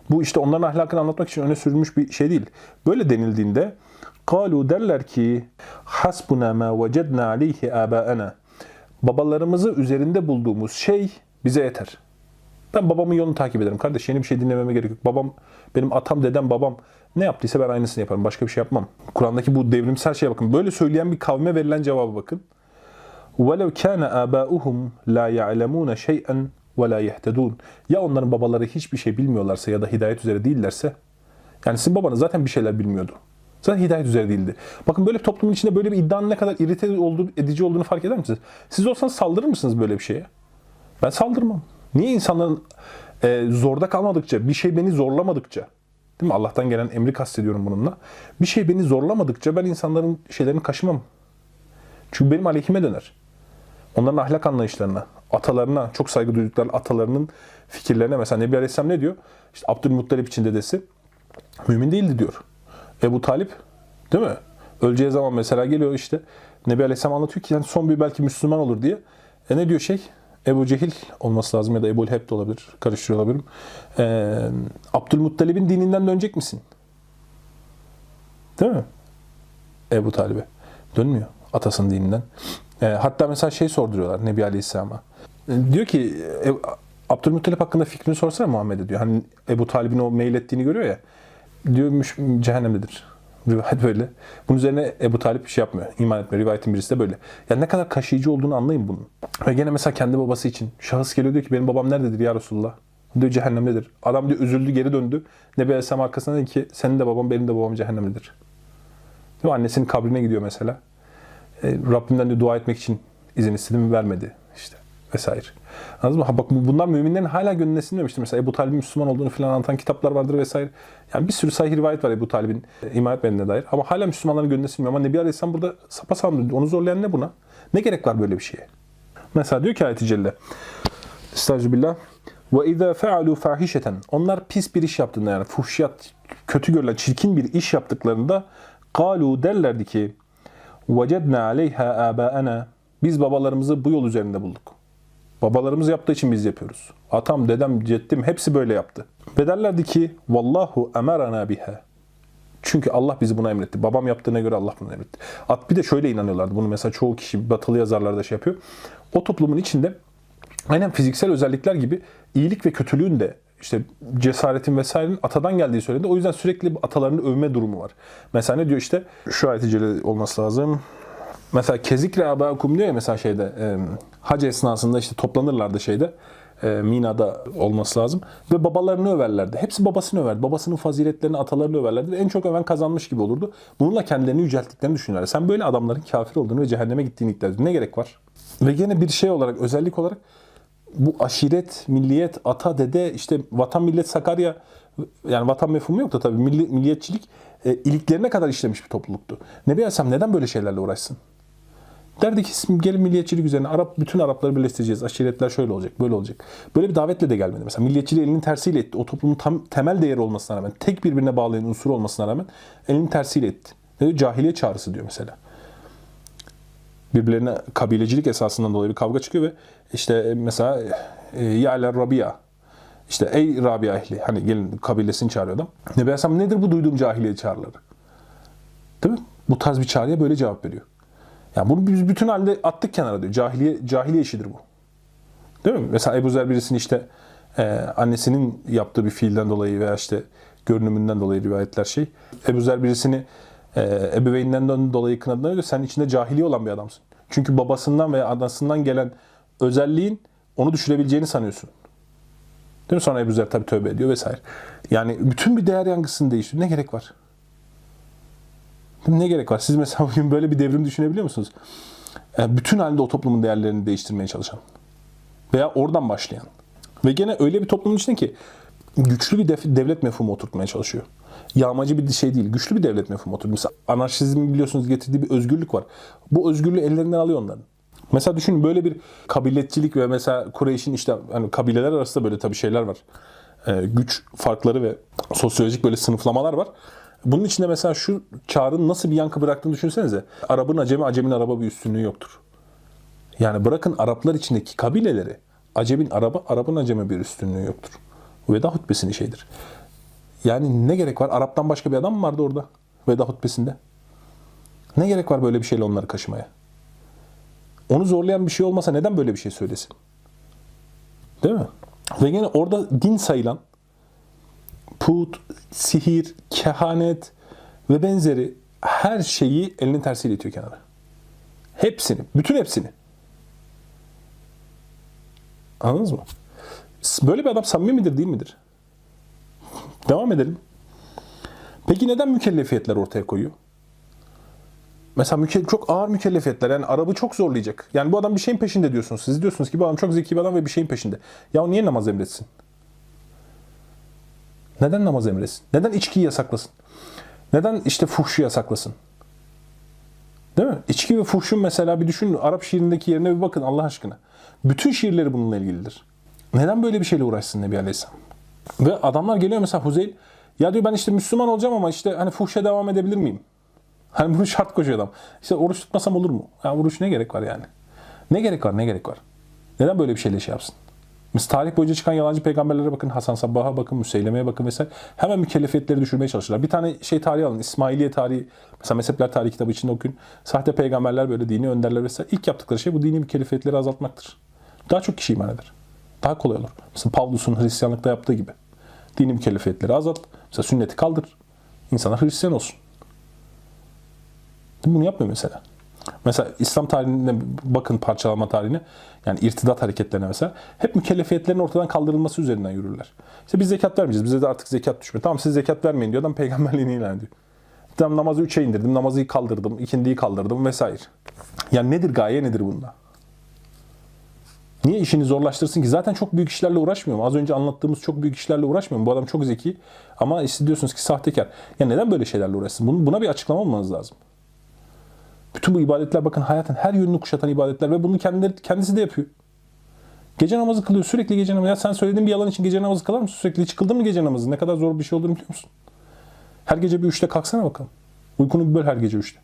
Bu işte onların ahlakını anlatmak için öne sürülmüş bir şey değil. Böyle denildiğinde Kalu derler ki hasbuna ma vecedna aleyhi abaana. Babalarımızı üzerinde bulduğumuz şey bize yeter. Ben babamın yolunu takip ederim. Kardeş yeni bir şey dinlememe gerek yok. Babam, benim atam, dedem, babam ne yaptıysa ben aynısını yaparım. Başka bir şey yapmam. Kur'an'daki bu devrimsel şeye bakın. Böyle söyleyen bir kavme verilen cevaba bakın. وَلَوْ كَانَ آبَاؤُهُمْ لَا يَعْلَمُونَ شَيْئًا وَلَا يَهْتَدُونَ Ya onların babaları hiçbir şey bilmiyorlarsa ya da hidayet üzere değillerse yani sizin babanız zaten bir şeyler bilmiyordu. Zaten hidayet üzere değildi. Bakın böyle bir toplumun içinde böyle bir iddianın ne kadar irite edici olduğunu fark eder misiniz? Siz olsanız saldırır mısınız böyle bir şeye? Ben saldırmam. Niye insanların e, zorda kalmadıkça, bir şey beni zorlamadıkça, değil mi? Allah'tan gelen emri kastediyorum bununla. Bir şey beni zorlamadıkça ben insanların şeylerini kaşımam. Çünkü benim aleyhime döner. Onların ahlak anlayışlarına, atalarına, çok saygı duydukları atalarının fikirlerine. Mesela Nebi Aleyhisselam ne diyor? İşte Abdülmuttalip için dedesi mümin değildi diyor. Ebu Talip değil mi? Öleceği zaman mesela geliyor işte Nebi Aleyhisselam anlatıyor ki yani son bir belki Müslüman olur diye. E ne diyor şey? Ebu Cehil olması lazım ya da Ebu Leheb de olabilir. Karıştırıyor olabilirim. Ee, Abdülmuttalib'in dininden dönecek misin? Değil mi? Ebu Talib'e. Dönmüyor atasının dininden. E, hatta mesela şey sorduruyorlar Nebi Aleyhisselam'a. E, diyor ki e, Abdülmuttalip hakkında fikrini sorsana Muhammed'e diyor. Hani Ebu Talib'in o mail ettiğini görüyor ya. Diyormuş cehennemdedir. Rivayet böyle. Bunun üzerine Ebu Talip bir şey yapmıyor. İman etmiyor. Rivayetin birisi de böyle. Yani ne kadar kaşıyıcı olduğunu anlayın bunun. Ve gene mesela kendi babası için. Şahıs geliyor diyor ki benim babam nerededir ya Resulullah? Diyor cehennemdedir. Adam diyor üzüldü geri döndü. Nebi Aleyhisselam arkasına dedi ki senin de babam benim de babam cehennemdedir. Diyor, annesinin kabrine gidiyor mesela. E, Rabbimden de dua etmek için izin istedim vermedi işte vesaire. Anladın mı? Ha bak bunlar müminlerin hala gönlüne sinmemiştir. Mesela Ebu Talib'in Müslüman olduğunu filan anlatan kitaplar vardır vesaire. Yani bir sürü sahih rivayet var Ebu Talib'in e, ima etmediğine dair. Ama hala Müslümanların gönlüne sinmiyor. Ama Nebi Aleyhisselam burada sapasağlam diyor. Onu zorlayan ne buna? Ne gerek var böyle bir şeye? Mesela diyor ki ayet-i celle. Estağfirullah. Ve izâ fe'alû fahişeten. Onlar pis bir iş yaptığında yani fuhşiyat, kötü görülen, çirkin bir iş yaptıklarında kalu derlerdi ki vecedna aleyha âbâena. Biz babalarımızı bu yol üzerinde bulduk. Babalarımız yaptığı için biz yapıyoruz. Atam, dedem, ceddim hepsi böyle yaptı. Ve derlerdi ki vallahu emerana biha. Çünkü Allah bizi buna emretti. Babam yaptığına göre Allah bunu emretti. At bir de şöyle inanıyorlardı. Bunu mesela çoğu kişi batılı yazarlar da şey yapıyor. O toplumun içinde aynen fiziksel özellikler gibi iyilik ve kötülüğün de işte cesaretin vesairenin atadan geldiği söyledi. O yüzden sürekli atalarını övme durumu var. Mesela ne diyor işte şu celil olması lazım. Mesela kezikre abakum diyor ya mesela şeyde e, hac esnasında işte toplanırlardı şeyde e, Mina'da olması lazım. Ve babalarını överlerdi. Hepsi babasını överdi. Babasının faziletlerini, atalarını överlerdi. Ve en çok öven kazanmış gibi olurdu. Bununla kendilerini yücelttiklerini düşünürler. Sen böyle adamların kafir olduğunu ve cehenneme gittiğini iddia ediyorsun. Ne gerek var? Ve gene bir şey olarak, özellik olarak bu aşiret, milliyet, ata, dede, işte vatan, millet, Sakarya yani vatan mefhumu yok da tabii milli, milliyetçilik e, iliklerine kadar işlemiş bir topluluktu. Nebi Aleyhisselam neden böyle şeylerle uğraşsın? Derdi ki gelin milliyetçilik üzerine Arap bütün Arapları birleştireceğiz. Aşiretler şöyle olacak, böyle olacak. Böyle bir davetle de gelmedi. Mesela milliyetçiliği elinin tersiyle etti. O toplumun tam temel değeri olmasına rağmen, tek birbirine bağlayan unsur olmasına rağmen elinin tersiyle etti. Ne diyor? Cahiliye çağrısı diyor mesela. Birbirlerine kabilecilik esasından dolayı bir kavga çıkıyor ve işte mesela e, Ya'ler Rabia işte ey Rabia ehli hani gelin kabilesini çağırıyor adam. Nebi nedir bu duyduğum cahiliye çağrıları? Değil mi? Bu tarz bir çağrıya böyle cevap veriyor. Yani bunu biz bütün halde attık kenara diyor. Cahiliye, cahiliye işidir bu. Değil mi? Mesela Ebu Zer birisini işte e, annesinin yaptığı bir fiilden dolayı veya işte görünümünden dolayı rivayetler şey. Ebu Zer birisini e, ebeveyninden dolayı kınadığına göre sen içinde cahiliye olan bir adamsın. Çünkü babasından veya anasından gelen özelliğin onu düşürebileceğini sanıyorsun. Değil mi? Sonra Ebu Zer tabii tövbe ediyor vesaire. Yani bütün bir değer yangısını değiştiriyor. Ne gerek var? Ne gerek var? Siz mesela *laughs* bugün böyle bir devrim düşünebiliyor musunuz? Yani bütün halde o toplumun değerlerini değiştirmeye çalışan. Veya oradan başlayan. Ve gene öyle bir toplumun içinde ki güçlü bir devlet mefhumu oturtmaya çalışıyor. Yağmacı bir şey değil, güçlü bir devlet mefhumu oturtuyor. Mesela anarşizmin biliyorsunuz getirdiği bir özgürlük var. Bu özgürlüğü ellerinden alıyor onların. Mesela düşünün böyle bir kabiletçilik ve mesela Kureyş'in işte hani kabileler arasında böyle tabii şeyler var. Ee, güç farkları ve sosyolojik böyle sınıflamalar var. Bunun içinde mesela şu çağrının nasıl bir yankı bıraktığını düşünsenize. Arap'ın acemi, acemin araba bir üstünlüğü yoktur. Yani bırakın Araplar içindeki kabileleri, acemin araba, Arap'ın acemi bir üstünlüğü yoktur. Veda hutbesinin şeyidir. Yani ne gerek var? Arap'tan başka bir adam mı vardı orada? Veda hutbesinde. Ne gerek var böyle bir şeyle onları kaşımaya? Onu zorlayan bir şey olmasa neden böyle bir şey söylesin? Değil mi? Ve yine orada din sayılan put, sihir, kehanet ve benzeri her şeyi elinin tersiyle itiyor kenara. Hepsini, bütün hepsini. Anladınız mı? Böyle bir adam samimi midir değil midir? Devam edelim. Peki neden mükellefiyetler ortaya koyuyor? Mesela müke- çok ağır mükellefiyetler. Yani Arap'ı çok zorlayacak. Yani bu adam bir şeyin peşinde diyorsunuz. Siz diyorsunuz ki bu adam çok zeki bir adam ve bir şeyin peşinde. Ya o niye namaz emretsin? Neden namaz emretsin? Neden içkiyi yasaklasın? Neden işte fuhşu yasaklasın? Değil mi? İçki ve fuhşun mesela bir düşünün. Arap şiirindeki yerine bir bakın Allah aşkına. Bütün şiirleri bununla ilgilidir. Neden böyle bir şeyle uğraşsın Nebi Aleyhisselam? Ve adamlar geliyor mesela Huzeyl. Ya diyor ben işte Müslüman olacağım ama işte hani fuhşa devam edebilir miyim? Hani bunu şart koşuyor adam. İşte oruç tutmasam olur mu? Ya oruç ne gerek var yani? Ne gerek var? Ne gerek var? Neden böyle bir şeyle şey yapsın? Mesela tarih boyunca çıkan yalancı peygamberlere bakın, Hasan Sabbah'a bakın, Müseyleme'ye bakın vesaire. Hemen mükellefiyetleri düşürmeye çalışırlar. Bir tane şey tarihi alın, İsmailiye tarihi, mesela mezhepler tarihi kitabı içinde okuyun. Sahte peygamberler böyle dini önderler vesaire. İlk yaptıkları şey bu dini mükellefiyetleri azaltmaktır. Daha çok kişi iman eder. Daha kolay olur. Mesela Pavlus'un Hristiyanlıkta yaptığı gibi. Dini mükellefiyetleri azalt. Mesela sünneti kaldır. İnsanlar Hristiyan olsun. Bunu yapmıyor mesela. Mesela İslam tarihine bakın parçalama tarihine. Yani irtidat hareketlerine mesela. Hep mükellefiyetlerin ortadan kaldırılması üzerinden yürürler. İşte biz zekat vermeyeceğiz. Bize de artık zekat düşmüyor. Tamam siz zekat vermeyin diyor. Adam peygamberliğini ilan ediyor. Tamam namazı 3'e indirdim. Namazı kaldırdım. ikindiyi kaldırdım vesaire. Yani nedir gaye nedir bunda? Niye işini zorlaştırsın ki? Zaten çok büyük işlerle uğraşmıyor mu? Az önce anlattığımız çok büyük işlerle uğraşmıyor mu? Bu adam çok zeki ama siz diyorsunuz ki sahtekar. Ya neden böyle şeylerle uğraşsın? Buna bir açıklama olmanız lazım. Bütün bu ibadetler bakın hayatın her yönünü kuşatan ibadetler ve bunu kendileri, kendisi de yapıyor. Gece namazı kılıyor. Sürekli gece namazı. Ya sen söylediğin bir yalan için gece namazı kılar mısın? Sürekli hiç mı gece namazı? Ne kadar zor bir şey olduğunu biliyor musun? Her gece bir üçte kalksana bakalım. Uykunu bir böl her gece üçte.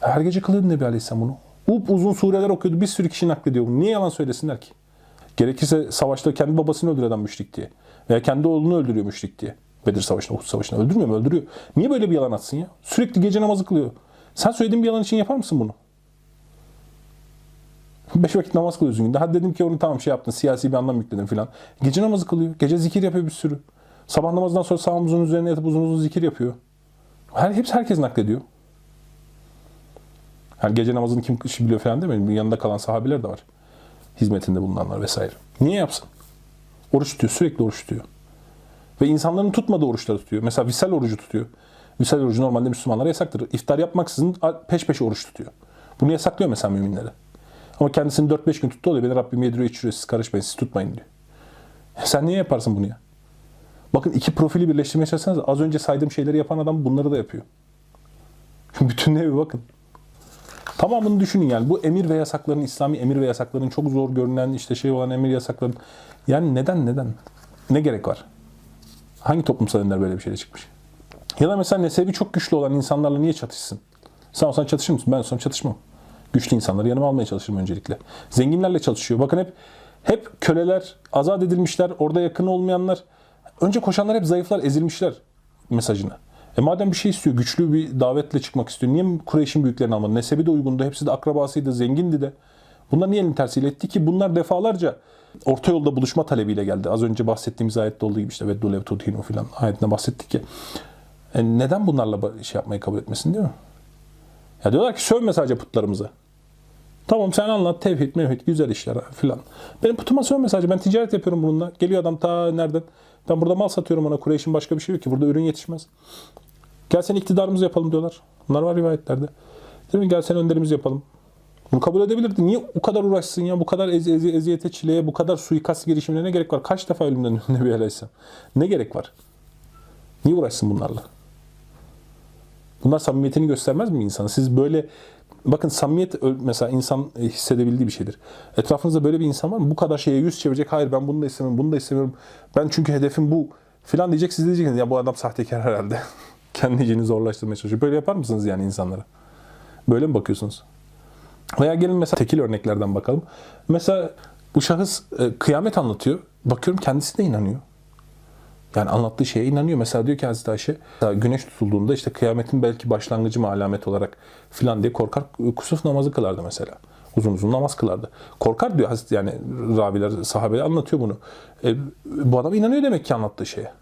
Her gece kılıyordu Nebi Aleyhisselam bunu. Up uzun sureler okuyordu. Bir sürü kişi naklediyor bunu. Niye yalan söylesinler ki? Gerekirse savaşta kendi babasını öldüren müşrik diye. Veya kendi oğlunu öldürüyor müşrik diye. Bedir Savaşı'nda, Uhud Savaşı'nda. Öldürmüyor mu? Öldürüyor. Niye böyle bir yalan atsın ya? Sürekli gece namazı kılıyor. Sen söylediğin bir yalan için yapar mısın bunu? *laughs* Beş vakit namaz kılıyorsun günde. Hadi dedim ki onu tamam şey yaptın. Siyasi bir anlam yükledin filan. Gece namazı kılıyor. Gece zikir yapıyor bir sürü. Sabah namazından sonra sağ omzunun üzerine yatıp uzun uzun zikir yapıyor. Her, hepsi herkes naklediyor. Yani gece namazını kim biliyor falan değil mi? Yanında kalan sahabiler de var. Hizmetinde bulunanlar vesaire. Niye yapsın? Oruç tutuyor. Sürekli oruç tutuyor. Ve insanların tutmadığı oruçları tutuyor. Mesela visal orucu tutuyor. Visal orucu normalde Müslümanlara yasaktır. İftar yapmaksızın peş peşe oruç tutuyor. Bunu yasaklıyor mesela müminlere. Ama kendisini 4-5 gün tuttu oluyor. Beni Rabbim yediriyor içiriyor. Siz karışmayın. Siz tutmayın diyor. Sen niye yaparsın bunu ya? Bakın iki profili birleştirmeye çalışsanız az önce saydığım şeyleri yapan adam bunları da yapıyor. *laughs* Bütününe bir bakın. Tamamını düşünün yani. Bu emir ve yasakların, İslami emir ve yasakların çok zor görünen işte şey olan emir yasakların. Yani neden neden? Ne gerek var? Hangi toplumsal ender böyle bir şeyle çıkmış? Ya da mesela nesebi çok güçlü olan insanlarla niye çatışsın? Sen olsan çatışır mısın? Ben olsam çatışmam. Güçlü insanları yanıma almaya çalışırım öncelikle. Zenginlerle çalışıyor. Bakın hep hep köleler, azat edilmişler, orada yakın olmayanlar. Önce koşanlar hep zayıflar, ezilmişler mesajına. E madem bir şey istiyor, güçlü bir davetle çıkmak istiyor. Niye Kureyş'in büyüklerini almadı? Nesebi de uygundu, hepsi de akrabasıydı, zengindi de. Bunlar niye elini tersiyle etti ki? Bunlar defalarca orta yolda buluşma talebiyle geldi. Az önce bahsettiğimiz ayette olduğu gibi işte Veddu lev tudhinu filan ayetinde bahsettik ki. E neden bunlarla şey yapmayı kabul etmesin değil mi? Ya diyorlar ki sövme sadece putlarımıza. Tamam sen anlat tevhid, mevhid, güzel işler filan. Benim putuma sövme sadece. Ben ticaret yapıyorum bununla. Geliyor adam ta nereden? Ben burada mal satıyorum ona. Kureyş'in başka bir şey yok ki. Burada ürün yetişmez. Gel sen iktidarımızı yapalım diyorlar. Bunlar var rivayetlerde. Değil mi? Gel sen önderimizi yapalım. Bunu kabul edebilirdi. Niye o kadar uğraşsın ya? Bu kadar ezi, ezi, eziyete, çileye, bu kadar suikast girişimine ne gerek var? Kaç defa ölümden *laughs* Nebi Aleyhisselam? Ne gerek var? Niye uğraşsın bunlarla? Bunlar samimiyetini göstermez mi insanı? Siz böyle bakın samimiyet mesela insan hissedebildiği bir şeydir. Etrafınızda böyle bir insan var mı? Bu kadar şeye yüz çevirecek. Hayır ben bunu da istemiyorum, bunu da istemiyorum. Ben çünkü hedefim bu filan diyecek. Siz diyeceksiniz ya bu adam sahtekar herhalde. *laughs* Kendi işini zorlaştırmaya çalışıyor. Böyle yapar mısınız yani insanlara? Böyle mi bakıyorsunuz? Veya gelin mesela tekil örneklerden bakalım. Mesela bu şahıs e, kıyamet anlatıyor. Bakıyorum kendisi de inanıyor. Yani anlattığı şeye inanıyor. Mesela diyor ki Hazreti Ayşe güneş tutulduğunda işte kıyametin belki başlangıcı mı alamet olarak filan diye korkar kusuf namazı kılardı mesela. Uzun uzun namaz kılardı. Korkar diyor Hazreti yani raviler, sahabeler anlatıyor bunu. E, bu adam inanıyor demek ki anlattığı şeye.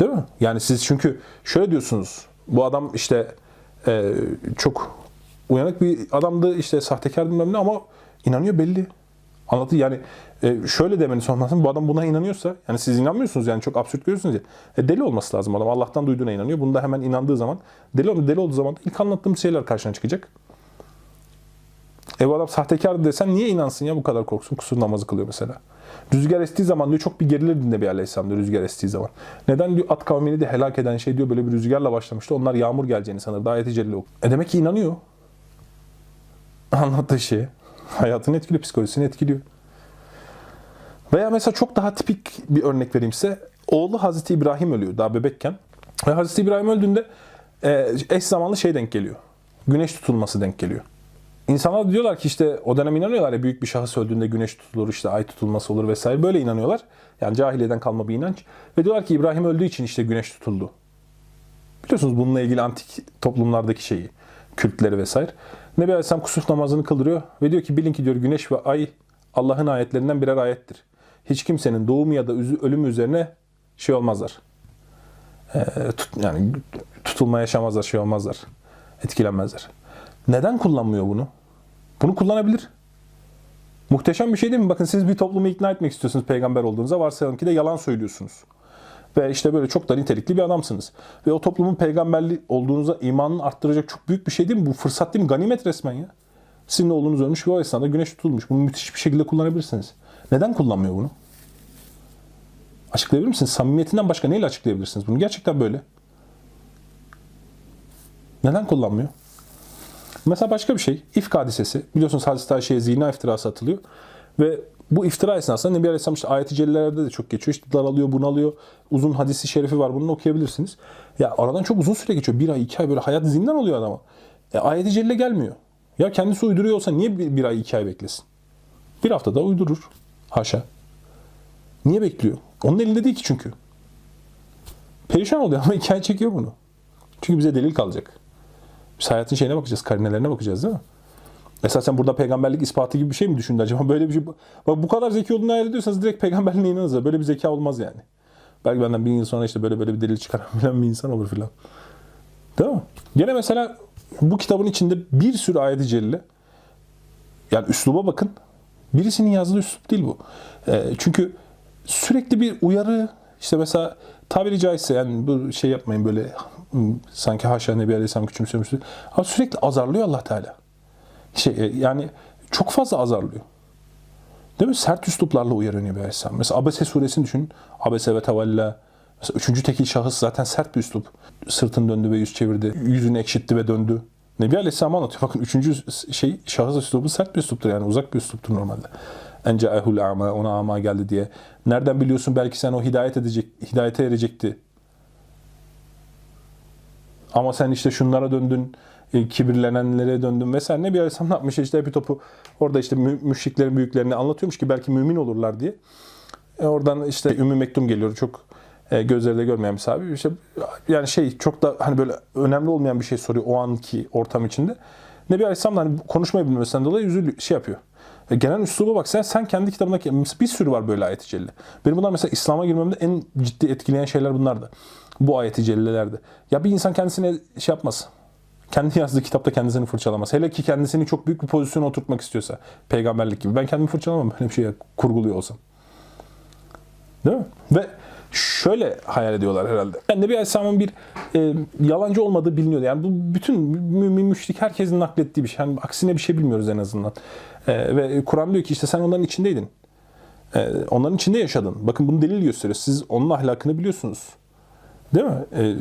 Değil mi? Yani siz çünkü şöyle diyorsunuz. Bu adam işte e, çok uyanık bir adamdı işte sahtekar bilmem ne ama inanıyor belli. Anlatı yani e, şöyle demeni sormasın bu adam buna inanıyorsa yani siz inanmıyorsunuz yani çok absürt görüyorsunuz ya. E, deli olması lazım adam Allah'tan duyduğuna inanıyor. Bunda hemen inandığı zaman deli deli olduğu zaman ilk anlattığım şeyler karşına çıkacak. E bu adam sahtekar desen niye inansın ya bu kadar korksun kusur namazı kılıyor mesela. Rüzgar estiği zaman diyor çok bir gerilir Nebi Aleyhisselam diyor rüzgar estiği zaman. Neden diyor at kavmini de helak eden şey diyor böyle bir rüzgarla başlamıştı. Onlar yağmur geleceğini sanır. Daha ayet-i celile E demek ki inanıyor. Anlattığı şeye. Hayatını etkiliyor, psikolojisini etkiliyor. Veya mesela çok daha tipik bir örnek vereyim size. Oğlu Hazreti İbrahim ölüyor daha bebekken. Ve Hazreti İbrahim öldüğünde e, eş zamanlı şey denk geliyor. Güneş tutulması denk geliyor. İnsanlar diyorlar ki işte o dönem inanıyorlar ya büyük bir şahıs öldüğünde güneş tutulur işte ay tutulması olur vesaire böyle inanıyorlar. Yani cahiliyeden kalma bir inanç. Ve diyorlar ki İbrahim öldüğü için işte güneş tutuldu. Biliyorsunuz bununla ilgili antik toplumlardaki şeyi, kültleri vesaire. Nebi Aleyhisselam kusuf namazını kıldırıyor ve diyor ki bilin ki diyor güneş ve ay Allah'ın ayetlerinden birer ayettir. Hiç kimsenin doğumu ya da ölümü üzerine şey olmazlar. E, tut, yani tutulma yaşamazlar, şey olmazlar. Etkilenmezler. Neden kullanmıyor bunu? Bunu kullanabilir. Muhteşem bir şey değil mi? Bakın siz bir toplumu ikna etmek istiyorsunuz peygamber olduğunuza. Varsayalım ki de yalan söylüyorsunuz. Ve işte böyle çok da nitelikli bir adamsınız. Ve o toplumun peygamberli olduğunuza imanını arttıracak çok büyük bir şey değil mi? Bu fırsat değil mi? Ganimet resmen ya. Sizin oğlunuz ölmüş ve o esnada güneş tutulmuş. Bunu müthiş bir şekilde kullanabilirsiniz. Neden kullanmıyor bunu? Açıklayabilir misiniz? Samimiyetinden başka neyle açıklayabilirsiniz bunu? Gerçekten böyle. Neden kullanmıyor? Mesela başka bir şey. İfk hadisesi. Biliyorsunuz Hazreti Ayşe'ye zina iftirası atılıyor. Ve bu iftira esnasında Nebi Aleyhisselam işte ayet-i cellelerde de çok geçiyor. İşte daralıyor, bunalıyor. Uzun hadisi şerifi var. Bunu okuyabilirsiniz. Ya aradan çok uzun süre geçiyor. Bir ay, iki ay böyle hayat zindan oluyor adama. E, ayet-i celle gelmiyor. Ya kendisi uyduruyor olsa niye bir, bir ay, iki ay beklesin? Bir haftada uydurur. Haşa. Niye bekliyor? Onun elinde değil ki çünkü. Perişan oluyor *laughs* ama hikaye çekiyor bunu. Çünkü bize delil kalacak. Biz hayatın şeyine bakacağız, karinelerine bakacağız değil mi? Mesela sen burada peygamberlik ispatı gibi bir şey mi düşündü acaba? Böyle bir şey. Bak bu kadar zeki olduğunu hayal ediyorsanız direkt peygamberliğine inanınız. Böyle bir zeka olmaz yani. Belki benden bin yıl sonra işte böyle böyle bir delil çıkarabilen *laughs* bir insan olur filan. Değil mi? Gene mesela bu kitabın içinde bir sürü ayet-i celile. Yani üsluba bakın. Birisinin yazdığı üslup değil bu. Ee, çünkü sürekli bir uyarı işte mesela tabiri caizse yani bu şey yapmayın böyle hmm, sanki haşa Nebi Aleyhisselam küçümsüyormuş. Ama sürekli azarlıyor Allah Teala. Şey, e, yani çok fazla azarlıyor. Değil mi? Sert üsluplarla uyarıyor Nebi Aleyhisselam. Mesela Abese suresini düşün. Abese ve tevalla. Mesela üçüncü tekil şahıs zaten sert bir üslup. Sırtını döndü ve yüz çevirdi. Yüzünü ekşitti ve döndü. Nebi Aleyhisselam anlatıyor. Bakın üçüncü şey şahıs üslubu sert bir üsluptur yani uzak bir üsluptur normalde. Encaehul ama ona ama geldi diye. Nereden biliyorsun belki sen o hidayet edecek, hidayete erecekti. Ama sen işte şunlara döndün, e, kibirlenenlere döndün vesaire. Nebi Aleyhisselam ne yapmış? İşte bir topu orada işte mü- müşriklerin büyüklerini anlatıyormuş ki belki mümin olurlar diye. E oradan işte Ümmü Mektum geliyor. Çok e, gözleri de görmeyen bir sahibi. İşte, yani şey çok da hani böyle önemli olmayan bir şey soruyor o anki ortam içinde. Nebi Aleyhisselam da hani konuşmayı bilmesinden dolayı üzülüyor, şey yapıyor. E, genel üsluba bak sen, sen kendi kitabındaki bir sürü var böyle ayet-i celile. Benim bunlar mesela İslam'a girmemde en ciddi etkileyen şeyler bunlardı. Bu ayet-i cellelerde. Ya bir insan kendisine şey yapmaz. Kendi yazdığı kitapta kendisini fırçalamaz. Hele ki kendisini çok büyük bir pozisyona oturtmak istiyorsa. Peygamberlik gibi. Ben kendimi fırçalamam böyle bir şey kurguluyor olsam. Değil mi? Ve şöyle hayal ediyorlar herhalde. Yani Nebi Aleyhisselam'ın bir e, yalancı olmadığı biliniyordu. Yani bu bütün mümin, müşrik herkesin naklettiği bir şey. Yani aksine bir şey bilmiyoruz en azından. E, ve Kur'an diyor ki işte sen onların içindeydin. E, onların içinde yaşadın. Bakın bunu delil gösteriyor. Siz onun ahlakını biliyorsunuz. Değil mi? E,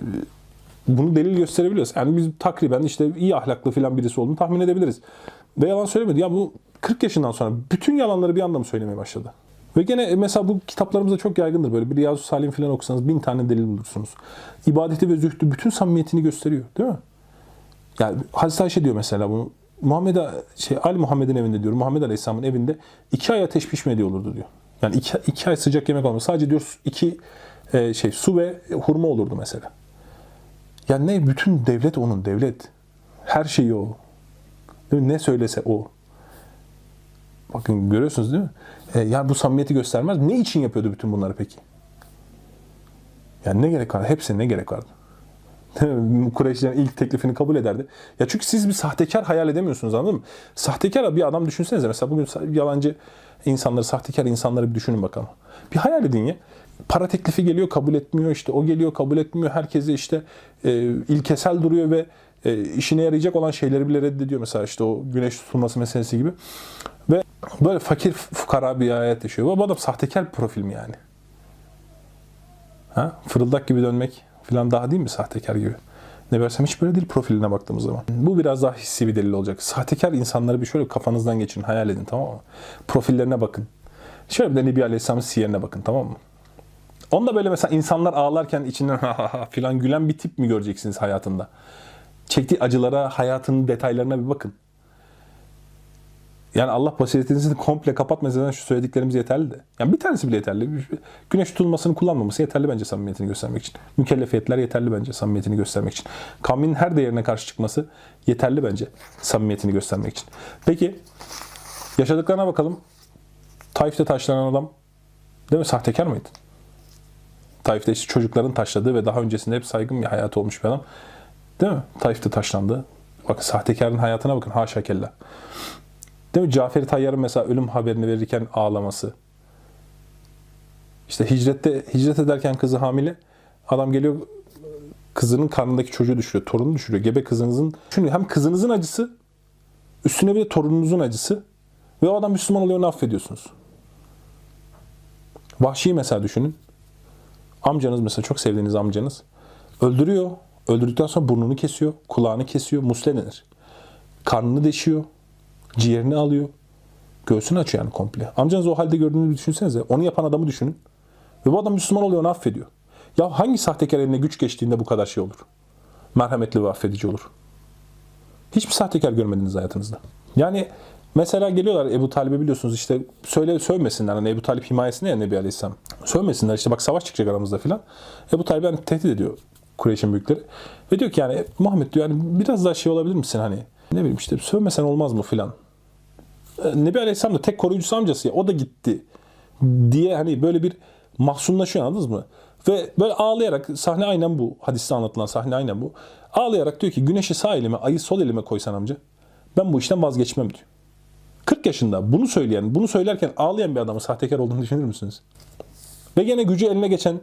bunu delil gösterebiliyoruz. Yani biz takriben işte iyi ahlaklı falan birisi olduğunu tahmin edebiliriz. Ve yalan söylemedi. Ya bu 40 yaşından sonra bütün yalanları bir anda mı söylemeye başladı? Ve gene mesela bu kitaplarımızda çok yaygındır böyle. Bir Riyazu Salim falan okusanız bin tane delil bulursunuz. İbadeti ve zühdü bütün samimiyetini gösteriyor. Değil mi? Yani Hazreti Ayşe diyor mesela bunu. Muhammed şey Ali Muhammed'in evinde diyor. Muhammed Aleyhisselam'ın evinde iki ay ateş pişmediği olurdu diyor. Yani iki, iki ay sıcak yemek olmaz. Sadece diyor iki e, şey su ve hurma olurdu mesela. Yani ne bütün devlet onun devlet. Her şeyi o. Ne söylese o. Bakın görüyorsunuz değil mi? E, yani bu samimiyeti göstermez. Ne için yapıyordu bütün bunları peki? Yani ne gerek var? Hepsine ne gerek vardı? Kureyşlerin ilk teklifini kabul ederdi. Ya çünkü siz bir sahtekar hayal edemiyorsunuz anladın mı? Sahtekar bir adam düşünsenize mesela bugün yalancı insanları, sahtekar insanları bir düşünün bakalım. Bir hayal edin ya. Para teklifi geliyor kabul etmiyor işte o geliyor kabul etmiyor. Herkese işte e, ilkesel duruyor ve e, işine yarayacak olan şeyleri bile reddediyor. Mesela işte o güneş tutulması meselesi gibi. Ve böyle fakir fukara bir hayat yaşıyor. Bu adam sahtekar profil mi yani? Ha? Fırıldak gibi dönmek falan daha değil mi sahtekar gibi? Ne versem hiç böyle değil profiline baktığımız zaman. Bu biraz daha hissi bir delil olacak. Sahtekar insanları bir şöyle kafanızdan geçirin, hayal edin tamam mı? Profillerine bakın. Şöyle bir de Nebi Aleyhisselam'ın siyerine bakın tamam mı? Onda böyle mesela insanlar ağlarken içinden *laughs* ha ha ha filan gülen bir tip mi göreceksiniz hayatında? Çektiği acılara, hayatının detaylarına bir bakın. Yani Allah basiretinizi komple kapatmadan şu söylediklerimiz yeterli de. Yani bir tanesi bile yeterli. Güneş tutulmasını kullanmaması yeterli bence samimiyetini göstermek için. Mükellefiyetler yeterli bence samimiyetini göstermek için. Kavmin her değerine karşı çıkması yeterli bence samimiyetini göstermek için. Peki yaşadıklarına bakalım. Taif'te taşlanan adam değil mi? Sahtekar mıydı? Taif'te işte çocukların taşladığı ve daha öncesinde hep saygın bir hayatı olmuş bir adam. Değil mi? Taif'te taşlandı. Bakın sahtekarın hayatına bakın haşa kella. Değil mi? Cafer Tayyar'ın mesela ölüm haberini verirken ağlaması. İşte hicrette hicret ederken kızı hamile. Adam geliyor kızının karnındaki çocuğu düşürüyor. Torunu düşürüyor. Gebe kızınızın. Çünkü hem kızınızın acısı üstüne bir de torununuzun acısı. Ve o adam Müslüman oluyor onu affediyorsunuz. Vahşi mesela düşünün. Amcanız mesela çok sevdiğiniz amcanız. Öldürüyor. Öldürdükten sonra burnunu kesiyor. Kulağını kesiyor. Musle denir. Karnını deşiyor. Ciğerini alıyor. Göğsünü açıyor yani komple. Amcanız o halde gördüğünü düşünsenize. Onu yapan adamı düşünün. Ve bu adam Müslüman oluyor onu affediyor. Ya hangi sahtekar eline güç geçtiğinde bu kadar şey olur? Merhametli ve affedici olur. Hiçbir sahtekar görmediniz hayatınızda. Yani Mesela geliyorlar Ebu Talib'e biliyorsunuz işte söyle sövmesinler hani Ebu Talip himayesinde ya Nebi Aleyhisselam. Sövmesinler işte bak savaş çıkacak aramızda filan. Ebu Talib hani tehdit ediyor Kureyş'in büyükleri. Ve diyor ki yani Muhammed diyor yani biraz daha şey olabilir misin hani ne bileyim işte sövmesen olmaz mı filan. E, Nebi Aleyhisselam da tek koruyucusu amcası ya o da gitti diye hani böyle bir mahzunlaşıyor anladınız mı? Ve böyle ağlayarak sahne aynen bu. Hadiste anlatılan sahne aynen bu. Ağlayarak diyor ki güneşi sağ elime ayı sol elime koysan amca ben bu işten vazgeçmem diyor. 40 yaşında bunu söyleyen, bunu söylerken ağlayan bir adamın sahtekar olduğunu düşünür müsünüz? Ve gene gücü eline geçen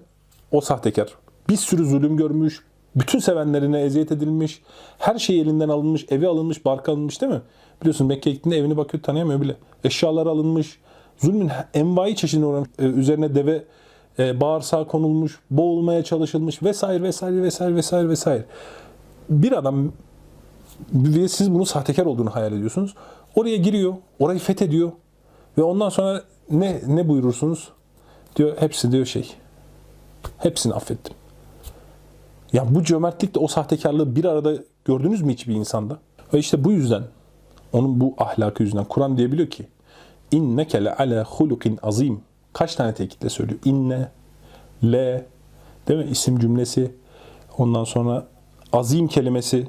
o sahtekar. Bir sürü zulüm görmüş, bütün sevenlerine eziyet edilmiş, her şey elinden alınmış, evi alınmış, barkı alınmış değil mi? Biliyorsun Mekke'ye gittiğinde evini bakıyor tanıyamıyor bile. Eşyaları alınmış, zulmün envai çeşidine uğramış, e, üzerine deve e, bağırsağı konulmuş, boğulmaya çalışılmış vesaire vesaire vesaire vesaire vesaire. Bir adam ve siz bunu sahtekar olduğunu hayal ediyorsunuz. Oraya giriyor, orayı fethediyor ve ondan sonra ne ne buyurursunuz? Diyor hepsi diyor şey. Hepsini affettim. Ya bu cömertlikle o sahtekarlığı bir arada gördünüz mü hiçbir insanda? Ve işte bu yüzden onun bu ahlakı yüzünden Kur'an diyebiliyor ki inneke le ala hulukin azim. Kaç tane tekitle söylüyor? İnne, le, değil mi? İsim cümlesi. Ondan sonra azim kelimesi.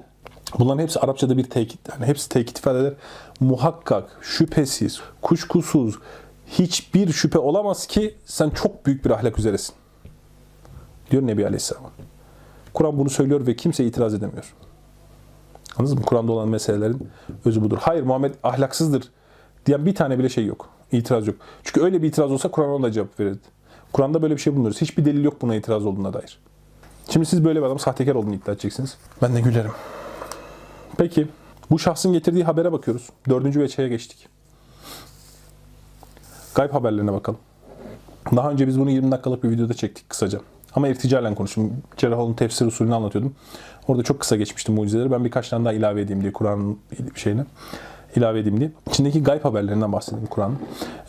Bunların hepsi Arapçada bir tekit. Yani hepsi tekit ifade eder. Muhakkak, şüphesiz, kuşkusuz, hiçbir şüphe olamaz ki sen çok büyük bir ahlak üzeresin. Diyor Nebi Aleyhisselam. Kur'an bunu söylüyor ve kimse itiraz edemiyor. Anladınız mı? Kur'an'da olan meselelerin özü budur. Hayır Muhammed ahlaksızdır diyen bir tane bile şey yok. İtiraz yok. Çünkü öyle bir itiraz olsa Kur'an ona cevap verirdi. Kur'an'da böyle bir şey bulunuyoruz. Hiçbir delil yok buna itiraz olduğuna dair. Şimdi siz böyle bir adam sahtekar olduğunu iddia edeceksiniz. Ben de gülerim. Peki bu şahsın getirdiği habere bakıyoruz. Dördüncü veçeye geçtik. Gayb haberlerine bakalım. Daha önce biz bunu 20 dakikalık bir videoda çektik kısaca. Ama irticalen konuştum. Cerrahoğlu'nun tefsir usulünü anlatıyordum. Orada çok kısa geçmiştim mucizeleri. Ben birkaç tane daha ilave edeyim diye Kur'an'ın şeyine ilave edeyim diye. İçindeki gayb haberlerinden bahsedeyim Kur'an'ın.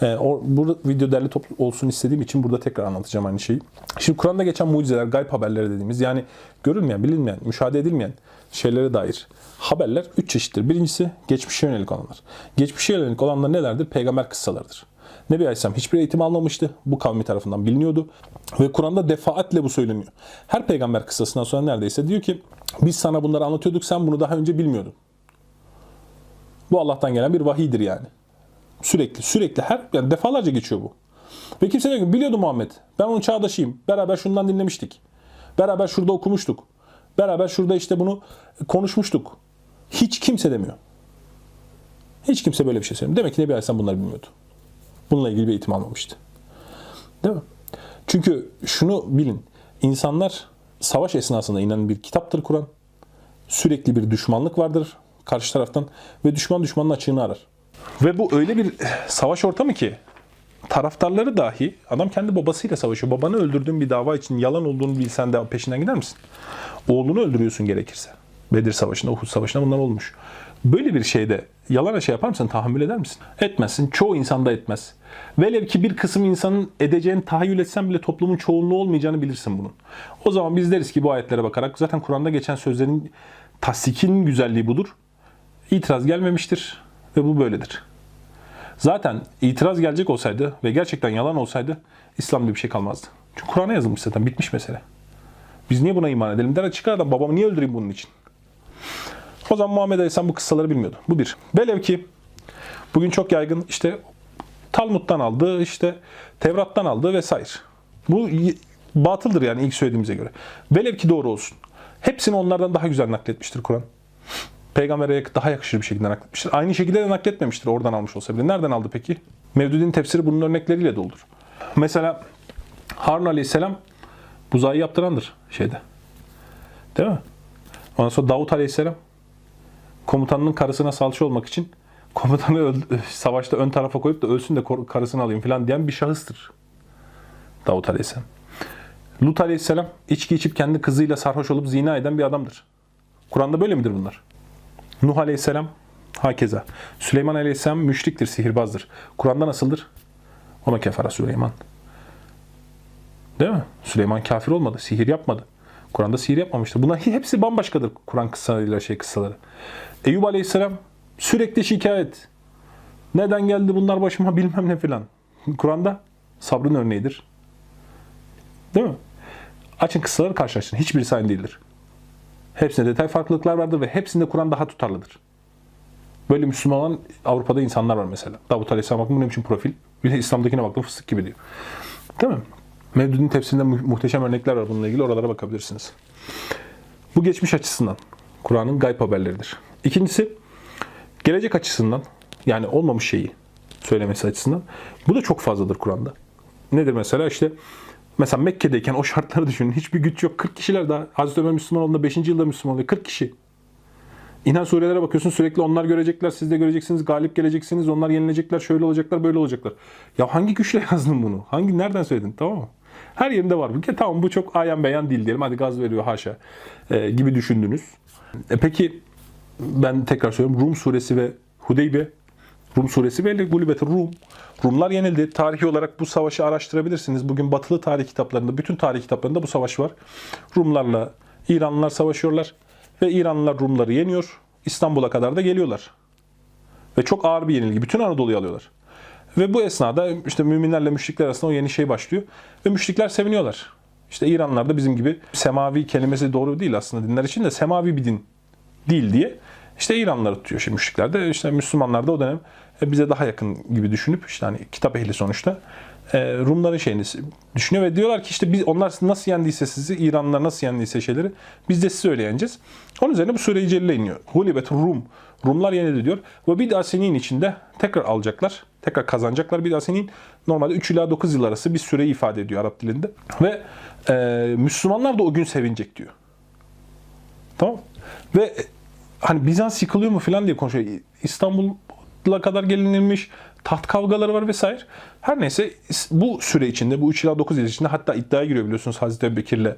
Ee, o, video derli toplu olsun istediğim için burada tekrar anlatacağım aynı şeyi. Şimdi Kur'an'da geçen mucizeler, gayb haberleri dediğimiz yani görülmeyen, bilinmeyen, müşahede edilmeyen şeylere dair haberler üç çeşittir. Birincisi geçmişe yönelik olanlar. Geçmişe yönelik olanlar nelerdir? Peygamber kıssalarıdır. Nebi Aleyhisselam hiçbir eğitim almamıştı. Bu kavmi tarafından biliniyordu. Ve Kur'an'da defaatle bu söyleniyor. Her peygamber kıssasından sonra neredeyse diyor ki biz sana bunları anlatıyorduk sen bunu daha önce bilmiyordun. Bu Allah'tan gelen bir vahiydir yani. Sürekli, sürekli her yani defalarca geçiyor bu. Ve kimse diyor ki biliyordu Muhammed. Ben onun çağdaşıyım. Beraber şundan dinlemiştik. Beraber şurada okumuştuk. Beraber şurada işte bunu konuşmuştuk. Hiç kimse demiyor. Hiç kimse böyle bir şey söylemiyor. Demek ki Nebi Aleyhisselam bunları bilmiyordu. Bununla ilgili bir eğitim almamıştı. Değil mi? Çünkü şunu bilin. İnsanlar savaş esnasında inen bir kitaptır Kur'an. Sürekli bir düşmanlık vardır karşı taraftan ve düşman düşmanın açığını arar. Ve bu öyle bir savaş ortamı ki taraftarları dahi adam kendi babasıyla savaşıyor. Babanı öldürdüğün bir dava için yalan olduğunu bilsen de peşinden gider misin? Oğlunu öldürüyorsun gerekirse. Bedir Savaşı'nda, Uhud Savaşı'nda bunlar olmuş. Böyle bir şeyde yalana şey yapar mısın? Tahammül eder misin? Etmezsin. Çoğu insan da etmez. Velev ki bir kısım insanın edeceğini tahayyül etsen bile toplumun çoğunluğu olmayacağını bilirsin bunun. O zaman biz deriz ki bu ayetlere bakarak zaten Kur'an'da geçen sözlerin tasdikin güzelliği budur. İtiraz gelmemiştir ve bu böyledir. Zaten itiraz gelecek olsaydı ve gerçekten yalan olsaydı İslam'da bir şey kalmazdı. Çünkü Kur'an'a yazılmış zaten bitmiş mesele. Biz niye buna iman edelim? Der çıkar adam babamı niye öldüreyim bunun için? O zaman Muhammed Aleyhisselam bu kıssaları bilmiyordu. Bu bir. Velev ki bugün çok yaygın işte Talmud'dan aldı, işte Tevrat'tan aldı vesaire. Bu batıldır yani ilk söylediğimize göre. Velev ki doğru olsun. Hepsini onlardan daha güzel nakletmiştir Kur'an. Peygambere daha yakışır bir şekilde nakletmiştir. Aynı şekilde de nakletmemiştir oradan almış olsa bile. Nereden aldı peki? Mevdudin tefsiri bunun örnekleriyle doldur. Mesela Harun Aleyhisselam buzayı yaptırandır şeyde. Değil mi? Ondan sonra Davut Aleyhisselam komutanının karısına salça olmak için komutanı öldü, *laughs* savaşta ön tarafa koyup da ölsün de karısını alayım falan diyen bir şahıstır. Davut Aleyhisselam. Lut Aleyhisselam içki içip kendi kızıyla sarhoş olup zina eden bir adamdır. Kur'an'da böyle midir bunlar? Nuh Aleyhisselam hakeza. Süleyman Aleyhisselam müşriktir, sihirbazdır. Kur'an'da nasıldır? Ona kefara Süleyman. Değil mi? Süleyman kafir olmadı, sihir yapmadı. Kur'an'da sihir yapmamıştır. Bunlar hepsi bambaşkadır Kur'an kıssalarıyla şey kıssaları. Eyüp Aleyhisselam sürekli şikayet. Neden geldi bunlar başıma *laughs* bilmem ne filan. Kur'an'da sabrın örneğidir. Değil mi? Açın kıssaları karşılaştırın. Hiçbirisi aynı değildir. Hepsinde detay farklılıklar vardır ve hepsinde Kur'an daha tutarlıdır. Böyle Müslüman olan Avrupa'da insanlar var mesela. Davut Aleyhisselam baktım bu ne biçim profil. Bir de İslam'dakine baktım fıstık gibi diyor. Değil mi? Mevdud'un tefsirinde mu- muhteşem örnekler var bununla ilgili. Oralara bakabilirsiniz. Bu geçmiş açısından Kur'an'ın gayb haberleridir. İkincisi gelecek açısından yani olmamış şeyi söylemesi açısından bu da çok fazladır Kur'an'da. Nedir mesela işte mesela Mekke'deyken o şartları düşünün. Hiçbir güç yok. 40 kişiler daha. Hazreti Ömer Müslüman olduğunda 5. yılda Müslüman oluyor. 40 kişi. İnan surelere bakıyorsun sürekli onlar görecekler, siz de göreceksiniz, galip geleceksiniz, onlar yenilecekler, şöyle olacaklar, böyle olacaklar. Ya hangi güçle *laughs* yazdın bunu? Hangi nereden söyledin? Tamam mı? Her yerinde var. Ki tamam bu çok ayan beyan değil diyelim. Hadi gaz veriyor haşa e, gibi düşündünüz. E peki ben tekrar söylüyorum. Rum suresi ve Hudeybiye Rum suresi ve Gulibet Rum. Rumlar yenildi. Tarihi olarak bu savaşı araştırabilirsiniz. Bugün batılı tarih kitaplarında, bütün tarih kitaplarında bu savaş var. Rumlarla İranlılar savaşıyorlar ve İranlılar Rumları yeniyor. İstanbul'a kadar da geliyorlar. Ve çok ağır bir yenilgi. Bütün Anadolu'yu alıyorlar. Ve bu esnada işte müminlerle müşrikler arasında o yeni şey başlıyor. Ve müşrikler seviniyorlar. İşte İranlılar da bizim gibi semavi kelimesi doğru değil aslında dinler için de semavi bir din değil diye işte İranlıları tutuyor şimdi müşrikler de işte Müslümanlar da o dönem bize daha yakın gibi düşünüp işte hani kitap ehli sonuçta e, Rumların şeyini düşünüyor ve diyorlar ki işte biz onlar nasıl yendiyse sizi İranlılar nasıl yendiyse şeyleri biz de size öyle. Onun üzerine bu sure-i celile iniyor. Hulibet Rum. Rumlar yenildi diyor. Ve bir daha senin içinde tekrar alacaklar. Tekrar kazanacaklar. Bir daha senin normalde 3 ila 9 yıl arası bir süreyi ifade ediyor Arap dilinde. Ve e, Müslümanlar da o gün sevinecek diyor. Tamam. Ve e, hani Bizans yıkılıyor mu falan diye konuşuyor. İstanbul'a kadar gelinilmiş, taht kavgaları var vesaire. Her neyse bu süre içinde, bu 3 ila 9 yıl içinde hatta iddiaya giriyor biliyorsunuz Hazreti Ebubekir'le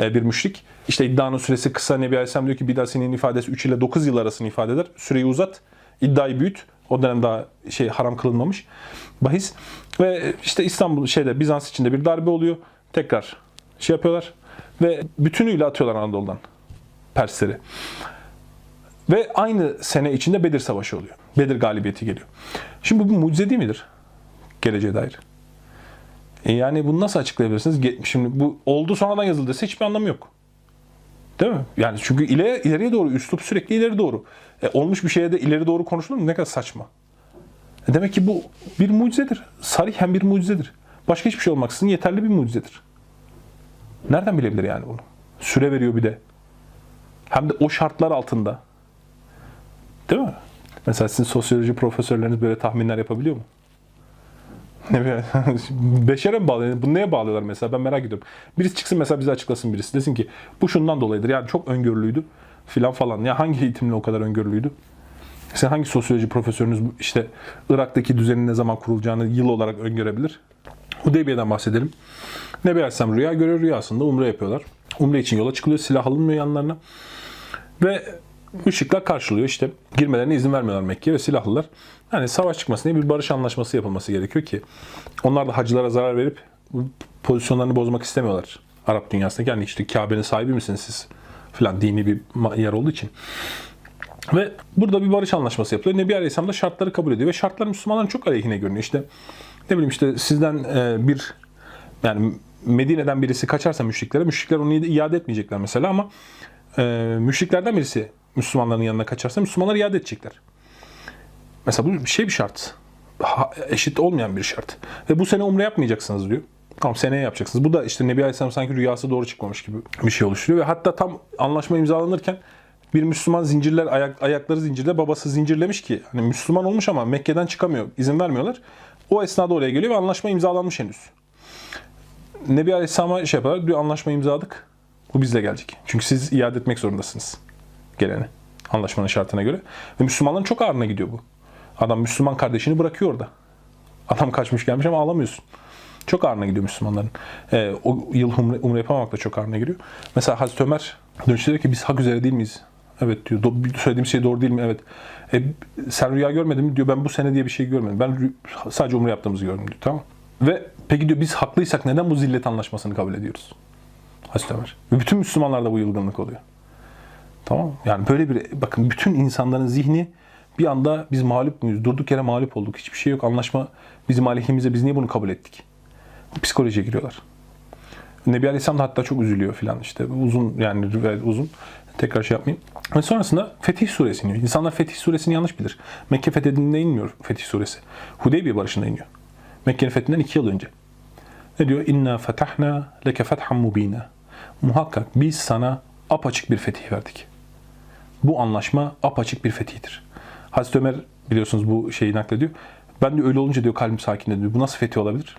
e, bir müşrik. İşte iddianın süresi kısa Nebi Aleyhisselam diyor ki bir daha senin ifadesi 3 ile 9 yıl arasını ifade eder. Süreyi uzat, iddiayı büyüt. O dönem daha şey haram kılınmamış. Bahis. Ve işte İstanbul şeyde Bizans içinde bir darbe oluyor. Tekrar şey yapıyorlar. Ve bütünüyle atıyorlar Anadolu'dan Persleri. Ve aynı sene içinde Bedir Savaşı oluyor. Bedir galibiyeti geliyor. Şimdi bu bir mucize değil midir? Geleceğe dair. E yani bunu nasıl açıklayabilirsiniz? Şimdi bu oldu sonradan yazıldı dese hiçbir anlamı yok. Değil mi? Yani çünkü ileri, ileriye doğru, üslup sürekli ileri doğru. E, olmuş bir şeye de ileri doğru konuşulur mu? Ne kadar saçma. E, demek ki bu bir mucizedir. Sarihen bir mucizedir. Başka hiçbir şey olmaksızın yeterli bir mucizedir. Nereden bilebilir yani bunu? Süre veriyor bir de. Hem de o şartlar altında. Değil mi? Mesela sizin sosyoloji profesörleriniz böyle tahminler yapabiliyor mu? Ne *laughs* Beşere mi bağlıyor? Bunu neye bağlıyorlar mesela? Ben merak ediyorum. Birisi çıksın mesela bize açıklasın birisi. Desin ki bu şundan dolayıdır. Yani çok öngörülüydü filan falan. Ya hangi eğitimle o kadar öngörülüydü? Sen hangi sosyoloji profesörünüz işte Irak'taki düzenin ne zaman kurulacağını yıl olarak öngörebilir? Hudeybiye'den bahsedelim. Nebi Aleyhisselam rüya görüyor. Rüyasında umre yapıyorlar. Umre için yola çıkılıyor. Silah alınmıyor yanlarına. Ve Müşrikler karşılıyor işte. Girmelerine izin vermiyorlar Mekke'ye ve silahlılar. Yani savaş çıkmasın diye bir barış anlaşması yapılması gerekiyor ki onlar da hacılara zarar verip pozisyonlarını bozmak istemiyorlar. Arap dünyasındaki yani işte Kabe'nin sahibi misiniz siz falan dini bir yer olduğu için. Ve burada bir barış anlaşması yapılıyor. Nebi Aleyhisselam da şartları kabul ediyor ve şartlar Müslümanların çok aleyhine görünüyor. İşte ne bileyim işte sizden e, bir yani Medine'den birisi kaçarsa müşriklere, müşrikler onu iade etmeyecekler mesela ama e, müşriklerden birisi Müslümanların yanına kaçarsa Müslümanlar iade edecekler. Mesela bu bir şey bir şart. Ha, eşit olmayan bir şart. Ve bu sene umre yapmayacaksınız diyor. Tamam seneye yapacaksınız. Bu da işte Nebi Aleyhisselam sanki rüyası doğru çıkmamış gibi bir şey oluşturuyor. Ve hatta tam anlaşma imzalanırken bir Müslüman zincirler, ayak, ayakları zincirle babası zincirlemiş ki hani Müslüman olmuş ama Mekke'den çıkamıyor. izin vermiyorlar. O esnada oraya geliyor ve anlaşma imzalanmış henüz. Nebi Aleyhisselam'a şey yapıyorlar. Diyor anlaşma imzaladık. Bu bizle gelecek. Çünkü siz iade etmek zorundasınız geleni. Anlaşmanın şartına göre. Ve Müslümanların çok ağırına gidiyor bu. Adam Müslüman kardeşini bırakıyor orada. Adam kaçmış gelmiş ama alamıyorsun. Çok ağırına gidiyor Müslümanların. Ee, o yıl umre, umre yapamamak da çok ağırına giriyor. Mesela Hazreti Ömer dönüşte diyor ki biz hak üzere değil miyiz? Evet diyor. Do- söylediğim şey doğru değil mi? Evet. E, sen rüya görmedin mi? Diyor ben bu sene diye bir şey görmedim. Ben sadece umre yaptığımızı gördüm diyor. Tamam. Ve peki diyor biz haklıysak neden bu zillet anlaşmasını kabul ediyoruz? Hazreti Ömer. Ve bütün Müslümanlarda bu yılgınlık oluyor. Tamam? Yani böyle bir bakın bütün insanların zihni Bir anda biz mağlup muyuz? Durduk yere mağlup olduk. Hiçbir şey yok. Anlaşma bizim aleyhimize. Biz niye bunu kabul ettik? Psikolojiye giriyorlar. Nebi Aleyhisselam da hatta çok üzülüyor filan işte. Uzun yani uzun. Tekrar şey yapmayayım. Ve sonrasında Fetih Suresi iniyor. İnsanlar Fetih Suresini yanlış bilir. Mekke fethedildiğinde inmiyor Fetih Suresi. Hudeybiye Barışı'nda iniyor. Mekke'nin fethinden iki yıl önce. Ne diyor? İnna fetahna leke fethan mubina. Muhakkak biz sana apaçık bir fetih verdik. Bu anlaşma apaçık bir fetihtir. Hazreti Ömer biliyorsunuz bu şeyi naklediyor. Ben de öyle olunca diyor kalbim sakin diyor. Bu nasıl fetih olabilir?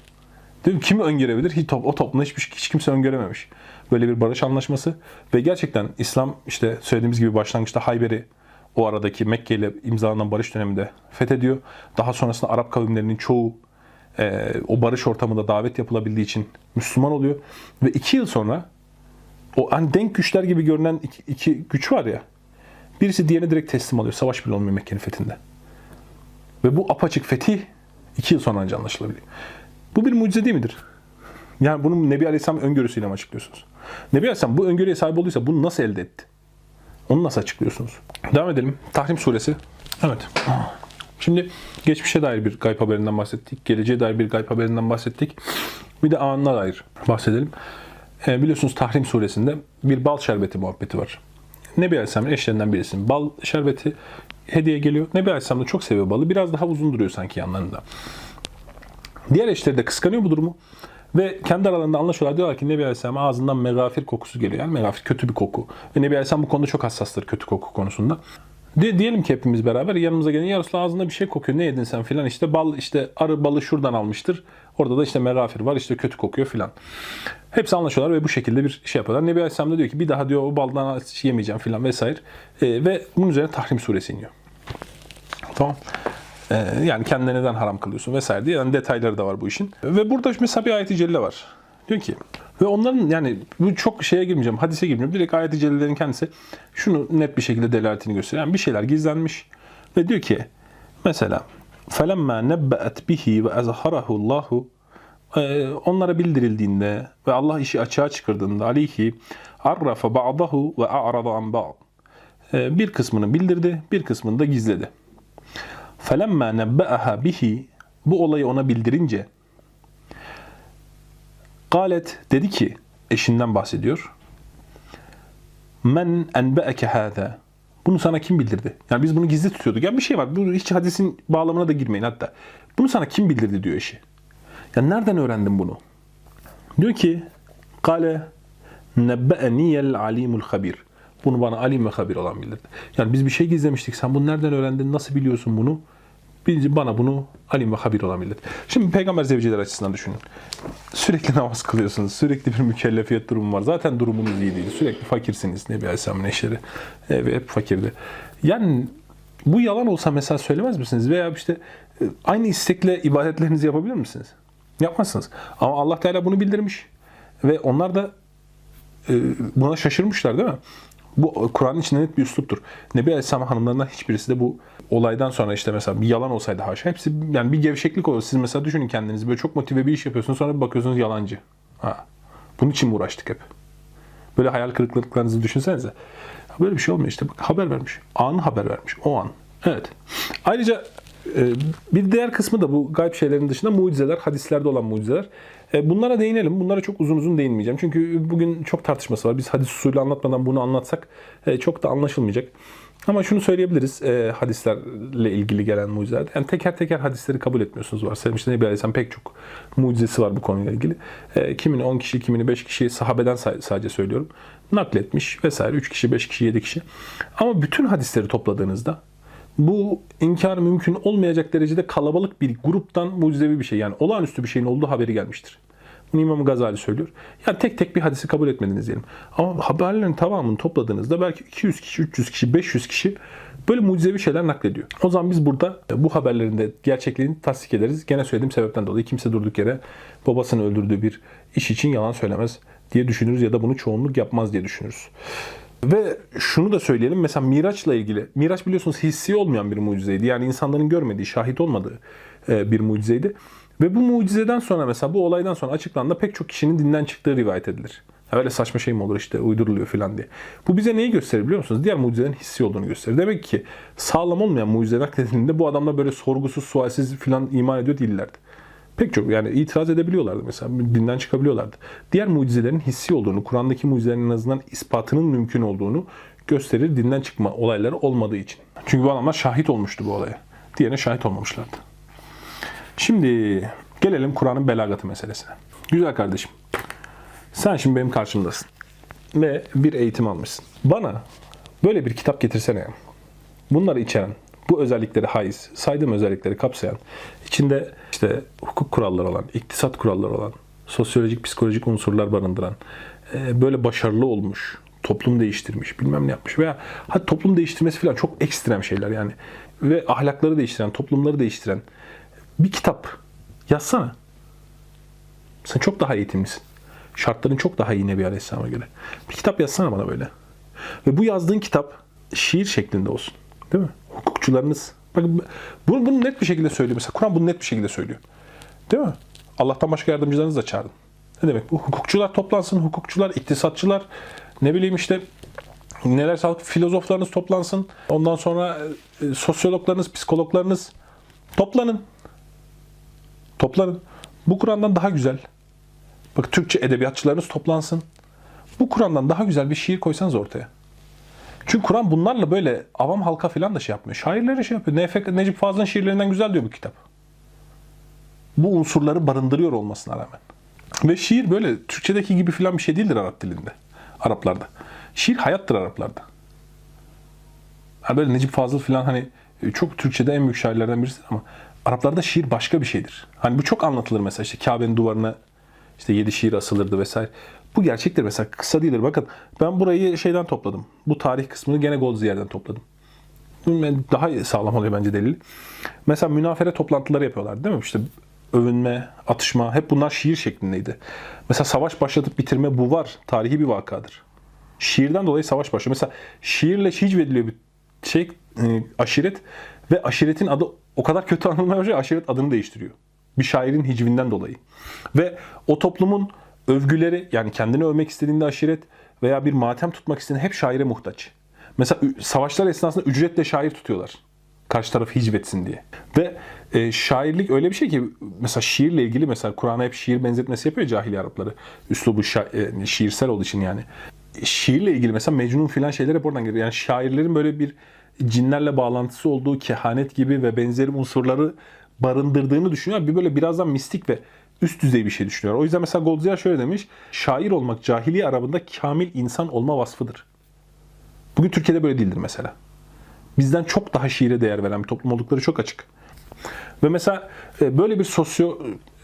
Diyor, kimi öngörebilir? Hiç, top- o toplumda hiçbir, hiç kimse öngörememiş. Böyle bir barış anlaşması ve gerçekten İslam işte söylediğimiz gibi başlangıçta Hayber'i o aradaki Mekke ile imzalanan barış döneminde fethediyor. Daha sonrasında Arap kavimlerinin çoğu e, o barış ortamında davet yapılabildiği için Müslüman oluyor. Ve iki yıl sonra o hani denk güçler gibi görünen iki, iki güç var ya. Birisi diğerine direkt teslim alıyor. Savaş bile olmuyor Mekke'nin fethinde. Ve bu apaçık fetih iki yıl sonra ancak anlaşılabiliyor. Bu bir mucize değil midir? Yani bunu Nebi Aleyhisselam öngörüsüyle mi açıklıyorsunuz? Nebi Aleyhisselam bu öngörüye sahip olduysa bunu nasıl elde etti? Onu nasıl açıklıyorsunuz? Devam edelim. Tahrim suresi. Evet. Şimdi geçmişe dair bir gayb haberinden bahsettik. Geleceğe dair bir gayb haberinden bahsettik. Bir de anına dair bahsedelim. E, biliyorsunuz Tahrim suresinde bir bal şerbeti muhabbeti var. Nebi Aleyhisselam'ın eşlerinden birisinin bal şerbeti hediye geliyor. Nebi Aleyhisselam da çok seviyor balı. Biraz daha uzun duruyor sanki yanlarında. Diğer eşleri de kıskanıyor bu durumu. Ve kendi aralarında anlaşıyorlar. Diyorlar ki Nebi Aleyhisselam ağzından megafir kokusu geliyor. Yani megafir kötü bir koku. Ve Nebi Aleyhisselam bu konuda çok hassastır kötü koku konusunda. De, diyelim ki hepimiz beraber yanımıza gelin. Ya Resulallah ağzında bir şey kokuyor. Ne yedin sen filan. İşte bal işte arı balı şuradan almıştır. Orada da işte megafir var. işte kötü kokuyor filan. Hepsi anlaşıyorlar ve bu şekilde bir şey yapıyorlar. Nebi Aleyhisselam da diyor ki bir daha diyor o baldan yemeyeceğim filan vesaire. Ee, ve bunun üzerine Tahrim suresi iniyor. Tamam. Ee, yani kendine neden haram kılıyorsun vesaire diye yani detayları da var bu işin. Ve burada mesela bir ayet-i celle var. Diyor ki ve onların yani bu çok şeye girmeyeceğim, hadise girmeyeceğim. Direkt ayet-i cellelerin kendisi şunu net bir şekilde delaletini gösteriyor. Yani bir şeyler gizlenmiş ve diyor ki mesela فَلَمَّا نَبَّأَتْ بِهِ وَاَزْهَرَهُ اللّٰهُ Ee, onlara bildirildiğinde ve Allah işi açığa çıkardığında aleyhi arrafa ba'dahu ve a'rada an ba'd. Ee, Bir kısmını bildirdi, bir kısmını da gizledi. فَلَمَّا نَبَّأَهَا bihi Bu olayı ona bildirince Galet dedi ki, eşinden bahsediyor. Men enbe'eke hâzâ. Bunu sana kim bildirdi? Yani biz bunu gizli tutuyorduk. Yani bir şey var. Bu hiç hadisin bağlamına da girmeyin hatta. Bunu sana kim bildirdi diyor eşi. Ya nereden öğrendin bunu? Diyor ki, Kale nebbe'eniyel alimul habir. Bunu bana alim ve habir olan bildirdi. Yani biz bir şey gizlemiştik. Sen bunu nereden öğrendin? Nasıl biliyorsun bunu? Bil- Bana bunu alim ve habir olan bildirdi. Şimdi peygamber zevciler açısından düşünün. Sürekli namaz kılıyorsunuz. Sürekli bir mükellefiyet durumu var. Zaten durumunuz iyi değil. Sürekli fakirsiniz. Nebi Aleyhisselam'ın eşleri. Evi hep fakirdi. Yani bu yalan olsa mesela söylemez misiniz? Veya işte e, aynı istekle ibadetlerinizi yapabilir misiniz? Yapmazsınız. Ama Allah Teala bunu bildirmiş. Ve onlar da e, buna şaşırmışlar değil mi? Bu Kur'an'ın içinde net bir üsluptur. Nebi Aleyhisselam hanımlarından hiçbirisi de bu olaydan sonra işte mesela bir yalan olsaydı haşa hepsi yani bir gevşeklik olur. Siz mesela düşünün kendinizi böyle çok motive bir iş yapıyorsunuz sonra bir bakıyorsunuz yalancı. Ha. Bunun için mi uğraştık hep? Böyle hayal kırıklıklarınızı düşünsenize. Böyle bir şey olmuyor işte. Bak, haber vermiş. Anı haber vermiş. O an. Evet. Ayrıca e, bir diğer kısmı da bu gayb şeylerin dışında mucizeler, hadislerde olan mucizeler. E, Bunlara değinelim. Bunlara çok uzun uzun değinmeyeceğim. Çünkü bugün çok tartışması var. Biz hadis usulü anlatmadan bunu anlatsak e, çok da anlaşılmayacak. Ama şunu söyleyebiliriz e, hadislerle ilgili gelen mucizelerde. Yani teker teker hadisleri kabul etmiyorsunuz var. İşte Nebi Aleyhisselam pek çok mucizesi var bu konuyla ilgili. E, kimini 10 kişi, kimini 5 kişi sahabeden sadece söylüyorum. Nakletmiş vesaire 3 kişi, 5 kişi, 7 kişi. Ama bütün hadisleri topladığınızda bu inkar mümkün olmayacak derecede kalabalık bir gruptan mucizevi bir şey yani olağanüstü bir şeyin olduğu haberi gelmiştir. Bunu İmam Gazali söylüyor. Yani tek tek bir hadisi kabul etmediniz diyelim. Ama haberlerin tamamını topladığınızda belki 200 kişi, 300 kişi, 500 kişi böyle mucizevi şeyler naklediyor. O zaman biz burada bu haberlerin de gerçekliğini tasdik ederiz. Gene söylediğim sebepten dolayı kimse durduk yere babasını öldürdüğü bir iş için yalan söylemez diye düşünürüz ya da bunu çoğunluk yapmaz diye düşünürüz. Ve şunu da söyleyelim mesela Miraç'la ilgili. Miraç biliyorsunuz hissi olmayan bir mucizeydi. Yani insanların görmediği, şahit olmadığı e, bir mucizeydi. Ve bu mucizeden sonra mesela bu olaydan sonra açıklandı pek çok kişinin dinden çıktığı rivayet edilir. Öyle saçma şey mi olur işte uyduruluyor falan diye. Bu bize neyi gösterir biliyor musunuz? Diğer mucizelerin hissi olduğunu gösterir. Demek ki sağlam olmayan mucize nakledildiğinde bu adamlar böyle sorgusuz, sualsiz falan iman ediyor değillerdi. Pek çok yani itiraz edebiliyorlardı mesela. Dinden çıkabiliyorlardı. Diğer mucizelerin hissi olduğunu, Kur'an'daki mucizelerin en azından ispatının mümkün olduğunu gösterir dinden çıkma olayları olmadığı için. Çünkü bu adamlar şahit olmuştu bu olaya. Diğerine şahit olmamışlardı. Şimdi gelelim Kur'an'ın belagatı meselesine. Güzel kardeşim. Sen şimdi benim karşımdasın. Ve bir eğitim almışsın. Bana böyle bir kitap getirsene. Bunları içeren, bu özellikleri haiz, saydığım özellikleri kapsayan, içinde işte hukuk kuralları olan, iktisat kuralları olan, sosyolojik, psikolojik unsurlar barındıran, e, böyle başarılı olmuş, toplum değiştirmiş, bilmem ne yapmış veya hadi toplum değiştirmesi falan çok ekstrem şeyler yani. Ve ahlakları değiştiren, toplumları değiştiren bir kitap yazsana. Sen çok daha eğitimlisin. Şartların çok daha iyi Nebi Aleyhisselam'a göre. Bir kitap yazsana bana böyle. Ve bu yazdığın kitap şiir şeklinde olsun. Değil mi? Hukukçularınız. Bakın bunu, bunu net bir şekilde söylüyor. Mesela Kur'an bunu net bir şekilde söylüyor. Değil mi? Allah'tan başka yardımcılarınızı da çağırın. Ne demek bu? Hukukçular toplansın. Hukukçular, iktisatçılar, ne bileyim işte neler sağlık filozoflarınız toplansın. Ondan sonra e, sosyologlarınız, psikologlarınız toplanın. Toplanın. Bu Kur'an'dan daha güzel. Bak Türkçe edebiyatçılarınız toplansın. Bu Kur'an'dan daha güzel bir şiir koysanız ortaya. Çünkü Kur'an bunlarla böyle avam halka falan da şey yapmıyor. Şairlere şey yapıyor. Nefek, Necip Fazıl'ın şiirlerinden güzel diyor bu kitap. Bu unsurları barındırıyor olmasına rağmen. Ve şiir böyle Türkçedeki gibi falan bir şey değildir Arap dilinde. Araplarda. Şiir hayattır Araplarda. Ha böyle Necip Fazıl falan hani çok Türkçede en büyük şairlerden birisidir ama Araplarda şiir başka bir şeydir. Hani bu çok anlatılır mesela işte Kabe'nin duvarına işte yedi şiir asılırdı vesaire. Bu gerçektir mesela kısa değildir. Bakın ben burayı şeyden topladım. Bu tarih kısmını gene Goldzier'den topladım. Daha sağlam oluyor bence delil. Mesela münafere toplantıları yapıyorlar değil mi? İşte övünme, atışma hep bunlar şiir şeklindeydi. Mesela savaş başlatıp bitirme bu var. Tarihi bir vakadır. Şiirden dolayı savaş başlıyor. Mesela şiirle hicvediliyor bir şey e, aşiret ve aşiretin adı o kadar kötü *laughs* anılmaya başlıyor aşiret adını değiştiriyor. Bir şairin hicvinden dolayı. Ve o toplumun övgüleri yani kendini övmek istediğinde aşiret veya bir matem tutmak istediğinde hep şaire muhtaç. Mesela savaşlar esnasında ücretle şair tutuyorlar. Karşı taraf hicvetsin diye. Ve e, şairlik öyle bir şey ki mesela şiirle ilgili mesela Kur'an'a hep şiir benzetmesi yapıyor cahiliye Arapları. Üslubu şa- e, şiirsel olduğu için yani. Şiirle ilgili mesela Mecnun filan şeyler hep oradan geliyor. Yani şairlerin böyle bir cinlerle bağlantısı olduğu kehanet gibi ve benzeri unsurları barındırdığını düşünüyor. Bir böyle birazdan mistik ve üst düzey bir şey düşünüyor. O yüzden mesela Goldziher şöyle demiş. Şair olmak cahiliye Arabında kamil insan olma vasfıdır. Bugün Türkiye'de böyle değildir mesela. Bizden çok daha şiire değer veren bir toplum oldukları çok açık. Ve mesela e, böyle bir sosyo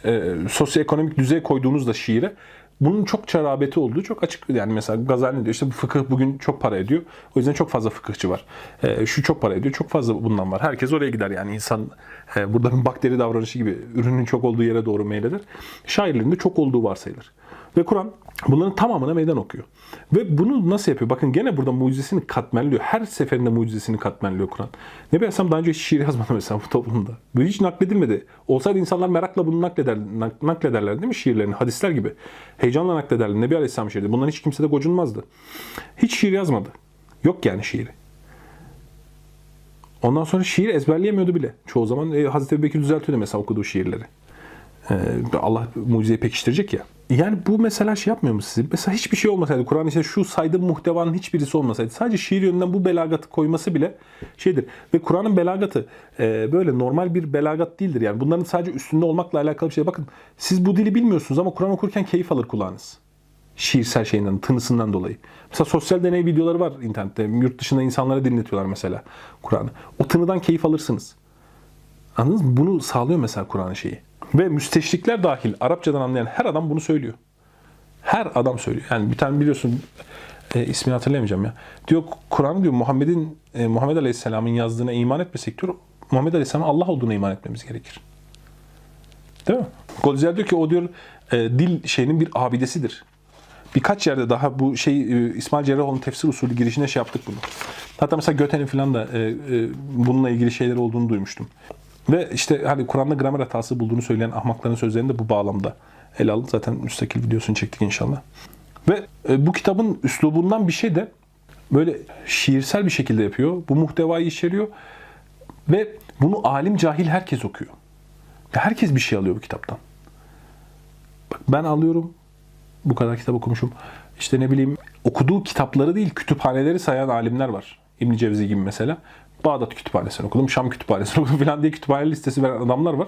e, sosyoekonomik düzey koyduğunuzda şiire bunun çok çarabeti olduğu çok açık. Yani mesela Gazali diyor işte bu fıkıh bugün çok para ediyor. O yüzden çok fazla fıkıhçı var. E, şu çok para ediyor. Çok fazla bundan var. Herkes oraya gider yani insan e, burada bir bakteri davranışı gibi ürünün çok olduğu yere doğru meyleder. Şairlerin de çok olduğu varsayılır. Ve Kur'an bunların tamamına meydan okuyor. Ve bunu nasıl yapıyor? Bakın gene burada mucizesini katmerliyor. Her seferinde mucizesini katmerliyor Kur'an. Ne Aleyhisselam daha önce hiç şiir yazmadı mesela bu toplumda. Bu hiç nakledilmedi. Olsaydı insanlar merakla bunu nakleder, naklederler değil mi şiirlerini? Hadisler gibi. Heyecanla naklederler. Nebi Aleyhisselam şiiri. Bundan hiç kimse de gocunmazdı. Hiç şiir yazmadı. Yok yani şiiri. Ondan sonra şiir ezberleyemiyordu bile. Çoğu zaman e, Hazreti Bekir düzeltiyordu mesela okuduğu şiirleri. Ee, Allah mucizeyi pekiştirecek ya. Yani bu mesela şey yapmıyor mu sizi? Mesela hiçbir şey olmasaydı, Kur'an işte şu saydığım muhtevanın hiçbirisi olmasaydı, sadece şiir yönünden bu belagatı koyması bile şeydir. Ve Kur'an'ın belagatı e, böyle normal bir belagat değildir. Yani bunların sadece üstünde olmakla alakalı bir şey. Bakın siz bu dili bilmiyorsunuz ama Kur'an okurken keyif alır kulağınız. Şiirsel şeyinden, tınısından dolayı. Mesela sosyal deney videoları var internette. Yurt dışında insanlara dinletiyorlar mesela Kur'an'ı. O tınıdan keyif alırsınız. Anladınız mı? Bunu sağlıyor mesela Kur'an'ın şeyi. Ve müsteşrikler dahil Arapçadan anlayan her adam bunu söylüyor. Her adam söylüyor. Yani bir tane biliyorsun e, ismini hatırlayamayacağım ya. Diyor Kur'an diyor Muhammed'in e, Muhammed Aleyhisselam'ın yazdığına iman etmesek diyor Muhammed Aleyhisselam'ın Allah olduğuna iman etmemiz gerekir. Değil mi? Goldziher diyor ki o diyor e, dil şeyinin bir abidesidir. Birkaç yerde daha bu şey e, İsmail Cerrahoğlu'nun tefsir usulü girişine şey yaptık bunu. Hatta mesela Göte'nin falan da e, e, bununla ilgili şeyler olduğunu duymuştum. Ve işte hani Kur'an'da gramer hatası bulduğunu söyleyen ahmakların sözlerini de bu bağlamda ele alın. Zaten müstakil videosunu çektik inşallah. Ve e, bu kitabın üslubundan bir şey de böyle şiirsel bir şekilde yapıyor. Bu muhtevayı içeriyor. Ve bunu alim cahil herkes okuyor. Herkes bir şey alıyor bu kitaptan. Bak ben alıyorum. Bu kadar kitap okumuşum. İşte ne bileyim okuduğu kitapları değil kütüphaneleri sayan alimler var. İbn Cevzi gibi mesela. Bağdat kütüphanesini okudum, Şam kütüphanesini okudum falan diye kütüphane listesi veren adamlar var.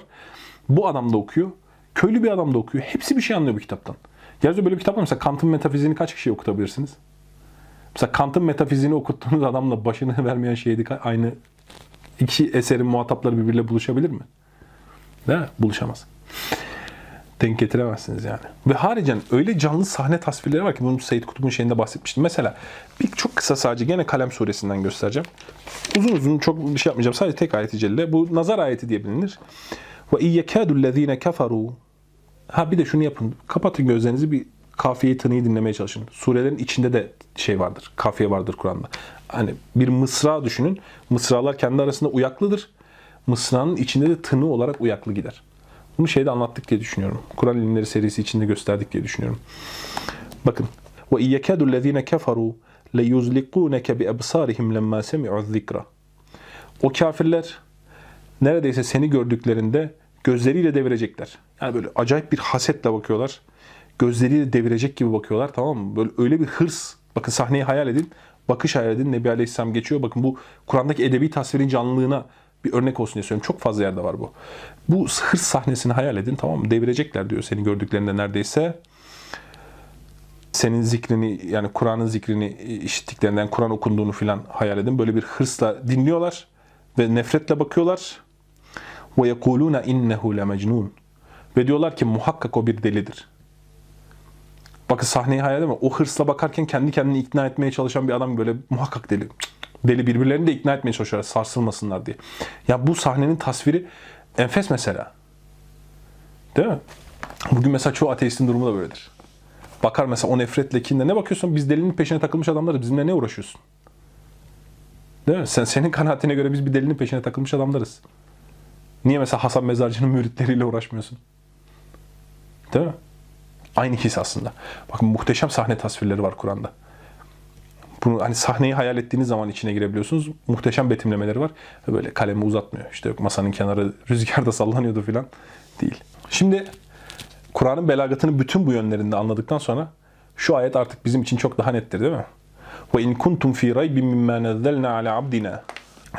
Bu adam da okuyor. Köylü bir adam da okuyor. Hepsi bir şey anlıyor bu kitaptan. Gerçi böyle bir kitap var. Mesela Kant'ın metafiziğini kaç kişiye okutabilirsiniz? Mesela Kant'ın metafiziğini okuttuğunuz adamla başını *laughs* vermeyen şeydi aynı iki eserin muhatapları birbiriyle buluşabilir mi? Değil mi? Buluşamaz. Denk getiremezsiniz yani. Ve haricen öyle canlı sahne tasvirleri var ki bunu Seyyid Kutub'un şeyinde bahsetmiştim. Mesela bir çok kısa sadece gene Kalem suresinden göstereceğim. Uzun uzun çok bir şey yapmayacağım. Sadece tek ayeti celle. Bu nazar ayeti diye bilinir. Ve iyyekâdü lezîne keferû Ha bir de şunu yapın. Kapatın gözlerinizi bir kafiye tınıyı dinlemeye çalışın. Surelerin içinde de şey vardır. Kafiye vardır Kur'an'da. Hani bir mısra düşünün. Mısralar kendi arasında uyaklıdır. Mısranın içinde de tını olarak uyaklı gider. Bunu şeyde anlattık diye düşünüyorum. Kur'an ilimleri serisi içinde gösterdik diye düşünüyorum. Bakın. Ve iyyekâdü lezîne keferû le yuzliqûneke bi ebsârihim lemmâ semi'u. O kafirler neredeyse seni gördüklerinde gözleriyle devirecekler. Yani böyle acayip bir hasetle bakıyorlar. Gözleriyle devirecek gibi bakıyorlar tamam mı? Böyle öyle bir hırs. Bakın sahneyi hayal edin. Bakış hayal edin. Nebi Aleyhisselam geçiyor. Bakın bu Kur'an'daki edebi tasvirin canlılığına bir örnek olsun diye söylüyorum. Çok fazla yerde var bu. Bu hırs sahnesini hayal edin tamam mı? Devirecekler diyor seni gördüklerinde neredeyse. Senin zikrini yani Kur'an'ın zikrini işittiklerinden Kur'an okunduğunu filan hayal edin. Böyle bir hırsla dinliyorlar ve nefretle bakıyorlar. Ve yekuluna innehu lemecnun. Ve diyorlar ki muhakkak o bir delidir. Bakın sahneyi hayal edeme. O hırsla bakarken kendi kendini ikna etmeye çalışan bir adam böyle muhakkak deli. Deli birbirlerini de ikna etmeye çalışıyorlar sarsılmasınlar diye. Ya bu sahnenin tasviri enfes mesela. Değil mi? Bugün mesela çoğu ateistin durumu da böyledir. Bakar mesela o nefretle kinle ne bakıyorsun? Biz delinin peşine takılmış adamlarız. Bizimle ne uğraşıyorsun? Değil mi? Sen senin kanaatine göre biz bir delinin peşine takılmış adamlarız. Niye mesela Hasan Mezarcı'nın müritleriyle uğraşmıyorsun? Değil mi? Aynı his aslında. Bakın muhteşem sahne tasvirleri var Kur'an'da. Bunu hani sahneyi hayal ettiğiniz zaman içine girebiliyorsunuz. Muhteşem betimlemeleri var. Böyle kalemi uzatmıyor. İşte yok masanın kenarı rüzgarda sallanıyordu filan. Değil. Şimdi Kur'an'ın belagatını bütün bu yönlerinde anladıktan sonra şu ayet artık bizim için çok daha nettir değil mi? Ve in kuntum fi raybin mimma nazzalna ala abdina.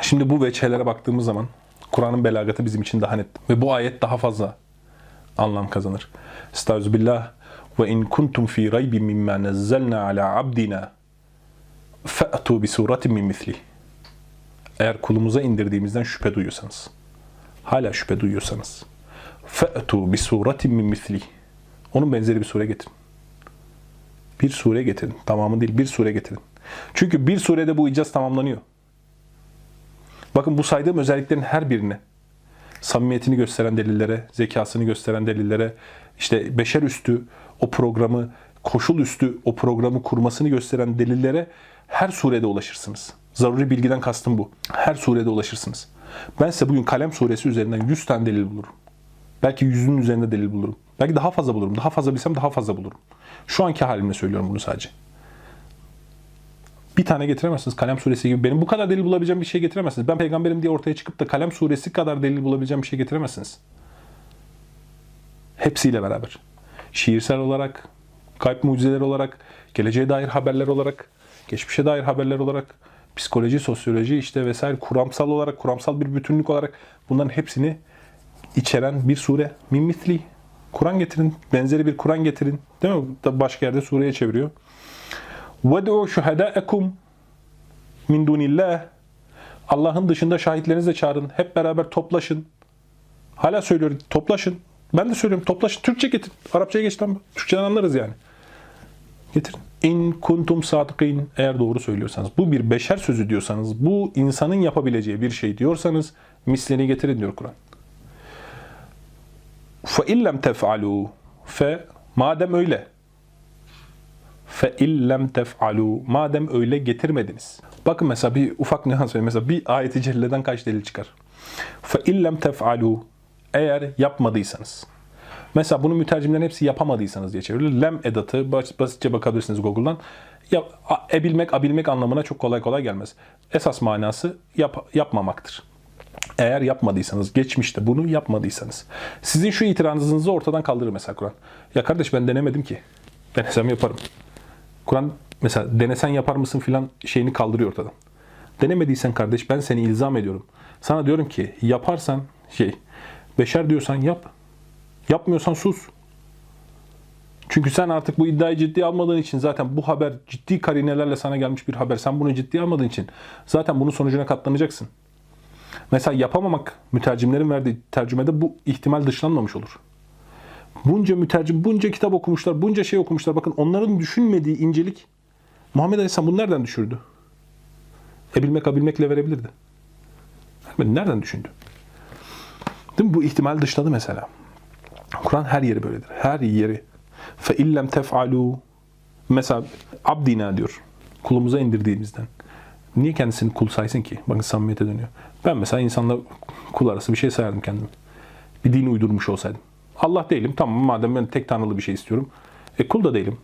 Şimdi bu veçhelere baktığımız zaman Kur'an'ın belagatı bizim için daha net ve bu ayet daha fazla anlam kazanır. Estağfirullah ve in kuntum fi raybin mimma nazzalna ala abdina bi suratin min misli. Eğer kulumuza indirdiğimizden şüphe duyuyorsanız, hala şüphe duyuyorsanız, bi suratin min misli. Onun benzeri bir sure getirin. Bir sure getirin. Tamamı değil, bir sure getirin. Çünkü bir surede bu icaz tamamlanıyor. Bakın bu saydığım özelliklerin her birine samimiyetini gösteren delillere, zekasını gösteren delillere, işte beşer üstü o programı, koşul üstü o programı kurmasını gösteren delillere her surede ulaşırsınız. Zaruri bilgiden kastım bu. Her surede ulaşırsınız. Ben size bugün Kalem suresi üzerinden 100 tane delil bulurum. Belki yüzünün üzerinde delil bulurum. Belki daha fazla bulurum. Daha fazla bilsem daha fazla bulurum. Şu anki halimle söylüyorum bunu sadece. Bir tane getiremezsiniz Kalem suresi gibi. Benim bu kadar delil bulabileceğim bir şey getiremezsiniz. Ben peygamberim diye ortaya çıkıp da Kalem suresi kadar delil bulabileceğim bir şey getiremezsiniz. Hepsiyle beraber. Şiirsel olarak, kalp mucizeleri olarak, geleceğe dair haberler olarak, geçmişe dair haberler olarak, psikoloji, sosyoloji işte vesaire kuramsal olarak, kuramsal bir bütünlük olarak bunların hepsini içeren bir sure. Min misli. Kur'an getirin. Benzeri bir Kur'an getirin. Değil mi? Başka yerde sureye çeviriyor. وَدْعُوا شُهَدَاءَكُمْ min dunillah. Allah'ın dışında şahitlerinizle çağırın. Hep beraber toplaşın. Hala söylüyorum toplaşın. Ben de söylüyorum toplaşın. Türkçe getir. Arapçaya geç lan. Türkçeden anlarız yani. Getirin. İn kuntum sadıkin eğer doğru söylüyorsanız. Bu bir beşer sözü diyorsanız, bu insanın yapabileceği bir şey diyorsanız mislini getirin diyor Kur'an. Fe illem tef'alu fe madem öyle fe illem tef'alu madem öyle getirmediniz. Bakın mesela bir ufak nüans söyleyeyim. Mesela bir ayeti celleden kaç delil çıkar? Fe illem tef'alu eğer yapmadıysanız Mesela bunu mütercimlerin hepsi yapamadıysanız diye çevrilir. Lem edatı bas- basitçe bakabilirsiniz Google'dan. Ya, ebilmek, abilmek anlamına çok kolay kolay gelmez. Esas manası yap, yapmamaktır. Eğer yapmadıysanız, geçmişte bunu yapmadıysanız. Sizin şu itirazınızı ortadan kaldırır mesela Kur'an. Ya kardeş ben denemedim ki. Denesem yaparım. Kur'an mesela denesen yapar mısın filan şeyini kaldırıyor ortadan. Denemediysen kardeş ben seni ilzam ediyorum. Sana diyorum ki yaparsan şey beşer diyorsan yap. Yapmıyorsan sus. Çünkü sen artık bu iddiayı ciddiye almadığın için zaten bu haber ciddi karinelerle sana gelmiş bir haber. Sen bunu ciddiye almadığın için zaten bunun sonucuna katlanacaksın. Mesela yapamamak mütercimlerin verdiği tercümede bu ihtimal dışlanmamış olur. Bunca mütercim, bunca kitap okumuşlar, bunca şey okumuşlar. Bakın onların düşünmediği incelik Muhammed Aleyhisselam bunu nereden düşürdü? Ebilmek abilmekle verebilirdi. Nereden düşündü? Değil mi? Bu ihtimal dışladı mesela. Kur'an her yeri böyledir. Her yeri. Fe illem tef'alu Mesela abdina diyor. Kulumuza indirdiğimizden. Niye kendisini kul saysın ki? Bakın samimiyete dönüyor. Ben mesela insanla kul arası bir şey sayardım kendimi. Bir din uydurmuş olsaydım. Allah değilim. Tamam madem ben tek tanrılı bir şey istiyorum. E kul da değilim.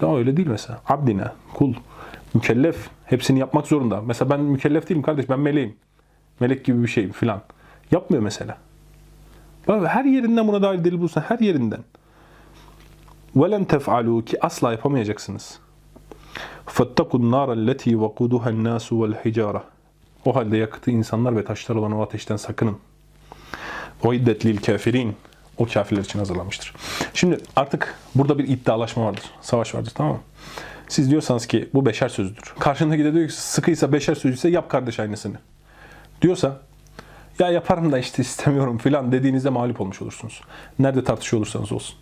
Daha öyle değil mesela. Abdina, kul, mükellef. Hepsini yapmak zorunda. Mesela ben mükellef değilim kardeş. Ben meleğim. Melek gibi bir şeyim filan. Yapmıyor mesela. Bak her yerinden buna dair delil bulsan her yerinden. وَلَنْ تَفْعَلُوا ki asla yapamayacaksınız. فَاتَّقُوا النَّارَ الَّتِي وَقُودُهَا النَّاسُ وَالْحِجَارَةِ O halde yakıtı insanlar ve taşlar olan o ateşten sakının. وَاِدَّتْ لِلْكَافِرِينَ O kafirler için hazırlanmıştır. Şimdi artık burada bir iddialaşma vardır. Savaş vardır tamam mı? Siz diyorsanız ki bu beşer sözüdür. Karşındaki de diyor ki sıkıysa beşer sözüyse yap kardeş aynısını. Diyorsa ya yaparım da işte istemiyorum filan dediğinizde mağlup olmuş olursunuz. Nerede tartışıyor olursanız olsun.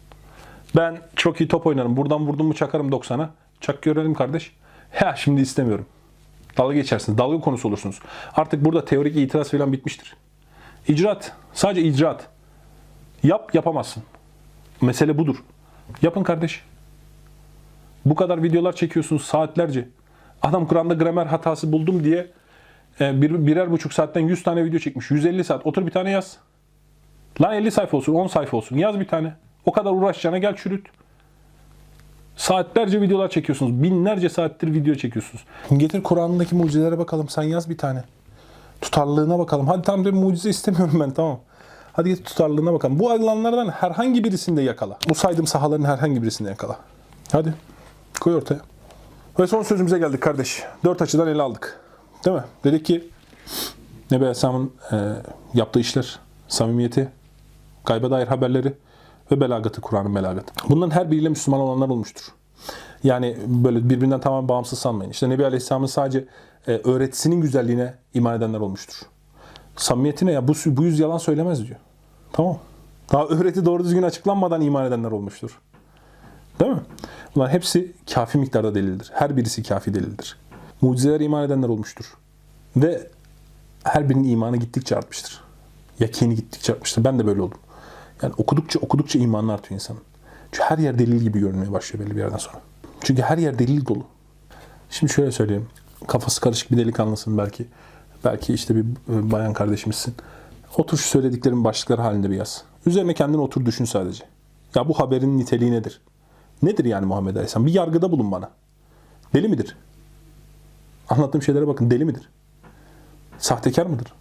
Ben çok iyi top oynarım. Buradan vurdum mu çakarım 90'a. Çak görelim kardeş. Ya şimdi istemiyorum. Dalga geçersiniz. Dalga konusu olursunuz. Artık burada teorik itiraz falan bitmiştir. İcraat. Sadece icraat. Yap yapamazsın. Mesele budur. Yapın kardeş. Bu kadar videolar çekiyorsunuz saatlerce. Adam Kur'an'da gramer hatası buldum diye bir, birer buçuk saatten 100 tane video çekmiş. 150 saat. Otur bir tane yaz. Lan 50 sayfa olsun, 10 sayfa olsun. Yaz bir tane. O kadar uğraşacağına gel çürüt. Saatlerce videolar çekiyorsunuz. Binlerce saattir video çekiyorsunuz. Getir Kur'an'daki mucizelere bakalım. Sen yaz bir tane. Tutarlılığına bakalım. Hadi tamam bir mucize istemiyorum ben tamam. Hadi git tutarlılığına bakalım. Bu alanlardan herhangi birisinde yakala. Bu saydığım sahaların herhangi birisinde yakala. Hadi. Koy ortaya. Ve son sözümüze geldik kardeş. Dört açıdan ele aldık. Değil mi? Dedik ki Nebi Aleyhisselam'ın e, yaptığı işler, samimiyeti, gayba dair haberleri ve belagatı, Kur'an'ın belagatı. Bunların her biriyle Müslüman olanlar olmuştur. Yani böyle birbirinden tamamen bağımsız sanmayın. İşte Nebi Aleyhisselam'ın sadece e, öğretisinin güzelliğine iman edenler olmuştur. Samimiyetine ya bu, bu yüz yalan söylemez diyor. Tamam. Daha öğreti doğru düzgün açıklanmadan iman edenler olmuştur. Değil mi? Bunlar hepsi kafi miktarda delildir. Her birisi kafi delildir. Mucizeler iman edenler olmuştur. Ve her birinin imanı gittikçe artmıştır. Yakini gittikçe artmıştır. Ben de böyle oldum. Yani okudukça okudukça imanı artıyor insanın. Çünkü her yer delil gibi görünmeye başlıyor belli bir yerden sonra. Çünkü her yer delil dolu. Şimdi şöyle söyleyeyim. Kafası karışık bir delikanlısın belki. Belki işte bir e, bayan kardeşimizsin. Otur şu söylediklerin başlıkları halinde bir yaz. Üzerine kendin otur düşün sadece. Ya bu haberin niteliği nedir? Nedir yani Muhammed Aleyhisselam? Bir yargıda bulun bana. Deli midir? Anlattığım şeylere bakın. Deli midir? Sahtekar mıdır?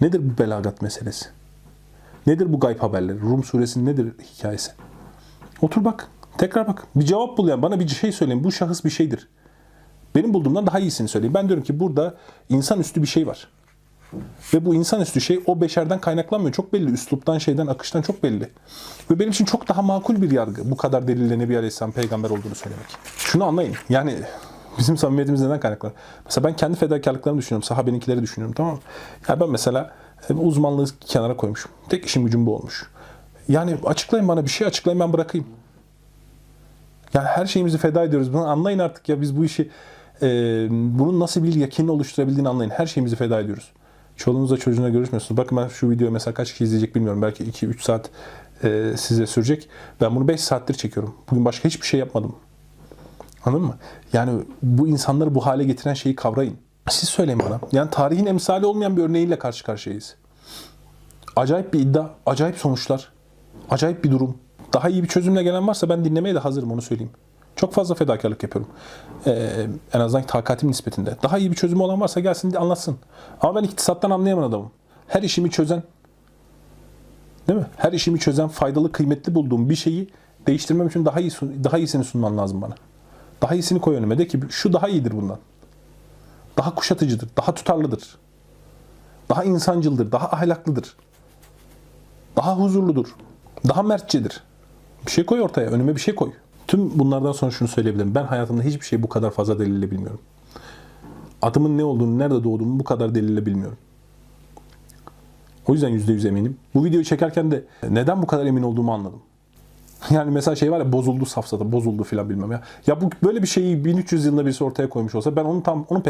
Nedir bu belagat meselesi? Nedir bu gayb haberleri? Rum suresinin nedir hikayesi? Otur bak. Tekrar bak. Bir cevap bul yani. Bana bir şey söyleyin. Bu şahıs bir şeydir. Benim bulduğumdan daha iyisini söyleyeyim. Ben diyorum ki burada insanüstü bir şey var. Ve bu insanüstü şey o beşerden kaynaklanmıyor. Çok belli. Üsluptan, şeyden, akıştan çok belli. Ve benim için çok daha makul bir yargı. Bu kadar delille Nebi Aleyhisselam peygamber olduğunu söylemek. Şunu anlayın. Yani bizim samimiyetimiz neden kaynaklanır? Mesela ben kendi fedakarlıklarımı düşünüyorum. Sahabeninkileri düşünüyorum. Tamam mı? Ya ben mesela e, uzmanlığı kenara koymuşum. Tek işim gücüm bu olmuş. Yani açıklayın bana bir şey açıklayın ben bırakayım. Yani her şeyimizi feda ediyoruz. Bunu anlayın artık ya biz bu işi e, bunun nasıl bir yakinini oluşturabildiğini anlayın. Her şeyimizi feda ediyoruz. Çoluğunuzla çocuğuna görüşmüyorsunuz. Bakın ben şu videoyu mesela kaç kişi izleyecek bilmiyorum. Belki 2-3 saat e, size sürecek. Ben bunu 5 saattir çekiyorum. Bugün başka hiçbir şey yapmadım. Anladın mı? Yani bu insanları bu hale getiren şeyi kavrayın. Siz söyleyin bana. Yani tarihin emsali olmayan bir örneğiyle karşı karşıyayız. Acayip bir iddia, acayip sonuçlar, acayip bir durum. Daha iyi bir çözümle gelen varsa ben dinlemeye de hazırım onu söyleyeyim. Çok fazla fedakarlık yapıyorum. Ee, en azından takatim nispetinde. Daha iyi bir çözümü olan varsa gelsin anlatsın. Ama ben iktisattan anlayamayan adamım. Her işimi çözen, değil mi? Her işimi çözen, faydalı, kıymetli bulduğum bir şeyi değiştirmem için daha iyi daha iyisini sunman lazım bana. Daha iyisini koy önüme. De ki şu daha iyidir bundan. Daha kuşatıcıdır, daha tutarlıdır. Daha insancıldır, daha ahlaklıdır. Daha huzurludur. Daha mertçedir. Bir şey koy ortaya, önüme bir şey koy. Tüm bunlardan sonra şunu söyleyebilirim. Ben hayatımda hiçbir şeyi bu kadar fazla delille bilmiyorum. Adımın ne olduğunu, nerede doğduğumu bu kadar delille bilmiyorum. O yüzden %100 eminim. Bu videoyu çekerken de neden bu kadar emin olduğumu anladım. *laughs* Yani mesela şey var ya bozuldu safsata, bozuldu filan bilmem ya. Ya bu böyle bir şeyi 1300 yılında birisi ortaya koymuş olsa ben onu tam onu